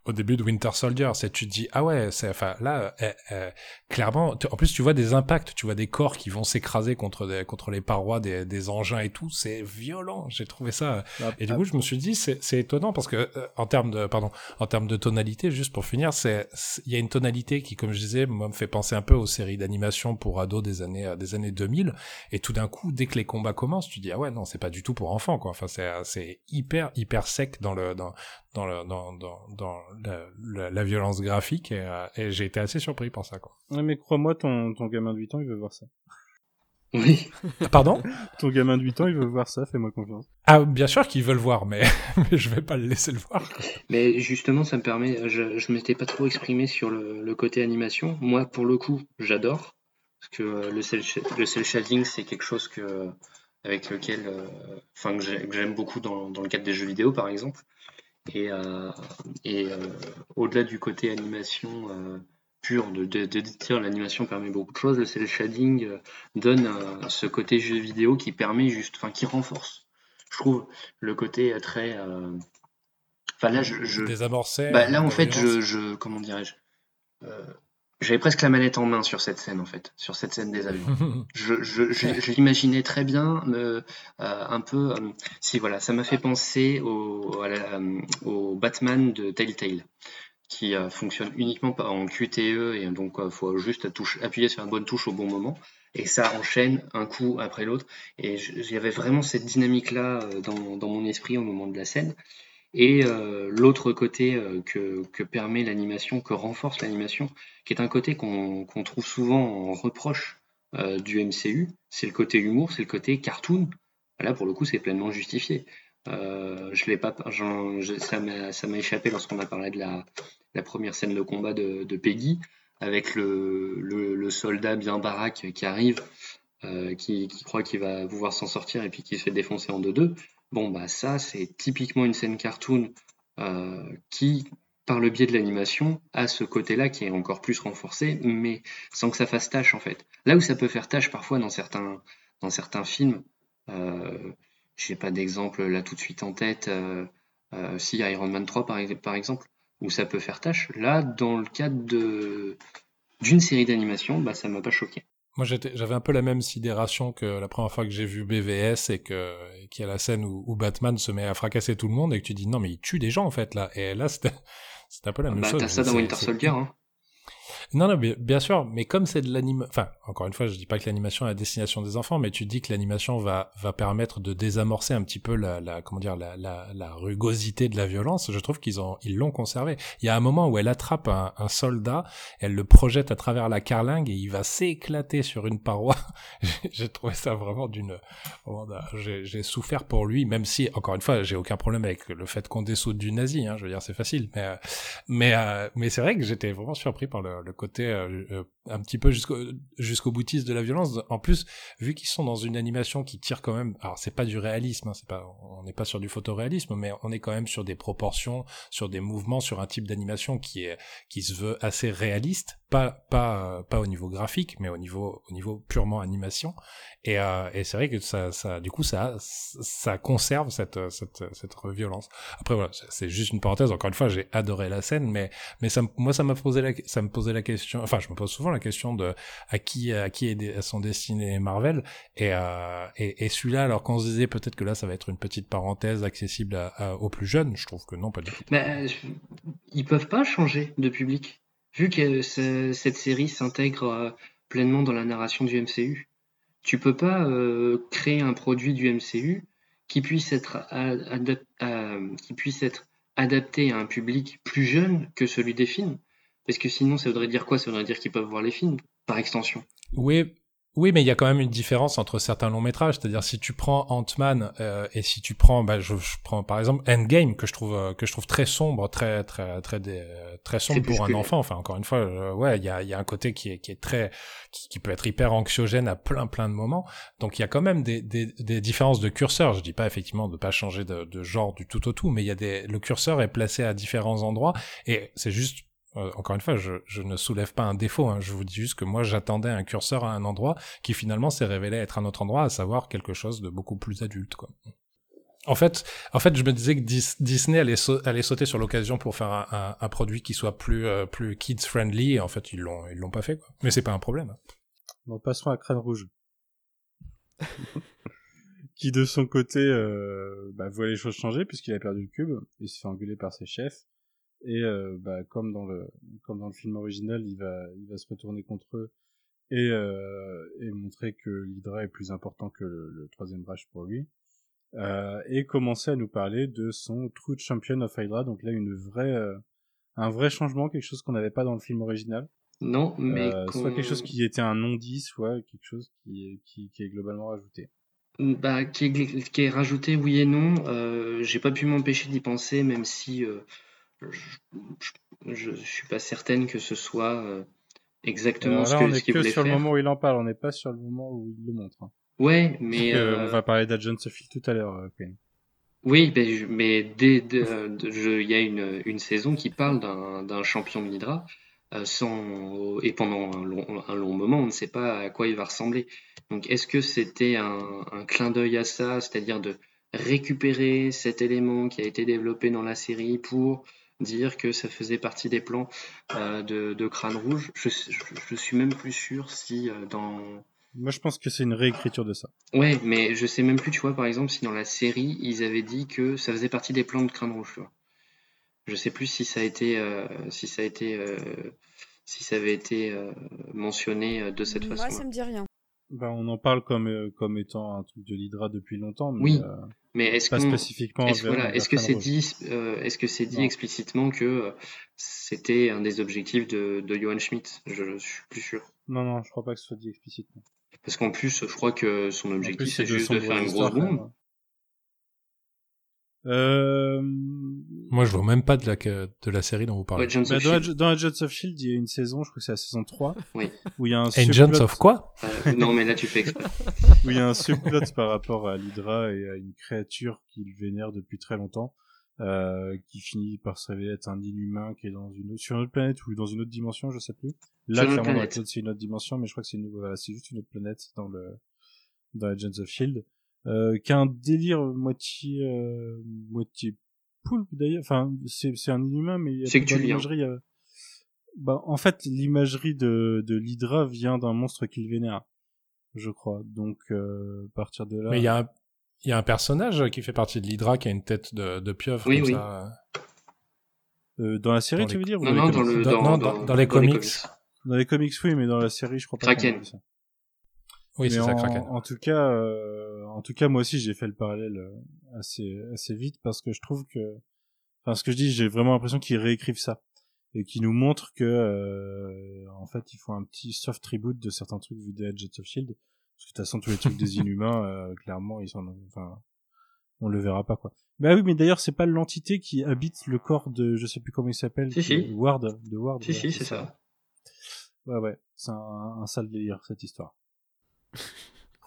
au début de Winter Soldier, c'est tu te dis ah ouais, c'est enfin là euh, euh, clairement en plus tu vois des impacts, tu vois des corps qui vont s'écraser contre des contre les parois des, des engins et tout, c'est violent. J'ai trouvé ça
Bah,
et du coup je me suis dit c'est étonnant parce que euh, en termes de pardon, en termes de tonalité juste pour finir, c'est il y a une tonalité qui comme je disais moi me fait penser un peu aux séries d'animation pour ados des années euh, des années 2000 et tout d'un coup dès que les combats commencent, tu dis ah ouais non, c'est pas du tout pour enfants quoi. Enfin c'est c'est hyper hyper sec dans le dans dans, le, dans, dans, dans la, la, la violence graphique et, euh, et j'ai été assez surpris par ça. Quoi.
Ouais, mais crois-moi, ton, ton gamin de 8 ans, il veut voir ça.
Oui.
Ah, Pardon?
Ton gamin de 8 ans, il veut voir ça, fais-moi confiance.
Ah bien sûr qu'ils veulent voir, mais, mais je vais pas le laisser le voir. quoi.
Mais justement, ça me permet, je, je m'étais pas trop exprimé sur le, le côté animation. Moi, pour le coup, j'adore. Parce que euh, le cel, le cel shading, c'est quelque chose que, avec lequel, euh, enfin, que j'aime beaucoup dans, dans le cadre des jeux vidéo, par exemple. Et, euh, et euh, au-delà du côté animation euh, pur de, de, de dire l'animation permet beaucoup de choses, le cel shading donne ce côté jeu vidéo qui permet juste, enfin, qui renforce. Je trouve le côté très. euh, Enfin là, je, je, bah, là, en fait, je, je comment dirais-je euh, J'avais presque la manette en main sur cette scène, en fait, sur cette scène des avions. Je, je, je, je l'imaginais très bien, euh, un peu. euh, si voilà, ça m'a fait penser au, la- euh, au Batman de Telltale, qui euh, fonctionne uniquement en QTE et donc il faut juste touche, appuyer sur la bonne touche au bon moment. Et ça enchaîne un coup après l'autre. Et il y avait vraiment cette dynamique-là dans, dans mon esprit au moment de la scène. Et euh, l'autre côté euh, que, permet l'animation, que renforce l'animation, qui est un côté qu'on trouve souvent en reproche euh, du MCU, c'est le côté humour, c'est le côté cartoon. Là, pour le coup, c'est pleinement justifié. Je l'ai pas, ça m'a échappé lorsqu'on a parlé de la, première scène de combat de, Peggy, avec le, soldat bien baraque qui arrive, qui, qui croit qu'il va pouvoir s'en sortir et puis qui se fait défoncer en deux-deux. Bon, bah ça, c'est typiquement une scène cartoon euh, qui, par le biais de l'animation, a ce côté-là qui est encore plus renforcé, mais sans que ça fasse tâche en fait. Là où ça peut faire tâche parfois dans certains, dans certains films, euh, j'ai pas d'exemple là tout de suite en tête, euh, si Iron Man 3 par, ex- par exemple, où ça peut faire tâche. Là, dans le cadre d'une série d'animation, bah ça m'a pas choqué.
Moi, j'étais- j'avais un peu la même sidération que la première fois que j'ai vu BVS et que qu'il y a la scène où, où Batman se met à fracasser tout le monde et que tu dis non mais il tue des gens en fait là. Et là c'était un peu la même
Bah
chose.
t'as ça dans Winter Soldier, hein.
Non, non, bien, sûr, mais comme c'est de l'animation, enfin, encore une fois, je dis pas que l'animation est à destination des enfants, mais tu dis que l'animation va, va permettre de désamorcer un petit peu la, la comment dire, la, la, la rugosité de la violence. Je trouve qu'ils ont, ils l'ont conservé. Il y a un moment où elle attrape un, un soldat, elle le projette à travers la carlingue et il va s'éclater sur une paroi. j'ai trouvé ça vraiment d'une, j'ai souffert pour lui, même si, encore une fois, j'ai aucun problème avec le fait qu'on dessoute du nazi, hein, je veux dire, c'est facile, mais, mais, euh, mais c'est vrai que j'étais vraiment surpris par le, le côté euh, euh, un petit peu jusqu'au jusqu'au boutiste de la violence. En plus, vu qu'ils sont dans une animation qui tire quand même, alors c'est pas du réalisme, hein, c'est pas, on n'est pas sur du photoréalisme, mais on est quand même sur des proportions, sur des mouvements, sur un type d'animation qui est qui se veut assez réaliste, pas pas pas au niveau graphique, mais au niveau au niveau purement animation. Et, euh, et c'est vrai que ça, ça, du coup, ça, ça conserve cette, cette, cette violence. Après voilà, c'est juste une parenthèse. Encore une fois, j'ai adoré la scène, mais, mais ça, moi, ça m'a posé ça me posait la question. Enfin, je me pose souvent la question de à qui, à qui est, sont destinés Marvel. Et, euh, et, et celui-là, alors qu'on se disait peut-être que là, ça va être une petite parenthèse accessible à, aux plus jeunes, je trouve que non, pas du tout.
Mais, ils peuvent pas changer de public, vu que cette série s'intègre euh, pleinement dans la narration du MCU tu peux pas créer un produit du MCU qui puisse être qui puisse être adapté à un public plus jeune que celui des films parce que sinon ça voudrait dire quoi? Ça voudrait dire qu'ils peuvent voir les films par extension
oui oui, mais il y a quand même une différence entre certains longs métrages. C'est-à-dire si tu prends Ant-Man euh, et si tu prends, bah, je, je, prends par exemple Endgame que je trouve euh, que je trouve très sombre, très très très très, très sombre pour un enfant. Enfin, encore une fois, euh, ouais, il y a y a un côté qui est qui est très qui, qui, peut être hyper anxiogène à plein plein de moments. Donc il y a quand même des, des, des différences de curseur. Je dis pas effectivement de pas changer de, de genre du tout au tout, mais il y a des le curseur est placé à différents endroits et c'est juste euh, encore une fois, je, ne soulève pas un défaut, hein. je vous dis juste que moi j'attendais un curseur à un endroit qui finalement s'est révélé être un autre endroit, à savoir quelque chose de beaucoup plus adulte. En fait, en fait, je me disais que Disney allait, allait sauter sur l'occasion pour faire un, produit qui soit plus euh, plus kids friendly. Et en fait, ils l'ont ils l'ont pas fait. Quoi. Mais c'est pas un problème. Hein.
Passons à Crâne Rouge, qui de son côté euh, bah, voit les choses changer puisqu'il a perdu le cube. Il se fait engueuler par ses chefs et euh, bah, comme dans le comme dans le film original, il va il va se retourner contre eux et euh, et montrer que l'Hydra est plus important que le, le troisième Reich pour lui. Euh, et commencer à nous parler de son True Champion of Hydra. Donc là, une vraie un vrai changement, quelque chose qu'on n'avait pas dans le film original.
Non, mais
soit quelque chose qui était un non-dit, soit quelque chose qui, qui, qui est globalement rajouté.
Bah, qui est, qui est rajouté, oui et non. Euh, J'ai pas pu m'empêcher d'y penser, même si je, ne suis pas certaine que ce soit euh, exactement
là,
ce que
on
ce qu'il voulait
sur
faire.
le moment où il en parle, on n'est pas sur le moment où il le montre. Hein.
Ouais, mais
Euh,
euh,
on va parler d'Agent Sophie tout à l'heure, euh, Queen.
oui, ben, je- mais dès, il y a une, une saison qui parle d'un d'un champion de l'Hydra euh, sans et pendant un long, un long moment, on ne sait pas à quoi il va ressembler. Donc, est-ce que c'était un, un clin d'œil à ça, c'est-à-dire de récupérer cet élément qui a été développé dans la série pour dire que ça faisait partie des plans euh, de, de Crâne Rouge. Je, je, je suis même plus sûr si euh, dans...
Moi, je pense que c'est une réécriture de ça.
Ouais, mais je sais même plus, tu vois, par exemple, si dans la série, ils avaient dit que ça faisait partie des plans de Crâne Rouge, tu vois. Je sais plus si ça a été, euh, si ça a été, euh, si ça avait été euh, mentionné euh, de cette
Moi,
façon.
ça me dit rien.
Bah, on en parle comme euh, comme étant un truc de l'Hydra depuis longtemps, mais
Oui.
euh,
Mais est-ce
pas spécifiquement.
est-ce, voilà, que c'est dit, euh, est-ce que c'est dit
Non.
explicitement que euh, c'était un des objectifs de, de Johan Schmidt? Je, je suis plus sûr.
Non, non, je crois pas que ce soit dit explicitement.
Parce qu'en plus, je crois que son objectif, c'est juste de faire une grosse bombe.
Euh...
Moi, je vois même pas de la de la série dont vous parlez.
Ouais,
bah,
of
dans. Ag- dans Agents of Shield, il y a une saison, je crois que c'est la saison 3,
Oui.
où il y a un
Agents
subplot-
of quoi?
Euh, non, mais là, tu fais exprès.
où il y a un subplot par rapport à l'Hydra et à une créature qu'il vénère depuis très longtemps, euh, qui finit par se révéler être un inhumain qui est dans une autre, sur une autre planète ou dans une autre dimension, je sais plus. Là,
Sur
clairement, c'est une autre dimension, mais je crois que c'est une, voilà, c'est juste une autre planète dans le, dans Agents of Shield, euh, qui a un délire moitié, euh, moitié poulpe d'ailleurs. Enfin, c'est, c'est un inhumain, mais il y a
que tu
l'imagerie, euh, bah, en fait, l'imagerie de, de l'Hydra vient d'un monstre qu'il vénère, je crois. Donc, euh, à partir de là.
Mais il y a un il y a un personnage qui fait partie de l'Hydra qui a une tête de, de pieuvre
Oui,
comme
oui.
ça.
Euh, dans la série,
Dans
tu veux dire
Non, non, dans
les comics.
Dans les comics, oui, mais dans la série, je crois pas.
Kraken.
ça.
Oui,
Mais
c'est ça,
en,
Kraken.
en tout cas, euh, en tout cas, moi aussi, j'ai fait le parallèle euh, assez assez vite parce que je trouve que, enfin, ce que je dis, j'ai vraiment l'impression qu'ils réécrivent ça et qu'ils nous montrent que, euh, en fait, ils font un petit soft reboot de certains trucs vu des Agents of Shield. Parce que de toute façon, tous les trucs des Inhumains, euh, clairement, ils sont, enfin, on le verra pas quoi. Bah oui, mais d'ailleurs, c'est pas l'entité qui habite le corps de, je sais plus comment il s'appelle,
Si, si.
de Ward, de Ward.
Si,
ouais,
si, c'est ça.
Ouais, ouais, c'est un, un sale délire cette histoire.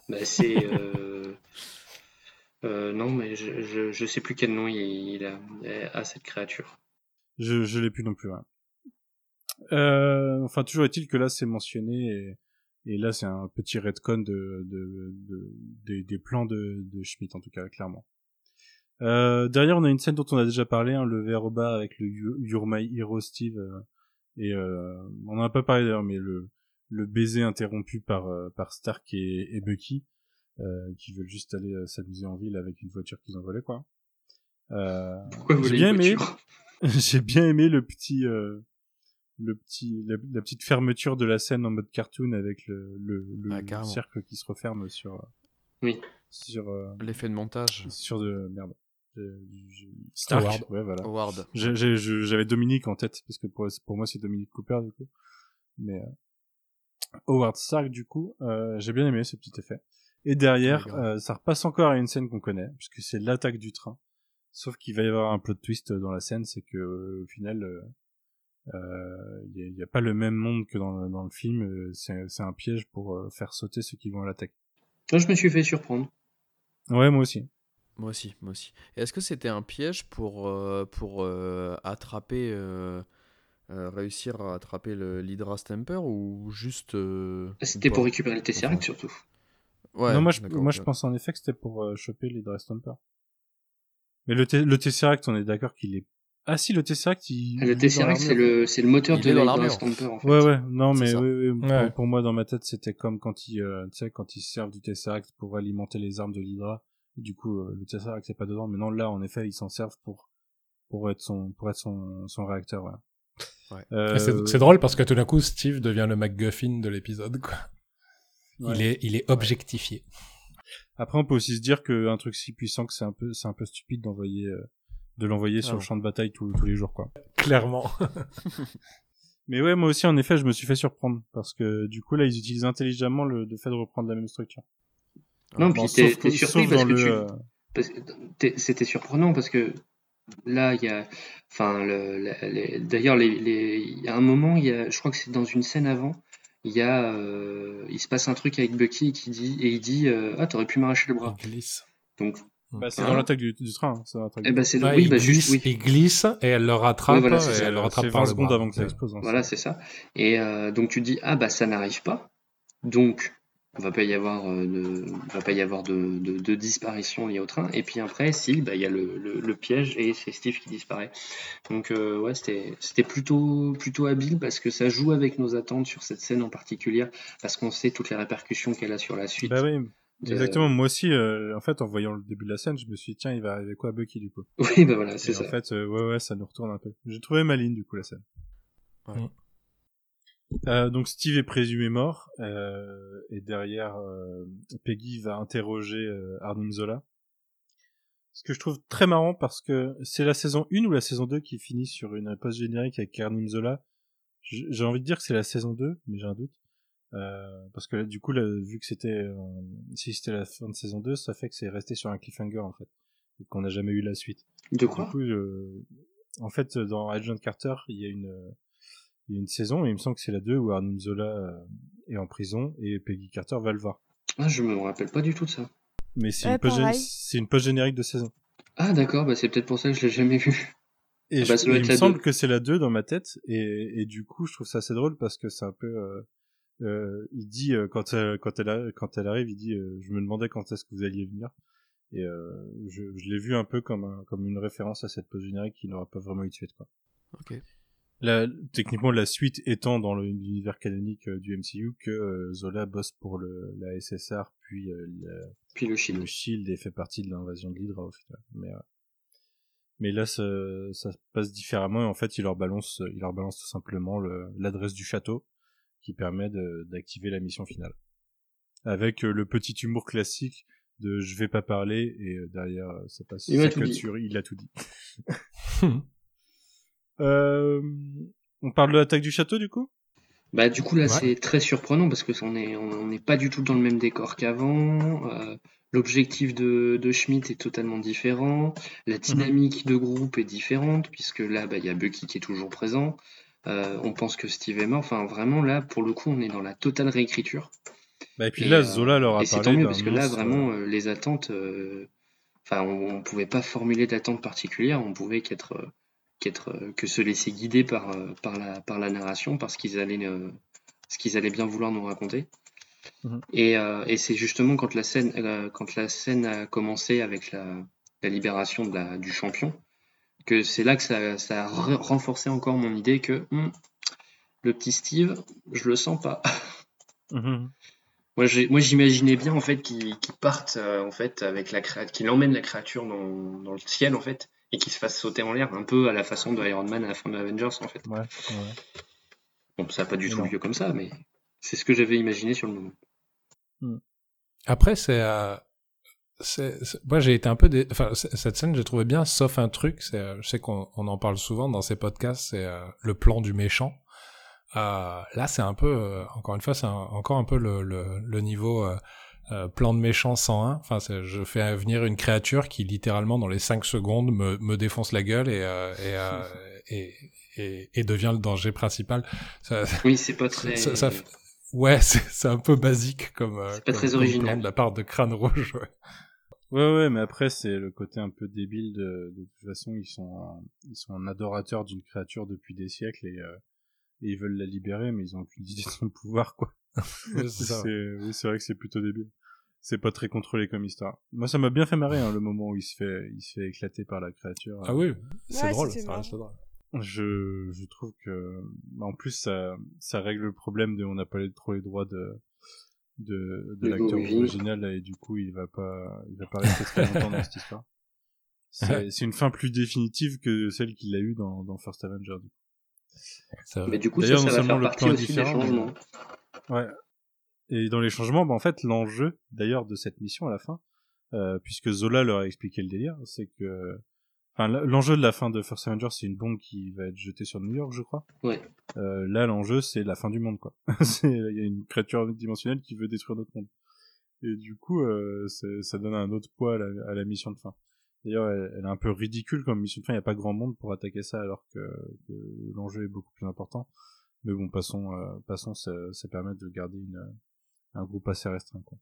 Bah, c'est. Euh... euh, non, mais je, je, je sais plus quel nom il, il a cette créature.
Je, je l'ai plus non plus. ouais. Euh, enfin, toujours est-il que là, c'est mentionné et, là, c'est un petit retcon de, de, de, des- des plans de, de Schmidt, en tout cas, clairement. Euh, derrière, on a une scène dont on a déjà parlé, hein, le verre au bas avec le You- You're My Hero Steve. euh, et euh, on en a pas parlé d'ailleurs, mais le, le baiser interrompu par, euh, par Stark et, et Bucky, euh, qui veulent juste aller euh, s'amuser en ville avec une voiture qu'ils ont volée, quoi. Euh,
Pourquoi
j'ai
voler
bien
une
aimé, j'ai bien aimé le petit, euh, le petit, la, la petite fermeture de la scène en mode cartoon avec le, le, le
Ah,
cercle qui se referme sur, euh,
Oui.
sur, euh,
L'effet de montage.
sur de merde. Je-
Stark.
Howard, ouais, voilà. J'avais Dominique en tête parce que pour, pour moi c'est Dominique Cooper du coup. Mais euh, Howard Stark du coup, euh, j'ai bien aimé ce petit effet. Et derrière, euh, ça repasse encore à une scène qu'on connaît puisque c'est l'attaque du train. Sauf qu'il va y avoir un plot twist dans la scène, c'est que euh, au final, euh, il n'y a, il y a pas le même monde que dans le, dans le film. C'est un piège pour euh, faire sauter ceux qui vont à l'attaque.
Moi, je me suis fait surprendre.
Ouais, moi aussi.
Moi aussi, moi aussi. Et Est-ce que c'était un piège pour, euh, pour euh, attraper, euh, réussir à attraper le- l'Hydra Stamper ou juste. euh,
C'était
ou
pour récupérer le Tesseract
Enfin,
surtout.
Ouais,
non, moi je, moi je pense en effet que c'était pour euh, choper les Dress Stomper. Mais le, T- le Tesseract, on est d'accord qu'il est. Ah si, le Tesseract, il.
Ah, Le Tesseract, c'est le, c'est le moteur
Il
de
est dans
la Hydra
l'armure.
Stamper, en fait.
Ouais, ouais, non, mais oui, oui, pour-
Ouais.
Pour, moi, dans ma tête, c'était comme quand ils, euh, tu sais, quand ils servent du Tesseract pour alimenter les armes de l'Hydra. Du coup, le Tesseract, c'est pas dedans. Mais non, là, en effet, ils s'en servent pour, pour être son, pour être son, son réacteur, ouais.
Ouais.
Euh,
Et C'est drôle parce que tout d'un coup, Steve devient le MacGuffin de l'épisode,
ouais.
Il est, il est objectifié.
Après, on peut aussi se dire qu'un truc si puissant que c'est un peu, c'est un peu stupide d'envoyer, euh, de l'envoyer sur
Ah
le champ de bataille tous tous les jours, quoi.
Clairement.
Mais ouais, moi aussi, en effet, je me suis fait surprendre parce que du coup, là, ils utilisent intelligemment le, le fait de reprendre la même structure.
Non,
Bon,
puis t'es
sauf
t'es
que-
surpris
sauf
parce
dans
que
le,
tu, parce que t'es- c'était surprenant parce que là il y a enfin le, la- les- d'ailleurs les, les il y a un moment il y a je crois que c'est dans une scène avant il y a euh, il se passe un truc avec Bucky qui dit et il dit euh, ah t'aurais pu m'arracher le
Il
bras
glisse.
donc
bah, c'est
Hein
dans l'attaque du, du train. hein, c'est dans l'attaque
eh
du
ben
train.
c'est
Ouais,
oui
il,
bah
glisse,
juste oui
il glisse et elle le rattrape
Oui, voilà, c'est
et
ça.
elle le rattrape
C'est
par
20
le
secondes
bras.
avant que ça
Ouais.
explose. hein,
voilà
c'est-
c'est ça et euh, donc tu te dis ah bah ça n'arrive pas donc on va pas y avoir euh, de va pas y avoir de, de, de disparition liée au train et puis après si bah il y a le, le, le piège et c'est Steve qui disparaît donc euh, ouais c'était plutôt plutôt habile parce que ça joue avec nos attentes sur cette scène en particulier parce qu'on sait toutes les répercussions qu'elle a sur la suite
Bah oui, exactement. Moi aussi, euh, en fait, en voyant le début de la scène, je me suis dit, tiens, il va arriver quoi à Bucky, du coup?
oui bah voilà c'est
en
ça
fait, euh, ouais, ouais, ça nous retourne un peu. J'ai trouvé maligne, du coup, la scène.
Ouais.
Euh, donc Steve est présumé mort euh, et derrière euh, Peggy va interroger euh, Arnim Zola. Ce que je trouve très marrant parce que c'est la saison 1 ou la saison 2 qui finit sur une post générique avec Arnim Zola. J'ai envie de dire que c'est la saison 2, mais j'ai un doute. Euh, parce que là, du coup, là, vu que c'était si c'était la fin de saison 2, ça fait que c'est resté sur un cliffhanger en fait et qu'on n'a jamais eu la suite.
de
Du
quoi
coup, je- en fait, dans Agent Carter, il y a une, il y a une saison, et il me semble que c'est la 2 où Arnim Zola euh, est en prison et Peggy Carter va le voir.
ah je me rappelle pas du tout de ça
Mais c'est
Ouais,
une, post- une post-générique de saison.
ah d'accord bah c'est peut-être pour ça que je l'ai jamais vu
Et
Ah bah,
il me semble
2.
que c'est la 2 dans ma tête, et, et du coup, je trouve ça assez drôle parce que c'est un peu, euh, euh, il dit, euh, quand, elle, quand, elle, a- quand elle arrive, il dit, euh, je me demandais quand est-ce que vous alliez venir. Et euh, je, je l'ai vu un peu comme, un, comme une référence à cette post-générique qui n'aura pas vraiment eu de suite, quoi.
Ok.
La, techniquement, la suite étant dans l'univers canonique euh, du MCU que euh, Zola bosse pour le, la SSR, puis euh, la-
puis le
le
Shield
Shield et fait partie de l'invasion de l'Hydra au final. Mais, euh, mais là, ça, ça se passe différemment et en fait, il leur balance, il leur balance tout simplement le- l'adresse du château qui permet d'activer la mission finale. Avec euh, le petit humour classique de je vais pas parler et euh, derrière euh, ça passe
Il tout dit.
sur il a tout dit. Euh, on parle de l'attaque du château du coup?
Bah du coup là
Ouais.
c'est très surprenant parce que on est on n'est pas du tout dans le même décor qu'avant. euh, L'objectif de, de Schmidt est totalement différent. La dynamique de groupe est différente puisque là bah il y a Bucky qui est toujours présent. Euh, on pense que Steve est mort. Enfin vraiment là pour le coup on est dans la totale réécriture.
bah, Et puis
Et,
là
euh,
Zola leur a
Et c'est
parlé
tant mieux parce que là vraiment euh, les attentes. euh, Enfin on, on pouvait pas formuler d'attente particulière. On pouvait qu'être euh, qu'être euh, que se laisser guider par euh, par la par la narration parce qu'ils allaient euh, ce qu'ils allaient bien vouloir nous raconter.
Mhm.
Et, euh, et c'est justement quand la scène euh, quand la scène a commencé avec la, la libération de la, du champion que c'est là que ça, ça a re- renforcé encore mon idée que hmm, le petit Steve, je le sens pas.
Mhm.
Moi, j'imaginais bien en fait qu'il qu'il parte euh, en fait avec la créature, qu'il emmène la créature dans, dans le ciel en fait et qu'il se fasse sauter en l'air un peu à la façon de Iron Man à la fin de Avengers en fait.
Ouais, ouais.
Bon, ça n'a pas du tout lieu comme ça, mais c'est ce que j'avais imaginé sur le moment.
Après, c'est, euh, c'est, moi j'ai été un peu, dé... enfin cette scène j'ai trouvé bien, sauf un truc. C'est, euh, je sais qu'on on en parle souvent dans ces podcasts, c'est euh, le plan du méchant. Euh, là, c'est un peu, encore une fois, c'est encore un peu le, le, le niveau euh, plan de méchant 101. Enfin, c'est- je fais venir une créature qui littéralement dans les 5 secondes me, me défonce la gueule et, euh, et, euh, et, et, et devient le danger principal. Ça,
Oui, c'est pas très.
ça, ça Ouais, c'est c'est un peu basique comme, euh,
C'est pas
comme-
très original.
plan de la part de Crâne Rouge. Ouais.
Ouais, ouais, mais après, c'est le côté un peu débile de, de toute façon, ils sont, en- ils sont en adorateurs d'une créature depuis des siècles et, euh, et ils veulent la libérer, mais ils ont aucune idée de son pouvoir, quoi.
Ouais, c'est ça.
C'est, oui, c'est vrai que c'est plutôt débile. C'est pas très contrôlé comme histoire. Moi, ça m'a bien fait marrer, hein, le moment où il se fait, il se fait éclater par la créature.
Ah oui, c'est
Ouais,
drôle, ça reste drôle.
Je, je trouve que, en plus, ça, ça règle le problème de, on n'a pas les- trop les droits de, de, de l'acteur original, et du coup, il va pas, il va pas rester très longtemps dans cette histoire. C'est, c'est une fin plus définitive que celle qu'il a eue dans, dans First Avenger.
Mais du coup, ça, ça va
seulement
faire
le
partie aussi des changements.
Ouais. Et dans les changements, bah, en fait, l'enjeu, d'ailleurs, de cette mission à la fin, euh, puisque Zola leur a expliqué le délire, c'est que, enfin, l'enjeu de la fin de First Avenger, c'est une bombe qui va être jetée sur New York, je crois.
Ouais.
Euh, là, l'enjeu, c'est la fin du monde, quoi. C'est- Il y a une créature dimensionnelle qui veut détruire notre monde. Et du coup, euh, ça donne un autre poids à la, à la mission de fin. D'ailleurs, elle, elle est un peu ridicule comme mission de fin. Il n'y a pas grand monde pour attaquer ça, alors que, que l'enjeu est beaucoup plus important. Mais bon, passons, euh, passons, ça, ça permet de garder une, un groupe assez restreint, quoi.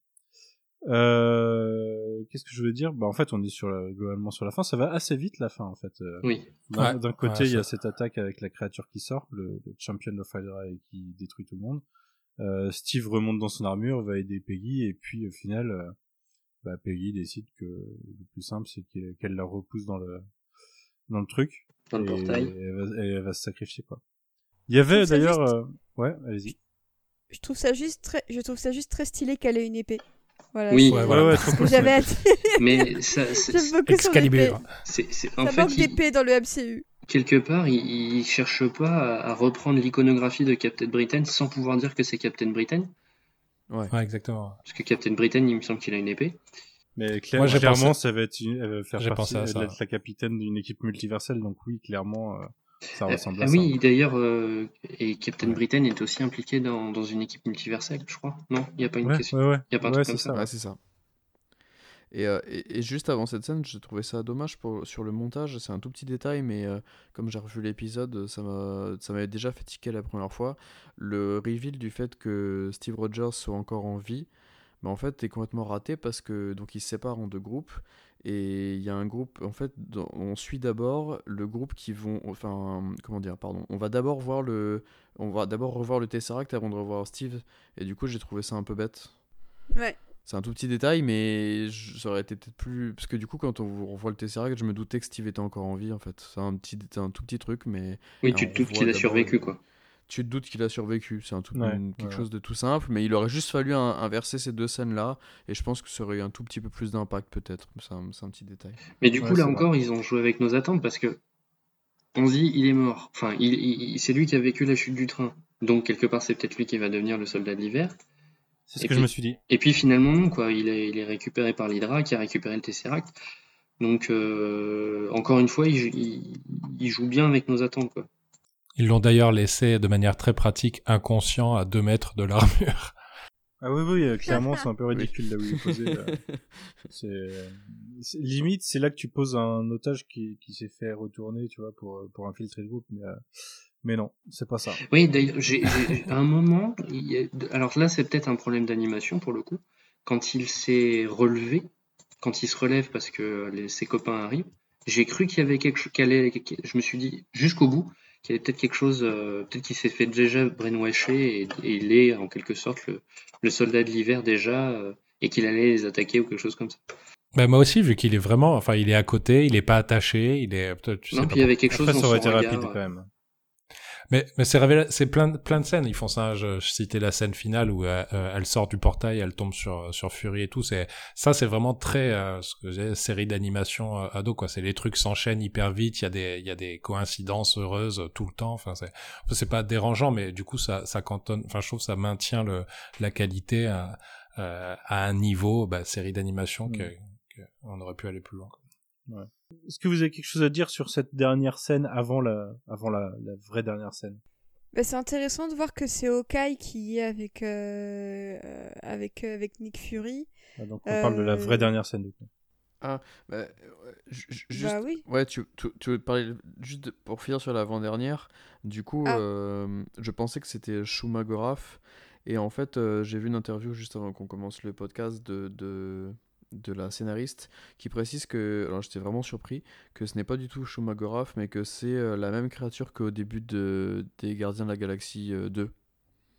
Euh, qu'est-ce que je voulais dire? Bah en fait, on est sur la, globalement sur la fin. Ça va assez vite la fin, en fait. Euh,
Oui.
d'un
Ouais.
d'un côté,
Ouais,
il y a cette attaque avec la créature qui sort, le, le Champion of Hydra et qui détruit tout le monde. Euh, Steve remonte dans son armure, va aider Peggy, et puis au final, euh, bah, Peggy décide que le plus simple, c'est qu'elle qu'elle la repousse dans le dans le truc.
Dans le
et
portail.
Elle va, elle va se sacrifier, quoi. Il y avait d'ailleurs... euh, Ouais, allez-y.
Je trouve ça juste très, je trouve ça juste très stylé qu'elle ait une épée. Voilà.
Oui.
Ouais,
c'est
voilà.
Ouais, ouais,
j'avais dire.
Mais ça.
Excalibur.
c'est, c'est- en
Ça
fait,
manque
il-
d'épée dans le MCU.
quelque part, il, il cherche pas à, à reprendre l'iconographie de Captain Britain sans pouvoir dire que c'est Captain Britain.
Ouais, exactement.
Parce que Captain Britain, il me semble qu'il a une épée.
Mais clair-
Moi,
clairement,
pensé-
ça va être une, elle va faire partie,
pensé à
elle
ça.
va être la capitaine d'une équipe multiverselle, donc oui, clairement, euh, ça
Ah,
ressemble
ah
à
oui,
ça.
d'ailleurs, euh, et Captain
Ouais.
Britain est aussi impliqué dans, dans une équipe multiverselle, je crois. Non, il n'y a pas une
Ouais,
question.
ouais, ouais.
Y a pas un
Ouais,
truc comme
c'est
ça.
Ouais, c'est ça. Et, euh, et, et juste avant cette scène, j'ai trouvé ça dommage pour, sur le montage. C'est un tout petit détail, mais euh, comme j'ai revu l'épisode, ça m'a- ça m'avait déjà fait tiquer la première fois. Le reveal du fait que Steve Rogers soit encore en vie, bah, en fait, est complètement raté parce que donc ils se séparent en deux groupes. Et il y a un groupe, en fait, dans- on suit d'abord le groupe qui vont, enfin, comment dire, pardon, on va d'abord voir le, on va d'abord revoir le Tesseract avant de revoir Steve. Et du coup, j'ai trouvé ça un peu bête.
Ouais.
C'est un tout petit détail, mais je- ça aurait été peut-être plus. Parce que du coup, quand on revoit le Tesseract, je me doutais que Steve était encore en vie, en fait. C'est un, petit... c'est un tout petit truc, mais
Oui, tu te doutes qu'il a survécu, quoi.
Tu te doutes qu'il a survécu. C'est un tout...
Ouais,
une- quelque
ouais,
chose de tout simple, mais il aurait juste fallu un- inverser ces deux scènes-là, et je pense que ça aurait eu un tout petit peu plus d'impact, peut-être. C'est un... petit détail.
Mais du
Ouais,
coup, là encore, ils ont joué avec nos attentes parce que on se dit, il est mort. Enfin, il, c'est lui qui a vécu la chute du train. Donc quelque part, c'est peut-être lui qui va devenir le soldat de l'hiver.
C'est ce
Et
que
puis-
je me suis dit.
Et puis finalement, non, quoi, il est, il est récupéré par l'Hydra qui a récupéré le Tesseract. Donc euh, encore une fois, il- il joue bien avec nos attentes. Quoi.
Ils l'ont d'ailleurs laissé de manière très pratique inconscient à deux mètres de l'armure.
Ah oui, oui, euh, clairement, c'est un peu ridicule là où il est posé. euh. C'est c'est- limite, c'est là que tu poses un otage qui, qui s'est fait retourner, tu vois, pour euh, pour infiltrer le groupe, mais euh, mais non, c'est pas ça.
Oui, d'ailleurs, j'ai, j'ai- à un moment, il y a- alors là, c'est peut-être un problème d'animation pour le coup. Quand il s'est relevé, quand il se relève parce que les- ses copains arrivent, j'ai cru qu'il y avait quelque chose, qu'elle allait- je me suis dit jusqu'au bout avait peut-être quelque chose, euh, peut-être qu'il s'est fait déjà brainwasher et, et il est en quelque sorte le, le soldat de l'hiver déjà euh, et qu'il allait les attaquer ou quelque chose comme ça.
Bah, moi aussi, vu qu'il est vraiment, enfin, il est à côté, il est pas attaché, il est, tu sais
non,
pas
puis il y avait quelque chose
Après,
dans
ça aurait
son
été
regard.
rapide quand même.
Mais, mais c'est plein, de- plein de scènes. Ils font ça. Je, je citais la scène finale où euh, euh, elle sort du portail, elle tombe sur sur Fury et tout. C'est ça, c'est vraiment très euh, ce que j'ai série d'animation euh, ado quoi. C'est les trucs s'enchaînent hyper vite. Il y a des il y a des coïncidences heureuses euh, tout le temps. Enfin c'est c'est pas dérangeant, mais du coup ça ça cantonne. Enfin je trouve ça maintient le la qualité à euh, à un niveau bah, série d'animation que, que on aurait pu aller plus loin. quoi.
Est-ce que vous avez quelque chose à dire sur cette dernière scène avant la avant la, la vraie dernière scène?
Bah, c'est intéressant de voir que c'est Hawkeye qui est avec, euh, euh, avec, euh, avec Nick Fury.
Ah, Donc on parle de la
Euh,
vraie dernière scène du coup.
Ah, bah, ju- juste,
Bah oui.
ouais, tu, tu, tu veux parler juste pour finir sur l'avant-dernière. Du coup,
Ah.
euh, je pensais que c'était Shumagoraf. Et en fait, euh, j'ai vu une interview juste avant qu'on commence le podcast de, de, de la scénariste qui précise que, alors j'étais vraiment surpris, que ce n'est pas du tout Shumagoraf, mais que c'est euh, la même créature qu'au début de, des Gardiens de la Galaxie euh, 2.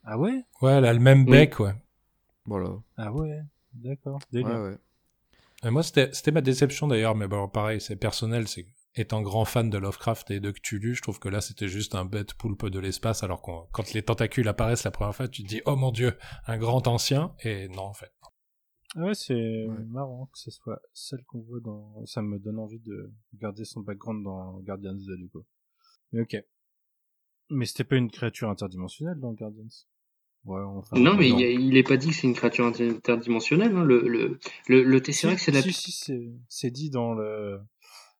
Ah ouais?
Ouais, elle a le même
Oui.
bec, ouais.
Voilà.
Ah ouais, d'accord.
Ouais,
Délire.
ouais.
Et moi, c'était c'était ma déception d'ailleurs, mais bon, pareil, c'est personnel. C'est étant grand fan de Lovecraft et de Cthulhu, je trouve que là, c'était juste un bête poulpe de l'espace, alors que quand les tentacules apparaissent la première fois, tu te dis, oh mon dieu, un grand ancien, et non, en fait.
Ah ouais, c'est
Ouais.
marrant que ce soit celle qu'on voit dans. Ça me donne envie de garder son background dans Guardians 2 du coup. Mais ok. Mais c'était pas une créature interdimensionnelle dans Guardians. Ouais, enfin.
Non, mais
non.
il, y a- il est pas dit que c'est une créature inter- interdimensionnelle. hein. Le, le, le, le Tesseract, c'est la.
Si, si, c'est- c'est dit dans le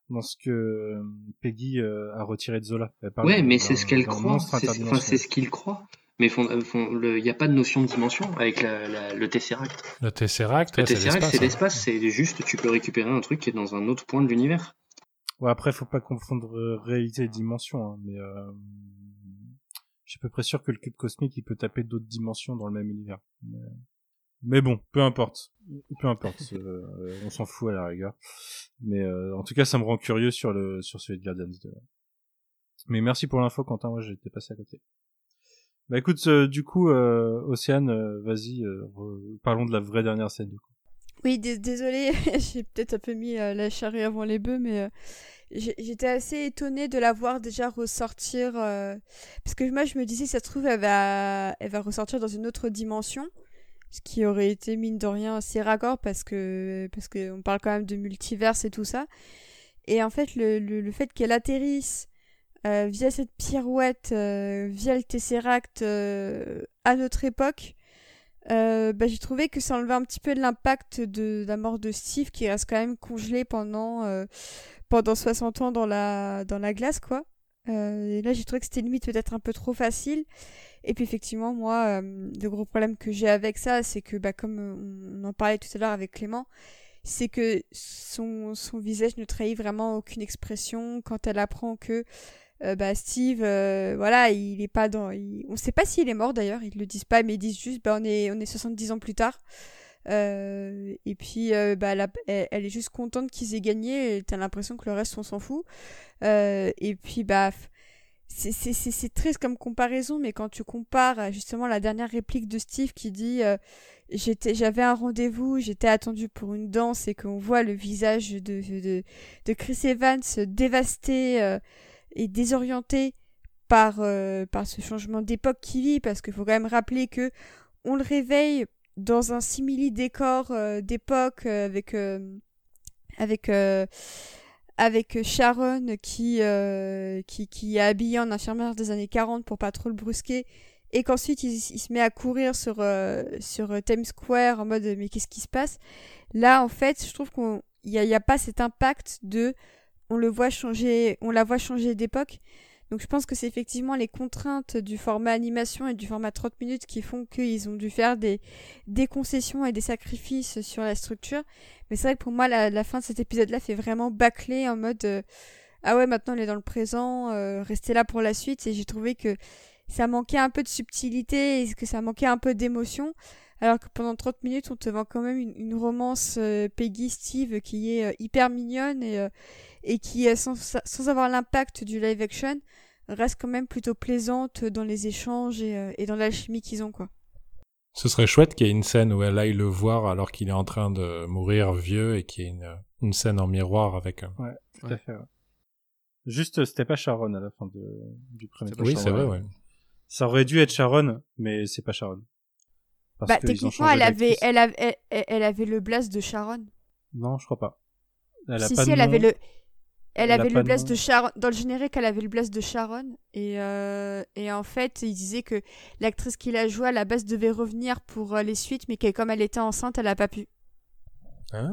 dans ce que euh, Peggy euh, a retiré de Zola. Elle parle
Ouais, mais c'est ce qu'elle croit. c'est ce qu'il croit. Mais fond- euh, il n'y a pas de notion de dimension avec la, la- le Tesseract.
Le Tesseract,
Le
ouais, c'est
Tesseract,
l'espace.
c'est
hein.
l'espace. C'est juste, tu peux récupérer un truc qui est dans un autre point de l'univers.
Ouais, après, faut pas confondre euh, réalité et dimension, hein, mais euh, je suis à peu près sûr que le cube cosmique, il peut taper d'autres dimensions dans le même univers. Mais, mais bon, peu importe. Peu importe. euh, on s'en fout à la rigueur. Mais euh, en tout cas, ça me rend curieux sur le sur celui de Guardians 2. Mais merci pour l'info, Quentin. Moi, j'étais passé à côté. Bah écoute, du coup, euh, Océane, euh, vas-y, euh, parlons de la vraie dernière scène, du coup.
Oui, dés- désolé, j'ai peut-être un peu mis euh, la charrue avant les bœufs, mais j'étais assez étonnée de la voir déjà ressortir. parce que moi, je me disais, ça se trouve, elle va, elle va ressortir dans une autre dimension. Ce qui aurait été, mine de rien, assez raccord parce que parce qu'on parle quand même de multiverse et tout ça. Et en fait, le, le fait qu'elle atterrisse euh, via cette pirouette, euh, via le Tesseract euh, à notre époque, bah, j'ai trouvé que ça enlevait un petit peu de l'impact de la mort de Steve qui reste quand même congelé pendant, pendant 60 ans dans la, dans la glace, quoi. Et là, j'ai trouvé que c'était limite peut-être un peu trop facile. Et puis effectivement, moi, le gros problème que j'ai avec ça, c'est que, bah, comme on en parlait tout à l'heure avec Clément, c'est que son, son visage ne trahit vraiment aucune expression quand elle apprend que euh, bah, Steve, euh, voilà, il est pas dans. il- On sait pas s'il est mort d'ailleurs, ils le disent pas, mais ils disent juste, bah, on est, on est 70 ans plus tard. Euh, et puis, euh, bah, elle, est juste contente qu'ils aient gagné, t'as l'impression que le reste, on s'en fout. Euh, et puis, bah, c'est- triste comme comparaison, mais quand tu compares justement la dernière réplique de Steve qui dit euh, j'étais j'avais un rendez-vous, j'étais attendu pour une danse et qu'on voit le visage de, de, de Chris Evans dévasté désorienté par, euh, par ce changement d'époque qu'il vit, parce qu'il faut quand même rappeler que on le réveille dans un simili décor euh, d'époque euh, avec avec avec Sharon qui, qui qui est habillée en infirmière des années 40 pour pas trop le brusquer et qu'ensuite il, il se met à courir sur, sur Times Square en mode mais qu'est-ce qui se passe? Là, en fait, je trouve qu'il n'y a, y a pas cet impact de on le voit changer, on la voit changer d'époque. Donc je pense que c'est effectivement les contraintes du format animation et du format 30 minutes qui font qu'ils ont dû faire des, des concessions et des sacrifices sur la structure. Mais c'est vrai que pour moi, la, la fin de cet épisode-là fait vraiment bâcler en mode euh, Ah ouais, maintenant on est dans le présent, euh, restez là pour la suite. Et j'ai trouvé que ça manquait un peu de subtilité et que ça manquait un peu d'émotion. Alors que pendant 30 minutes, on te vend quand même une, une romance euh, Peggy Steve qui est euh, hyper mignonne et, euh, et qui, euh, sans, sans avoir l'impact du live action, reste quand même plutôt plaisante dans les échanges et, euh, et dans l'alchimie qu'ils ont, quoi.
Ce serait chouette qu'il y ait une scène où elle aille le voir alors qu'il est en train de mourir vieux et qu'il y ait une, une scène en miroir avec... euh,
Ouais, tout à fait. ouais. Juste, c'était pas Sharon à la fin de, du premier.
Oui, c'est vrai,
ouais.
Ça aurait dû être Sharon, mais c'est pas Sharon. Parce
Bah,
ont
techniquement, elle avait, elle, avait, elle, avait le blast de Sharon.
Non, je crois pas. Elle a
si,
pas
si,
de
elle avait le. Elle, avait le blast de Sharon. Dans le générique, elle avait le blast de Sharon. Et, euh, et en fait, il disait que l'actrice qui l'a joué à la base devait revenir pour euh, les suites, mais que comme elle était enceinte, elle a pas pu.
Ah.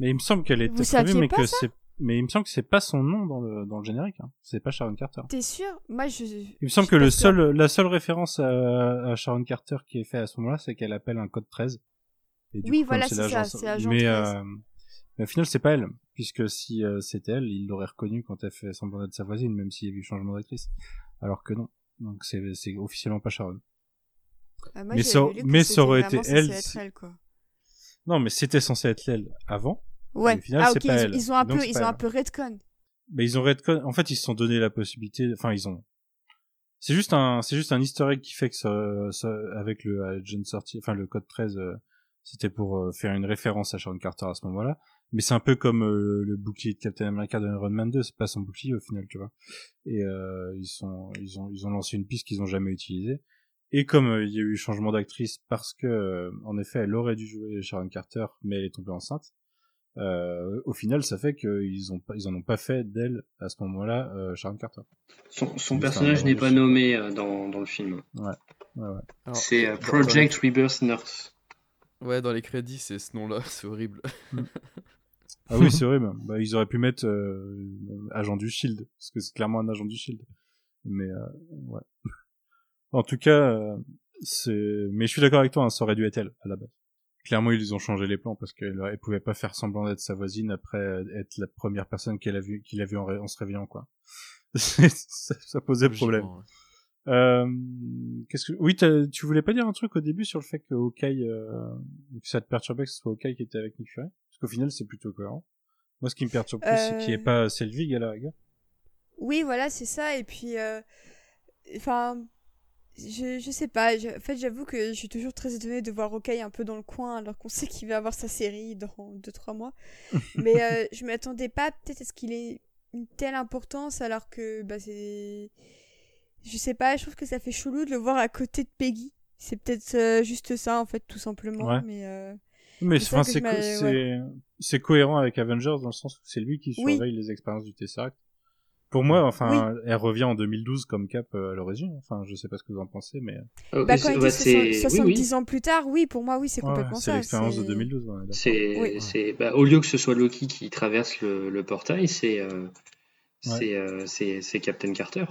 Mais il me semble qu'elle était
Vous
prévue, mais que c'est. Mais il me semble que c'est pas son nom dans le dans le générique. Hein. C'est pas Sharon Carter.
T'es sûr? Moi, je.
Il me semble que le seul, la seule référence à, à Sharon Carter qui est faite à ce moment-là, c'est qu'elle appelle un code 13. Et du
Oui,
coup,
voilà, c'est ça, c'est agent
mais,
13.
euh, mais au final, c'est pas elle. Puisque si euh, c'était elle, il l'aurait reconnue quand elle fait semblant d'être sa voisine, même s'il y a eu changement d'actrice. Alors que non. Donc c'est, c'est officiellement pas Sharon.
Ah, moi,
mais ça- mais aurait été
censé
elle
être elle, quoi.
Non, mais c'était censé être elle avant.
Ouais.
au final,
ah,
c'est
ok,
pas
ils,
elle.
ils ont un
Donc,
peu, ils ont un peu redcon.
Mais ils ont redcon. En fait, ils se sont donné la possibilité. Enfin, ils ont. C'est juste un, c'est juste un Easter egg qui fait que ça, ça avec le agent sorti, enfin le code 13, euh, c'était pour euh, faire une référence à Sharon Carter à ce moment-là. Mais c'est un peu comme euh, le bouclier de Captain America de Iron Man 2, c'est pas son bouclier au final, tu vois. Et euh, ils sont, ils ont, ils ont lancé une piste qu'ils ont jamais utilisée. Et comme euh, il y a eu changement d'actrice parce que, euh, en effet, elle aurait dû jouer Sharon Carter, mais elle est tombée enceinte. Euh, au final, ça fait qu'ils ont pas, ils en ont pas fait d'elle à ce moment-là euh, Sharon Carter.
Son, son personnage n'est pas nommé euh, dans, dans le film.
Ouais, ouais.
Alors,
C'est euh,
dans- dans
Project Rebirth Nurse.
Ouais, dans les crédits, c'est ce nom-là, c'est horrible.
Ah oui, c'est vrai. Bah, bah, ils auraient pu mettre euh, agent du Shield, parce que c'est clairement un agent du Shield. Mais euh, ouais. En tout cas, euh, c'est. Mais je suis d'accord avec toi, hein, ça aurait dû être elle à la base. Clairement, ils ont changé les plans parce qu'elle elle pouvait pas faire semblant d'être sa voisine après être la première personne qu'elle a vu, qu'il a vu en, ré- en se réveillant, quoi. ça, ça posait problème.
Ouais.
Euh, qu'est-ce que oui, tu voulais pas dire un truc au début sur le fait que Hawkeye, euh, que ça te perturbait que ce soit Hawkeye qui était avec Nick Fury? Qu'au final, c'est plutôt cohérent. Moi, ce qui me perturbe plus, c'est qu'il n'y ait
Euh.
pas Selvig à la rigueur.
Oui, voilà, c'est ça. Et puis, euh, enfin, je, je sais pas. je- en fait, j'avoue que je suis toujours très étonnée de voir Hawkeye un peu dans le coin, alors qu'on sait qu'il va avoir sa série dans 2-3 mois. Mais euh, je m'attendais pas peut-être à ce qu'il ait une telle importance, alors que bah, c'est. Je sais pas, je trouve que ça fait chelou de le voir à côté de Peggy. C'est peut-être euh, juste ça, en fait, tout simplement.
Ouais.
Mais euh,
Mais
c'est
enfin, c'est c'est c'est cohérent avec Avengers dans le sens où c'est lui qui
Oui.
surveille les expériences du Tesseract. Pour moi, enfin, elle revient en 2012 comme Cap euh, à l'origine. Enfin, je sais pas ce que vous en pensez, mais
Euh,
bah,
c'est-
quand il
bah,
dit
c'est-
70
oui, oui.
ans plus tard, oui, pour moi, oui, c'est
Ouais,
complètement
c'est
ça.
l'expérience de
c'est-
2012. ouais, d'accord.
C'est,
Oui.
c'est, bah, au lieu que ce soit Loki qui traverse le, le portail, c'est, euh,
Ouais.
c'est, euh, c'est, c'est Captain Carter.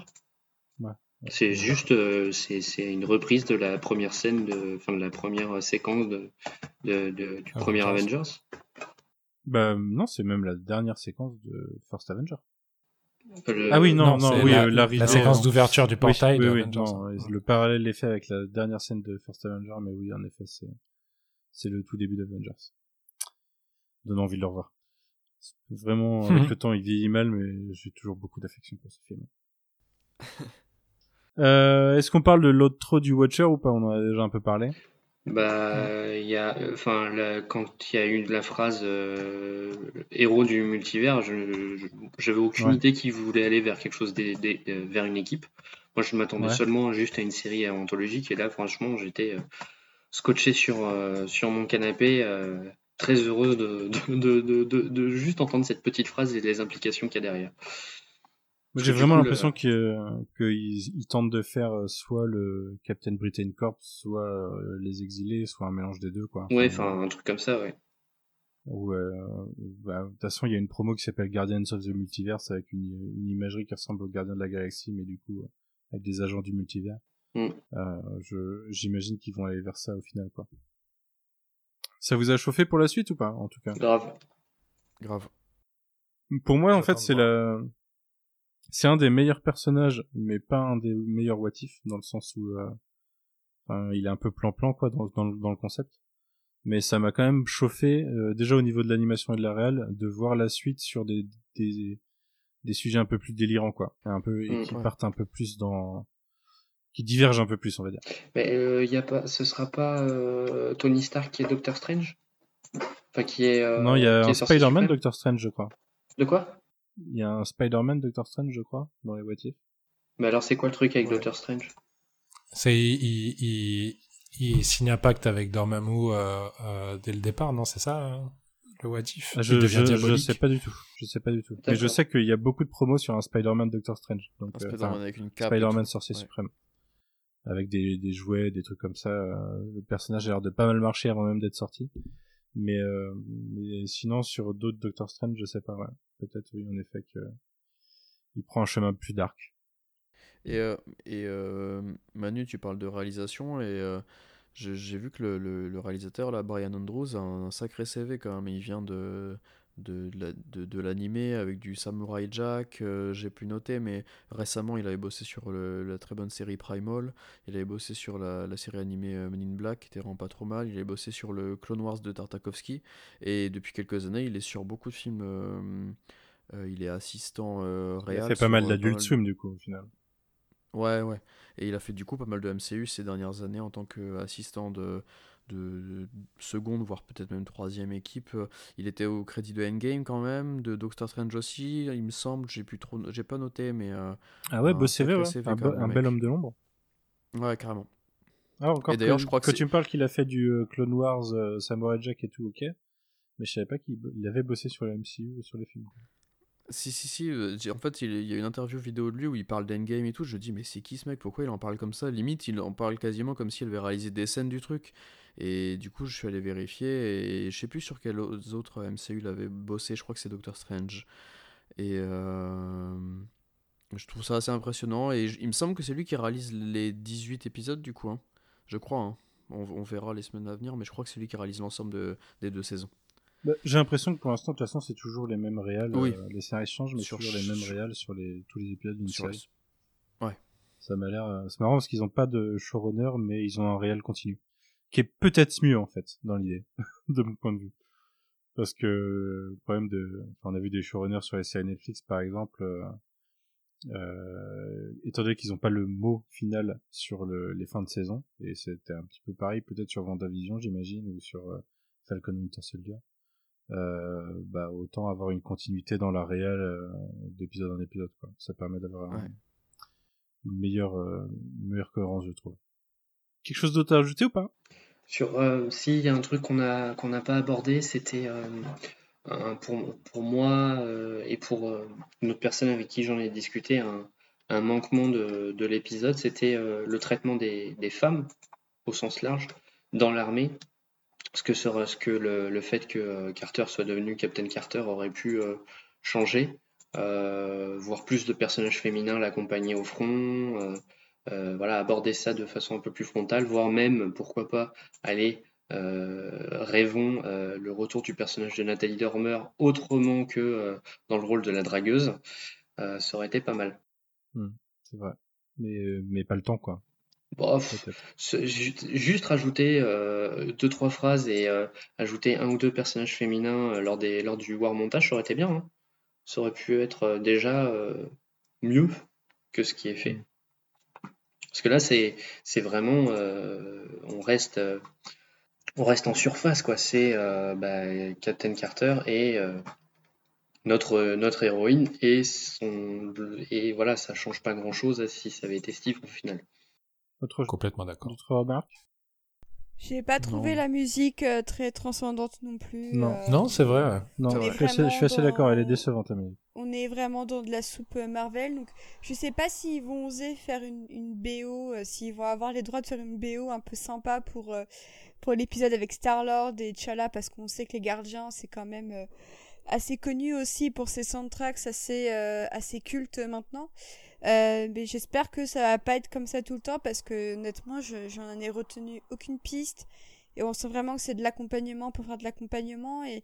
Ouais.
C'est juste, euh, c'est, c'est une reprise de la première scène, de, enfin de la première euh, séquence de, de, de- du
Avengers.
premier Avengers.
Bah non, c'est même la dernière séquence de First Avenger.
Le-
Ah oui, non, non, oui,
la,
euh,
la séquence d'ouverture du portail
oui,
de
oui, non, ouais, le parallèle est fait avec la dernière scène de First Avenger, mais oui, en effet, c'est c'est le tout début d'Avengers. Donne envie de le revoir. Vraiment, avec le temps, il vieillit mal, mais j'ai toujours beaucoup d'affection pour ce film. euh, Est-ce qu'on parle de l'autre du Watcher ou pas? On en a déjà un peu parlé.
Bah, il y a, enfin, la- quand il y a eu la phrase euh, héros du multivers, je, j'avais aucune
Ouais.
idée qu'il voulait aller vers quelque chose euh, vers une équipe. Moi, je m'attendais
Ouais.
seulement juste à une série anthologique, et là, franchement, j'étais euh, scotché sur euh, sur mon canapé, très de, de- de juste entendre cette petite phrase et les implications qu'il y a derrière.
J'ai vraiment l'impression
le-
que qu'ils ils tentent de faire euh, soit le Captain Britain Corps, soit euh, les exilés, soit un mélange des deux, quoi.
Ouais, enfin, un truc comme ça, ouais.
Ou, euh, bah, de toute façon, il y a une promo qui s'appelle Guardians of the Multiverse avec une, une imagerie qui ressemble aux Gardiens de la Galaxie, mais du coup, euh, avec des agents du multivers.
Mm.
Euh, je, j'imagine qu'ils vont aller vers ça au final, quoi. Ça vous a chauffé pour la suite ou pas, en tout cas?
Grave.
Grave.
Pour moi, en fait, c'est
voir.
la, c'est un des meilleurs personnages, mais pas un des meilleurs what if, dans le sens où, euh, enfin, il est un peu plan-plan, quoi, dans, dans, le- dans le concept. Mais ça m'a quand même chauffé, euh, déjà au niveau de l'animation et de la réal, de voir la suite sur des, des, des sujets un peu plus délirants, quoi. Un peu, et
Mm,
qui
ouais.
partent un peu plus dans, qui divergent un peu plus, on va dire.
Mais euh, y a pas, ce sera pas euh, Tony Stark qui est Doctor Strange? Enfin, qui est. euh,
non, il y a Spider-Man Doctor Strange, je crois.
De quoi?
Il y a un Spider-Man Doctor Strange, je crois, dans les what if.
Mais alors, c'est quoi le truc avec
Ouais.
Doctor Strange?
C'est il, il, il signe un pacte avec Dormammu euh, euh, dès le départ, non C'est ça euh, le what if?
Ah, Je, je, je sais pas du tout. Je sais pas du tout. Mais je sais qu'il y a beaucoup de promos sur un Spider-Man Doctor Strange. Donc,
Un
euh,
Spider-Man avec une cape.
Spider-Man sorcier
Ouais.
suprême. Avec des, des jouets, des trucs comme ça. le personnage a l'air de pas mal marcher avant même d'être sorti. Mais, euh, mais sinon, sur d'autres Doctor Strange, je sais pas. Ouais. Peut-être, oui, en effet, que il prend un chemin plus dark.
Et, euh, euh, Manu, tu parles de réalisation et euh, j'ai vu que le réalisateur, là, Brian Andrews, a un sacré CV quand même. Il vient de, de, de de, l'animé avec du Samurai Jack, euh, j'ai pu noter, mais récemment il avait bossé sur le- la très bonne série Primal, il avait bossé sur la, la série animée euh, Men in Black, qui était vraiment pas trop mal, il avait bossé sur le Clone Wars de Tartakovsky, et depuis quelques années il est sur beaucoup de films. euh, euh, il est assistant euh,
Il fait pas mal d'Adult
de-
Swim, du coup, au final.
Ouais, ouais. Et il a fait du coup pas mal de MCU ces dernières années en tant qu'assistant de, de, de seconde, voire peut-être même troisième équipe. Euh, Il était au crédit de Endgame quand même, de Doctor Strange aussi, il me semble. J'ai plus trop, j'ai pas noté, mais euh,
Ah ouais, beau CV,
sacré
ouais.
CV
Un,
quand
be-
même,
un
le
bel homme de l'ombre.
ouais, carrément.
Ah, encore
Et d'ailleurs, je crois que
quand tu me parles qu'il a fait du euh, Clone Wars, euh, Samurai Jack et tout, ok. Mais je savais pas qu'il il avait bossé sur la MCU, sur les films.
Si, si, si. euh, En fait, il y a une interview vidéo de lui où il parle d'Endgame et tout. Je dis, mais c'est qui ce mec? Pourquoi il en parle comme ça? Limite, il en parle quasiment comme s'il avait réalisé des scènes du truc. Et du coup, je suis allé vérifier et je sais plus sur quels autres MCU il avait bossé. Je crois que c'est Doctor Strange. Et euh, je trouve ça assez impressionnant. Et il me semble que c'est lui qui réalise les 18 épisodes du coup. hein. Je crois. hein. On, on verra les semaines à venir, mais je crois que c'est lui qui réalise l'ensemble de- des deux saisons.
Bah, J'ai l'impression que pour l'instant, de toute façon, c'est toujours les mêmes réals.
Oui.
euh, les scénarios changent, mais
Sur-
toujours les mêmes réals sur les, tous les épisodes d'une série.
Ouais.
Ça m'a l'air. euh, C'est marrant parce qu'ils ont pas de showrunner, mais ils ont un réel continu, qui est peut-être mieux en fait dans l'idée, de mon point de vue. Parce que le problème de, enfin, on a vu des showrunners sur les séries Netflix par exemple. euh, euh, étant donné qu'ils n'ont pas le mot final sur le, les fins de saison, et c'était un petit peu pareil peut-être sur WandaVision j'imagine, ou sur euh, Falcon Winter Soldier, bah autant avoir une continuité dans la réelle euh, d'épisode en épisode quoi. Ça permet d'avoir
Ouais.
une meilleure euh, une meilleure cohérence je trouve. Quelque chose d'autre à ajouter ou pas?
Sur, euh, si, il y a un truc qu'on a qu'on n'a pas abordé, c'était euh, pour, pour moi euh, et pour euh, une autre personne avec qui j'en ai discuté, un, un manquement de, de l'épisode, c'était euh, le traitement des, des femmes au sens large dans l'armée. Ce que, ce que le, fait que euh, Carter soit devenu Captain Carter aurait pu euh, changer, euh, voir plus de personnages féminins l'accompagner au front, voilà, aborder ça de façon un peu plus frontale, voire même, pourquoi pas, aller, euh, le retour du personnage de Nathalie Dormer autrement que dans le rôle de la dragueuse, ça aurait été pas mal.
C'est vrai. Mais mais pas le temps quoi. Peut-être.
ce- ju- juste rajouter euh, deux trois phrases et euh, ajouter un ou deux personnages féminins euh, lors des lors du war montage, ça aurait été bien. hein. Ça aurait pu être euh, déjà euh, mieux que ce qui est fait. Parce que là, c'est c'est vraiment euh, on reste euh, on reste en surface quoi. C'est euh, bah, Captain Carter et euh, notre notre héroïne et son et voilà, ça change pas grand chose si ça avait été Steve au final.
Autre
Complètement d'accord.
d'autres remarques
J'ai pas trouvé
Non.
la musique euh, très transcendante non plus.
Non.
euh,
Non, c'est vrai. ouais.
Non,
C'est
je
vrai.
suis assez, je suis assez
Vraiment
d'accord, elle est décevante Amélie.
On on est vraiment dans de la soupe euh, Marvel. Donc, je sais pas s'ils vont oser faire une, une BO, euh, s'ils vont avoir les droits de faire une BO un peu sympa pour, euh, pour l'épisode avec Star-Lord et T'Challa, parce qu'on sait que les gardiens, c'est quand même euh, assez connu aussi pour ses soundtracks assez, euh, assez cultes maintenant. Euh, mais j'espère que ça va pas être comme ça tout le temps, parce que honnêtement, je- j'en ai retenu aucune piste. Et on sent vraiment que c'est de l'accompagnement pour faire de l'accompagnement. Et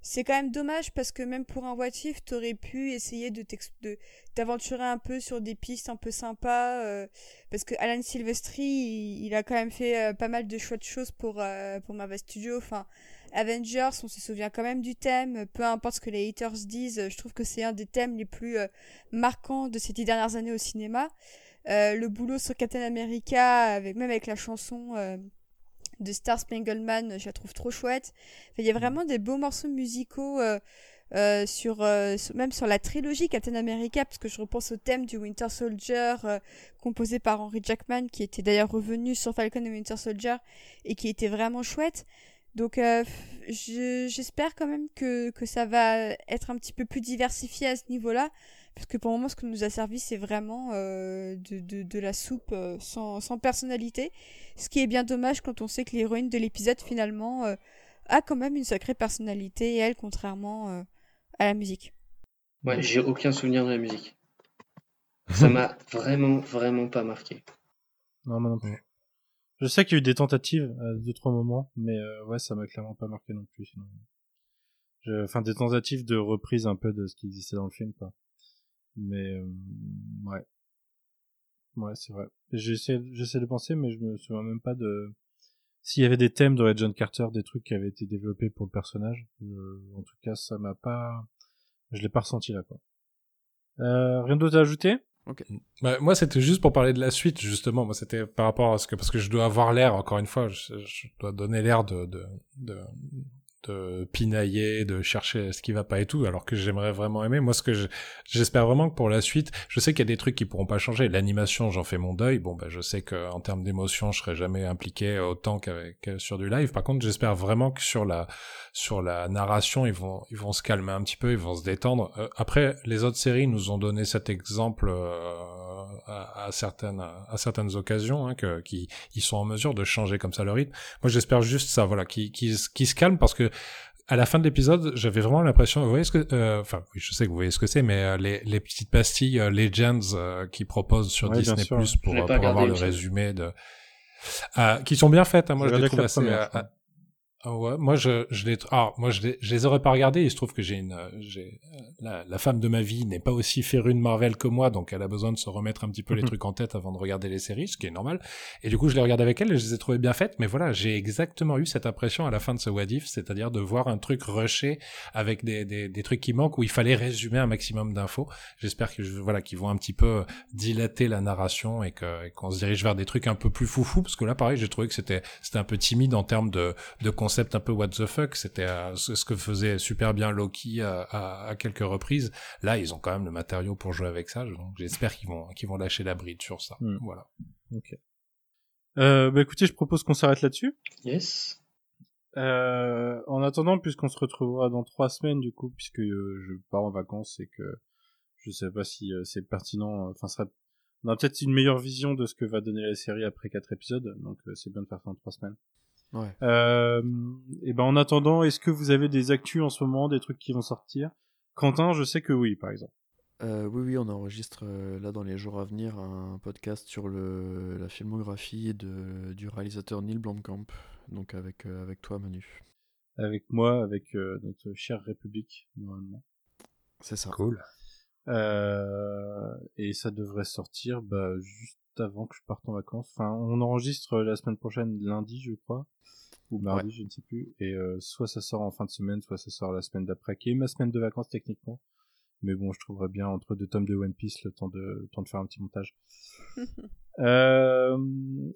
c'est quand même dommage parce que même pour un what if, t'aurais pu essayer de de t'aventurer un peu sur des pistes un peu sympas. euh, parce que Alan Silvestri, il, a quand même fait euh, pas mal de chouettes choses pour, euh, pour Marvel Studios. Enfin, Avengers, on se souvient quand même du thème. Peu importe ce que les haters disent, je trouve que c'est un des thèmes les plus euh, marquants de ces dix dernières années au cinéma. Euh, le boulot sur Captain America, avec, même avec la chanson euh, de Star Spangled Man, je la trouve trop chouette. Il y a vraiment des beaux morceaux musicaux sur, même sur la trilogie Captain America, parce que je repense au thème du Winter Soldier composé par Henry Jackman, qui était d'ailleurs revenu sur Falcon et Winter Soldier et qui était vraiment chouette. Donc euh, je- j'espère quand même que, que ça va être un petit peu plus diversifié à ce niveau-là, parce que pour le moment ce que nous a servi c'est vraiment euh, de, de, de la soupe euh, sans, sans personnalité, ce qui est bien dommage quand on sait que l'héroïne de l'épisode finalement euh, a quand même une sacrée personnalité, elle, contrairement euh, à la musique.
Ouais, j'ai aucun souvenir de la musique. Ça m'a vraiment, vraiment pas marqué.
Non, moi non plus. Je sais qu'il y a eu des tentatives à deux trois moments, mais euh, ouais, ça m'a clairement pas marqué non plus. Enfin, des tentatives de reprise un peu de ce qui existait dans le film, quoi. Mais euh, ouais, ouais, c'est vrai. J'essaie, j'essaie de penser, mais je me souviens même pas de s'il y avait des thèmes Red John Carter, des trucs qui avaient été développés pour le personnage. Euh, en tout cas, ça m'a pas, je l'ai pas ressenti là, quoi. Euh, rien d'autre à ajouter?
Bah, moi, c'était juste pour parler de la suite, justement. Moi, c'était par rapport à ce que, parce que je dois avoir l'air, encore une fois, je, je dois donner l'air de, de, de, de pinailler, de chercher ce qui va pas et tout, alors que j'aimerais vraiment aimer. Moi, ce que je- j'espère vraiment que pour la suite, je sais qu'il y a des trucs qui pourront pas changer. L'animation, j'en fais mon deuil. Bon, bah, je sais que en termes d'émotion, je serai jamais impliqué autant qu'avec sur du live. Par contre, j'espère vraiment que sur la sur la narration, ils vont ils vont se calmer un petit peu, ils vont se détendre. Euh, après, les autres séries nous ont donné cet exemple euh, à, à certaines à certaines occasions, hein, que qui ils sont en mesure de changer comme ça le rythme. Moi, j'espère juste ça, voilà, qui qui qui se calme parce que à la fin de l'épisode, j'avais vraiment l'impression, vous voyez ce que, euh, enfin, oui, je sais que vous voyez ce que c'est, mais euh, les, les petites pastilles euh, Legends euh, qui proposent sur
Ouais,
Disney. Plus pour, euh, pour avoir le résumé de, euh, qui sont bien faites. Hein, moi,
J'ai
je les trouve assez. Ah ouais, moi je je les ah moi je les, je les aurais pas regardés. Il se trouve que j'ai une euh, j'ai euh, la, la femme de ma vie n'est pas aussi férue de Marvel que moi, donc elle a besoin de se remettre un petit peu les
Mhm.
trucs en tête avant de regarder les séries, ce qui est normal. Et du coup, je les regarde avec elle et je les ai trouvées bien faites. Mais voilà, j'ai exactement eu cette impression à la fin de ce What If, c'est-à-dire de voir un truc rushé avec des, des, des trucs qui manquent où il fallait résumer un maximum d'infos. J'espère que voilà qu'ils vont un petit peu dilater la narration et que et qu'on se dirige vers des trucs un peu plus foufou parce que là, pareil, j'ai trouvé que c'était c'était un peu timide en termes de de concept un peu what the fuck. C'était euh, ce que faisait super bien Loki à, à, à quelques reprises. Là, ils ont quand même le matériau pour jouer avec ça. Donc j'espère qu'ils vont qu'ils vont lâcher la bride sur ça.
Hmm.
Voilà.
euh, Bah écoutez, je propose qu'on s'arrête là-dessus.
Yes.
Euh, en attendant, puisqu'on se retrouvera dans trois semaines, du coup, puisque euh, je pars en vacances et que je sais pas si euh, c'est pertinent, euh, enfin, serait... on a peut-être une meilleure vision de ce que va donner la série après quatre épisodes, donc euh, c'est bien de faire ça en trois semaines.
Ouais.
Euh, et ben en attendant, est-ce que vous avez des actus en ce moment, des trucs qui vont sortir? Quentin, je sais que oui, par exemple.
Euh, oui, oui, on enregistre euh, là dans les jours à venir un podcast sur le, la filmographie de, du réalisateur Neil Blomkamp, donc avec, euh, avec toi Manu.
Avec moi, avec euh, notre chère République, normalement.
C'est ça.
Cool.
Euh, et ça devrait sortir bah, juste avant que je parte en vacances. Enfin, on enregistre la semaine prochaine lundi, je crois, ou mardi, je ne sais plus. Et euh, soit ça sort en fin de semaine, soit ça sort la semaine d'après, qui est ma semaine de vacances techniquement. Mais bon, je trouverais bien entre deux tomes de One Piece le temps de, le temps de faire un petit montage. euh,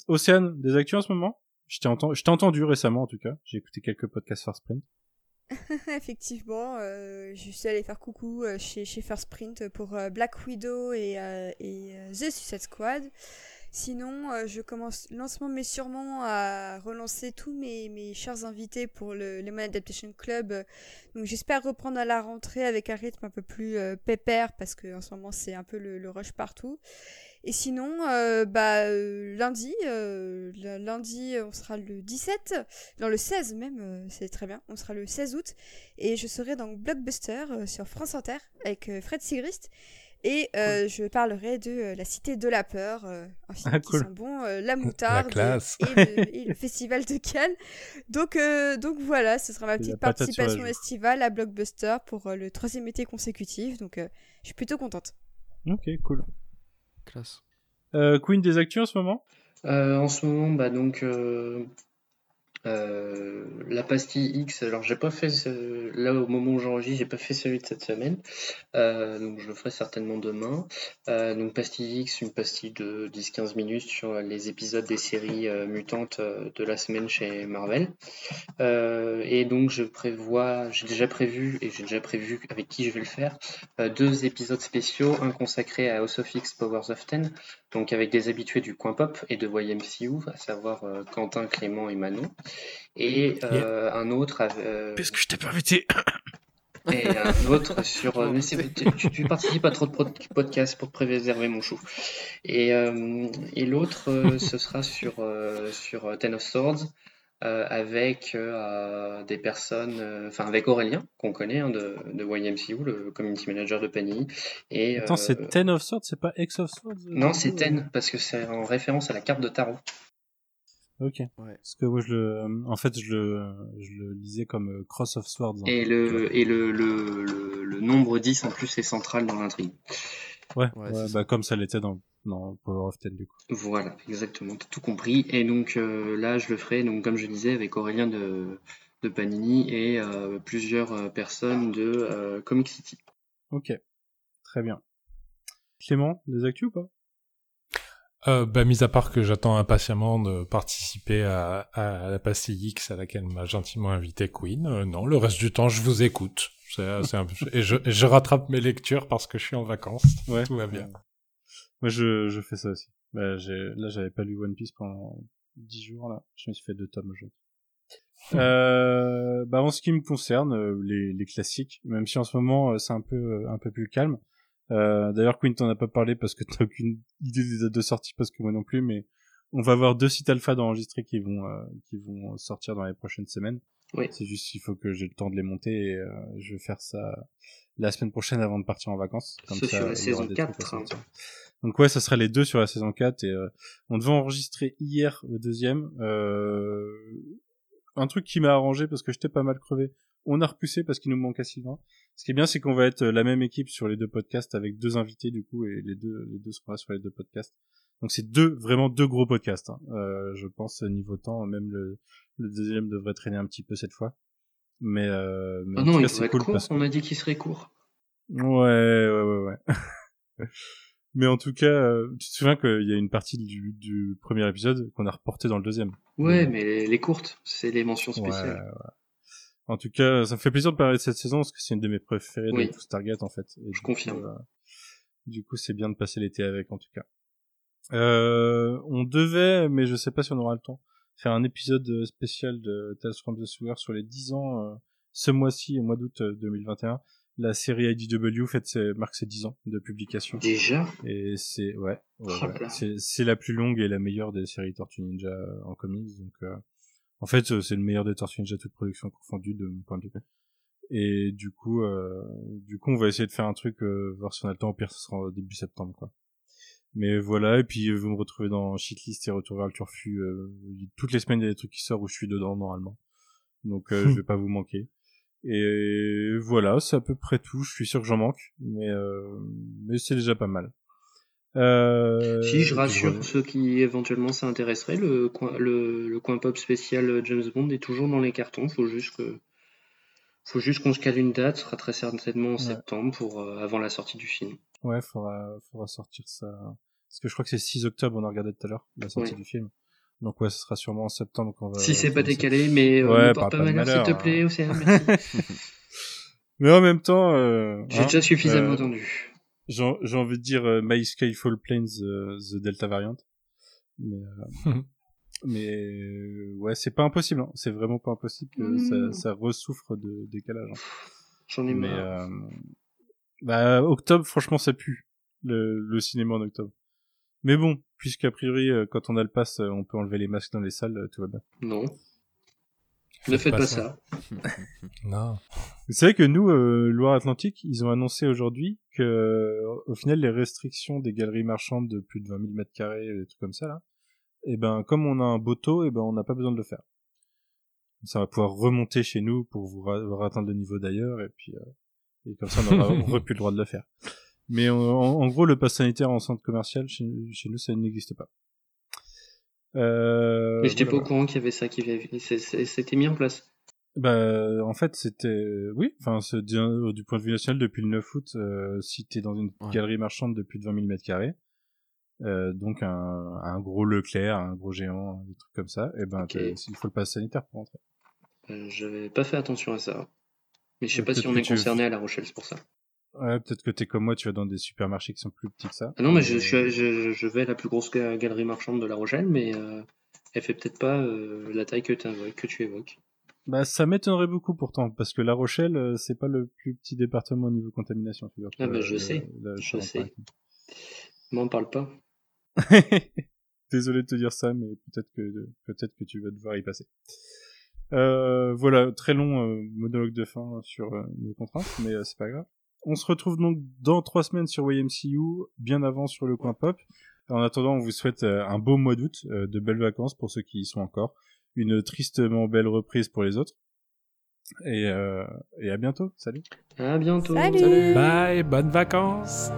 Océane, des actus en ce moment? Je t'ai enten- entendu récemment en tout cas. J'ai écouté quelques podcasts First Sprint.
Effectivement, euh, je suis allée faire coucou euh, chez, chez First Print pour euh, Black Widow et, The Suicide Squad. Sinon, je commence lentement mais sûrement à relancer tous mes, mes chers invités pour le Lemon Adaptation Club. Donc j'espère reprendre à la rentrée avec un rythme un peu plus pépère parce que en ce moment c'est un peu le rush partout. Et sinon, euh, bah euh, lundi, euh, lundi on sera le 17, non le 16 même, c'est très bien. On sera le 16 août et je serai dans Blockbuster sur France Inter avec Fred Sigrist. Et je parlerai de La Cité de la Peur, un film
Ah,
qui sent bon, La Moutarde. Et, le, et le Festival de Cannes. Donc, donc voilà, ce sera ma petite participation estivale à Blockbuster pour le troisième été consécutif. Donc je suis plutôt contente.
Ok, cool.
Classe.
Euh, Queen des actus en ce moment?
Euh, en ce moment, bah donc euh, la pastille X. Alors j'ai pas fait ce- là au moment où j'enregistre, j'ai pas fait celui de cette semaine. Euh, donc je le ferai certainement demain. Euh, donc pastille X, une pastille de 10-15 minutes sur les épisodes des séries mutantes de la semaine chez Marvel. Et donc je prévois, j'ai déjà prévu et j'ai déjà prévu avec qui je vais le faire, deux épisodes spéciaux, un consacré à House of X Powers of Ten, donc avec des habitués du coin pop et de YMCU, à savoir euh, Quentin, Clément et Manon, et euh, un autre euh,
que je t'ai pas invité
et un autre sur. euh, mais tu, participes à trop de pod- podcasts pour préserver mon chou. Et, et l'autre, ce sera sur, sur Ten of Swords. Euh, avec euh, des personnes, euh, enfin avec Aurélien, qu'on connaît hein, de, de YMCU, le community manager de Panini. Et,
Attends,
euh,
c'est Ten of Swords, c'est pas X of Swords
Non, c'est Ten, parce que c'est en référence à la carte de tarot.
Ok.
Ouais.
Parce que moi, je le, en fait, je le, je le lisais comme Cross of Swords. hein.
Et le, et le, le, le, le nombre 10 en plus est central dans l'intrigue.
Ouais,
Ouais,
ouais,
c'est
bah comme ça l'était dans, dans Power of Ten du coup.
Voilà, exactement, t'as tout compris. Et donc euh, là, je le ferai, donc comme je disais, avec Aurélien de, de Panini et euh, plusieurs euh, personnes de euh, Comic City.
Ok. Très bien. Clément, des actus ou pas?
Euh, bah, mis à part que j'attends impatiemment de participer à, à la pastille X à laquelle m'a gentiment invité Queen, euh, non, le reste du temps, je vous écoute. C'est, c'est un peu- et, je, je rattrape mes lectures parce que je suis en vacances.
Ouais.
Tout va bien.
Moi, je, je fais ça aussi. Bah, là, j'avais pas lu One Piece pendant 10 jours, là. Je me suis fait deux tomes aujourd'hui. euh, bah, en ce qui me concerne, euh, les, les classiques, même si en ce moment, euh, c'est un peu, euh, un peu plus calme. Euh, d'ailleurs, Queen t'en a pas parlé parce que t'as aucune idée des dates de sortie, parce que moi non plus, mais on va avoir deux sites alpha d'enregistrés qui vont, euh, qui vont sortir dans les prochaines semaines.
Oui.
C'est juste qu'il faut que j'ai le temps de les monter et euh, je vais faire ça la semaine prochaine avant de partir en vacances. Comme ça,
sur la saison
des
4,
trucs à
hein.
Donc ouais, ça sera les deux sur la saison 4 et euh, on devait enregistrer hier le deuxième. Euh, un truc qui m'a arrangé parce que j'étais pas mal crevé. On a repoussé parce qu'il nous manque à Sylvain. Ce qui est bien, c'est qu'on va être la même équipe sur les deux podcasts avec deux invités du coup et les deux les deux seront là sur les deux podcasts. Donc c'est deux vraiment deux gros podcasts. hein. Euh, je pense niveau temps, même le, le deuxième devrait traîner un petit peu cette fois. Mais, euh, mais
Ah non, il
cas, cool
court,
parce que
on a dit qu'il serait court.
Ouais, ouais, ouais, ouais. Mais en tout cas, euh, tu te souviens qu'il y a une partie du, du premier épisode qu'on a reporté dans le deuxième.
Ouais,
Ouais.
mais les, les courtes, c'est les mentions
Ouais,
spéciales.
ouais. En tout cas, ça me fait plaisir de parler de cette saison parce que c'est une de mes préférées
Oui.
de tout Stargate en fait. Et coup,
confirme.
euh, du coup, c'est bien de passer l'été avec en tout cas. Euh, on devait, mais je sais pas si on aura le temps, faire un épisode euh, spécial de Tales from the Sewer sur les 10 ans euh, ce mois-ci, au mois d'août euh, 2021. La série IDW fait ses, marque ses 10 ans de publication.
Déjà?
Et c'est ouais, ouais,
Oh
ouais. c'est c'est la plus longue et la meilleure des séries Tortue Ninja euh, en comics. Donc euh, en fait euh, c'est le meilleur des Tortues Ninja toute production confondue de mon point de vue. Et du coup euh, du coup on va essayer de faire un truc euh, voir si on a le temps. Au pire ce sera début septembre quoi. Mais voilà et puis euh, vous me retrouvez dans Shitlist et Retour vers le Turfu. euh, toutes les semaines il y a des trucs qui sortent où je suis dedans normalement. Donc euh, je vais pas vous manquer. Et voilà, c'est à peu près tout. Je suis sûr que j'en manque, mais euh, mais c'est déjà pas mal. Euh,
Si, je rassure ceux qui éventuellement s'intéresseraient, le coin, le, le coin pop spécial James Bond est toujours dans les cartons. Faut juste que, faut juste qu'on se cale une date. Ce sera très certainement en
Ouais.
septembre pour euh, avant la sortie du film.
Ouais, faudra, faudra sortir ça. Parce que je crois que c'est 6 octobre, on a regardé tout à l'heure, la sortie
Oui.
du film. Donc ouais, ce sera sûrement en septembre qu'on va...
si c'est pas décalé, mais euh,
Ouais,
ne porte pas malheur, s'il te plaît,
hein.
Océane, merci.
Mais en même temps... Euh,
J'ai
hein,
déjà suffisamment
euh,
entendu.
J'ai envie de dire euh, My Skyfall Planes, euh, The Delta Variant. Mais, euh, mais euh, ouais, c'est pas impossible. Hein. C'est vraiment pas impossible que ça, ça ressouffre de décalage. hein.
J'en ai
Mais
marre.
Bah, octobre, franchement, ça pue le, le cinéma en octobre. Mais bon, puisqu'a priori, euh, quand on a le pass, euh, on peut enlever les masques dans les salles, euh, tout va bien.
Non. Ne faites pas ça.
Non.
C'est vrai que nous, euh, Loire-Atlantique, ils ont annoncé aujourd'hui que, euh, au final, les restrictions des galeries marchandes de plus de 20 000 mètres carrés, et des trucs comme ça, là, et ben, comme on a un beau taux, et ben, on n'a pas besoin de le faire. Ça va pouvoir remonter chez nous pour vous ra- atteindre le niveau d'ailleurs, et puis, euh, et comme ça, on aura, on aura plus le droit de le faire. Mais en, en gros, le pass sanitaire en centre commercial, chez, chez nous, ça n'existe pas. Euh,
Mais j'étais
voilà,
pas au courant qu'il y avait ça qui C'était mis en place.
Bah, en fait, c'était, oui, enfin, du, point de vue national, depuis le 9 août, euh, si t'es dans une
Ouais.
galerie marchande de plus de 20 000 mètres carrés, euh, donc un, un gros Leclerc, un gros géant, des trucs comme ça, et ben,
Ok.
t'es- il faut le pass sanitaire pour entrer.
Euh, J'avais pas fait attention à ça. Mais je sais pas si on est
tu-
concerné à La Rochelle, c'est pour ça.
Ouais, peut-être que t'es comme moi, tu vas dans des supermarchés qui sont plus petits que ça.
Ah non, mais je, je, je, je vais à la plus grosse ga- galerie marchande de La Rochelle, mais euh, elle fait peut-être pas euh, la taille que, tu évoques.
Bah, ça m'étonnerait beaucoup pourtant, parce que La Rochelle, euh, c'est pas le plus petit département au niveau contamination, figure-toi.
Ah bah, je
Euh,
sais,
la
je
Charente-Maritime.
sais. M'en parle pas.
Désolé de te dire ça, mais peut-être que peut-être que tu vas devoir y passer. Euh, voilà, très long euh, monologue de fin sur euh, nos contraintes, mais euh, c'est pas grave. On se retrouve donc dans trois semaines sur YMCU, bien avant sur le coin pop. En attendant, on vous souhaite euh, un beau mois d'août, euh, de belles vacances pour ceux qui y sont encore, une tristement belle reprise pour les autres. Et, euh, et à bientôt. Salut.
À bientôt.
Salut
Bye, bonnes vacances.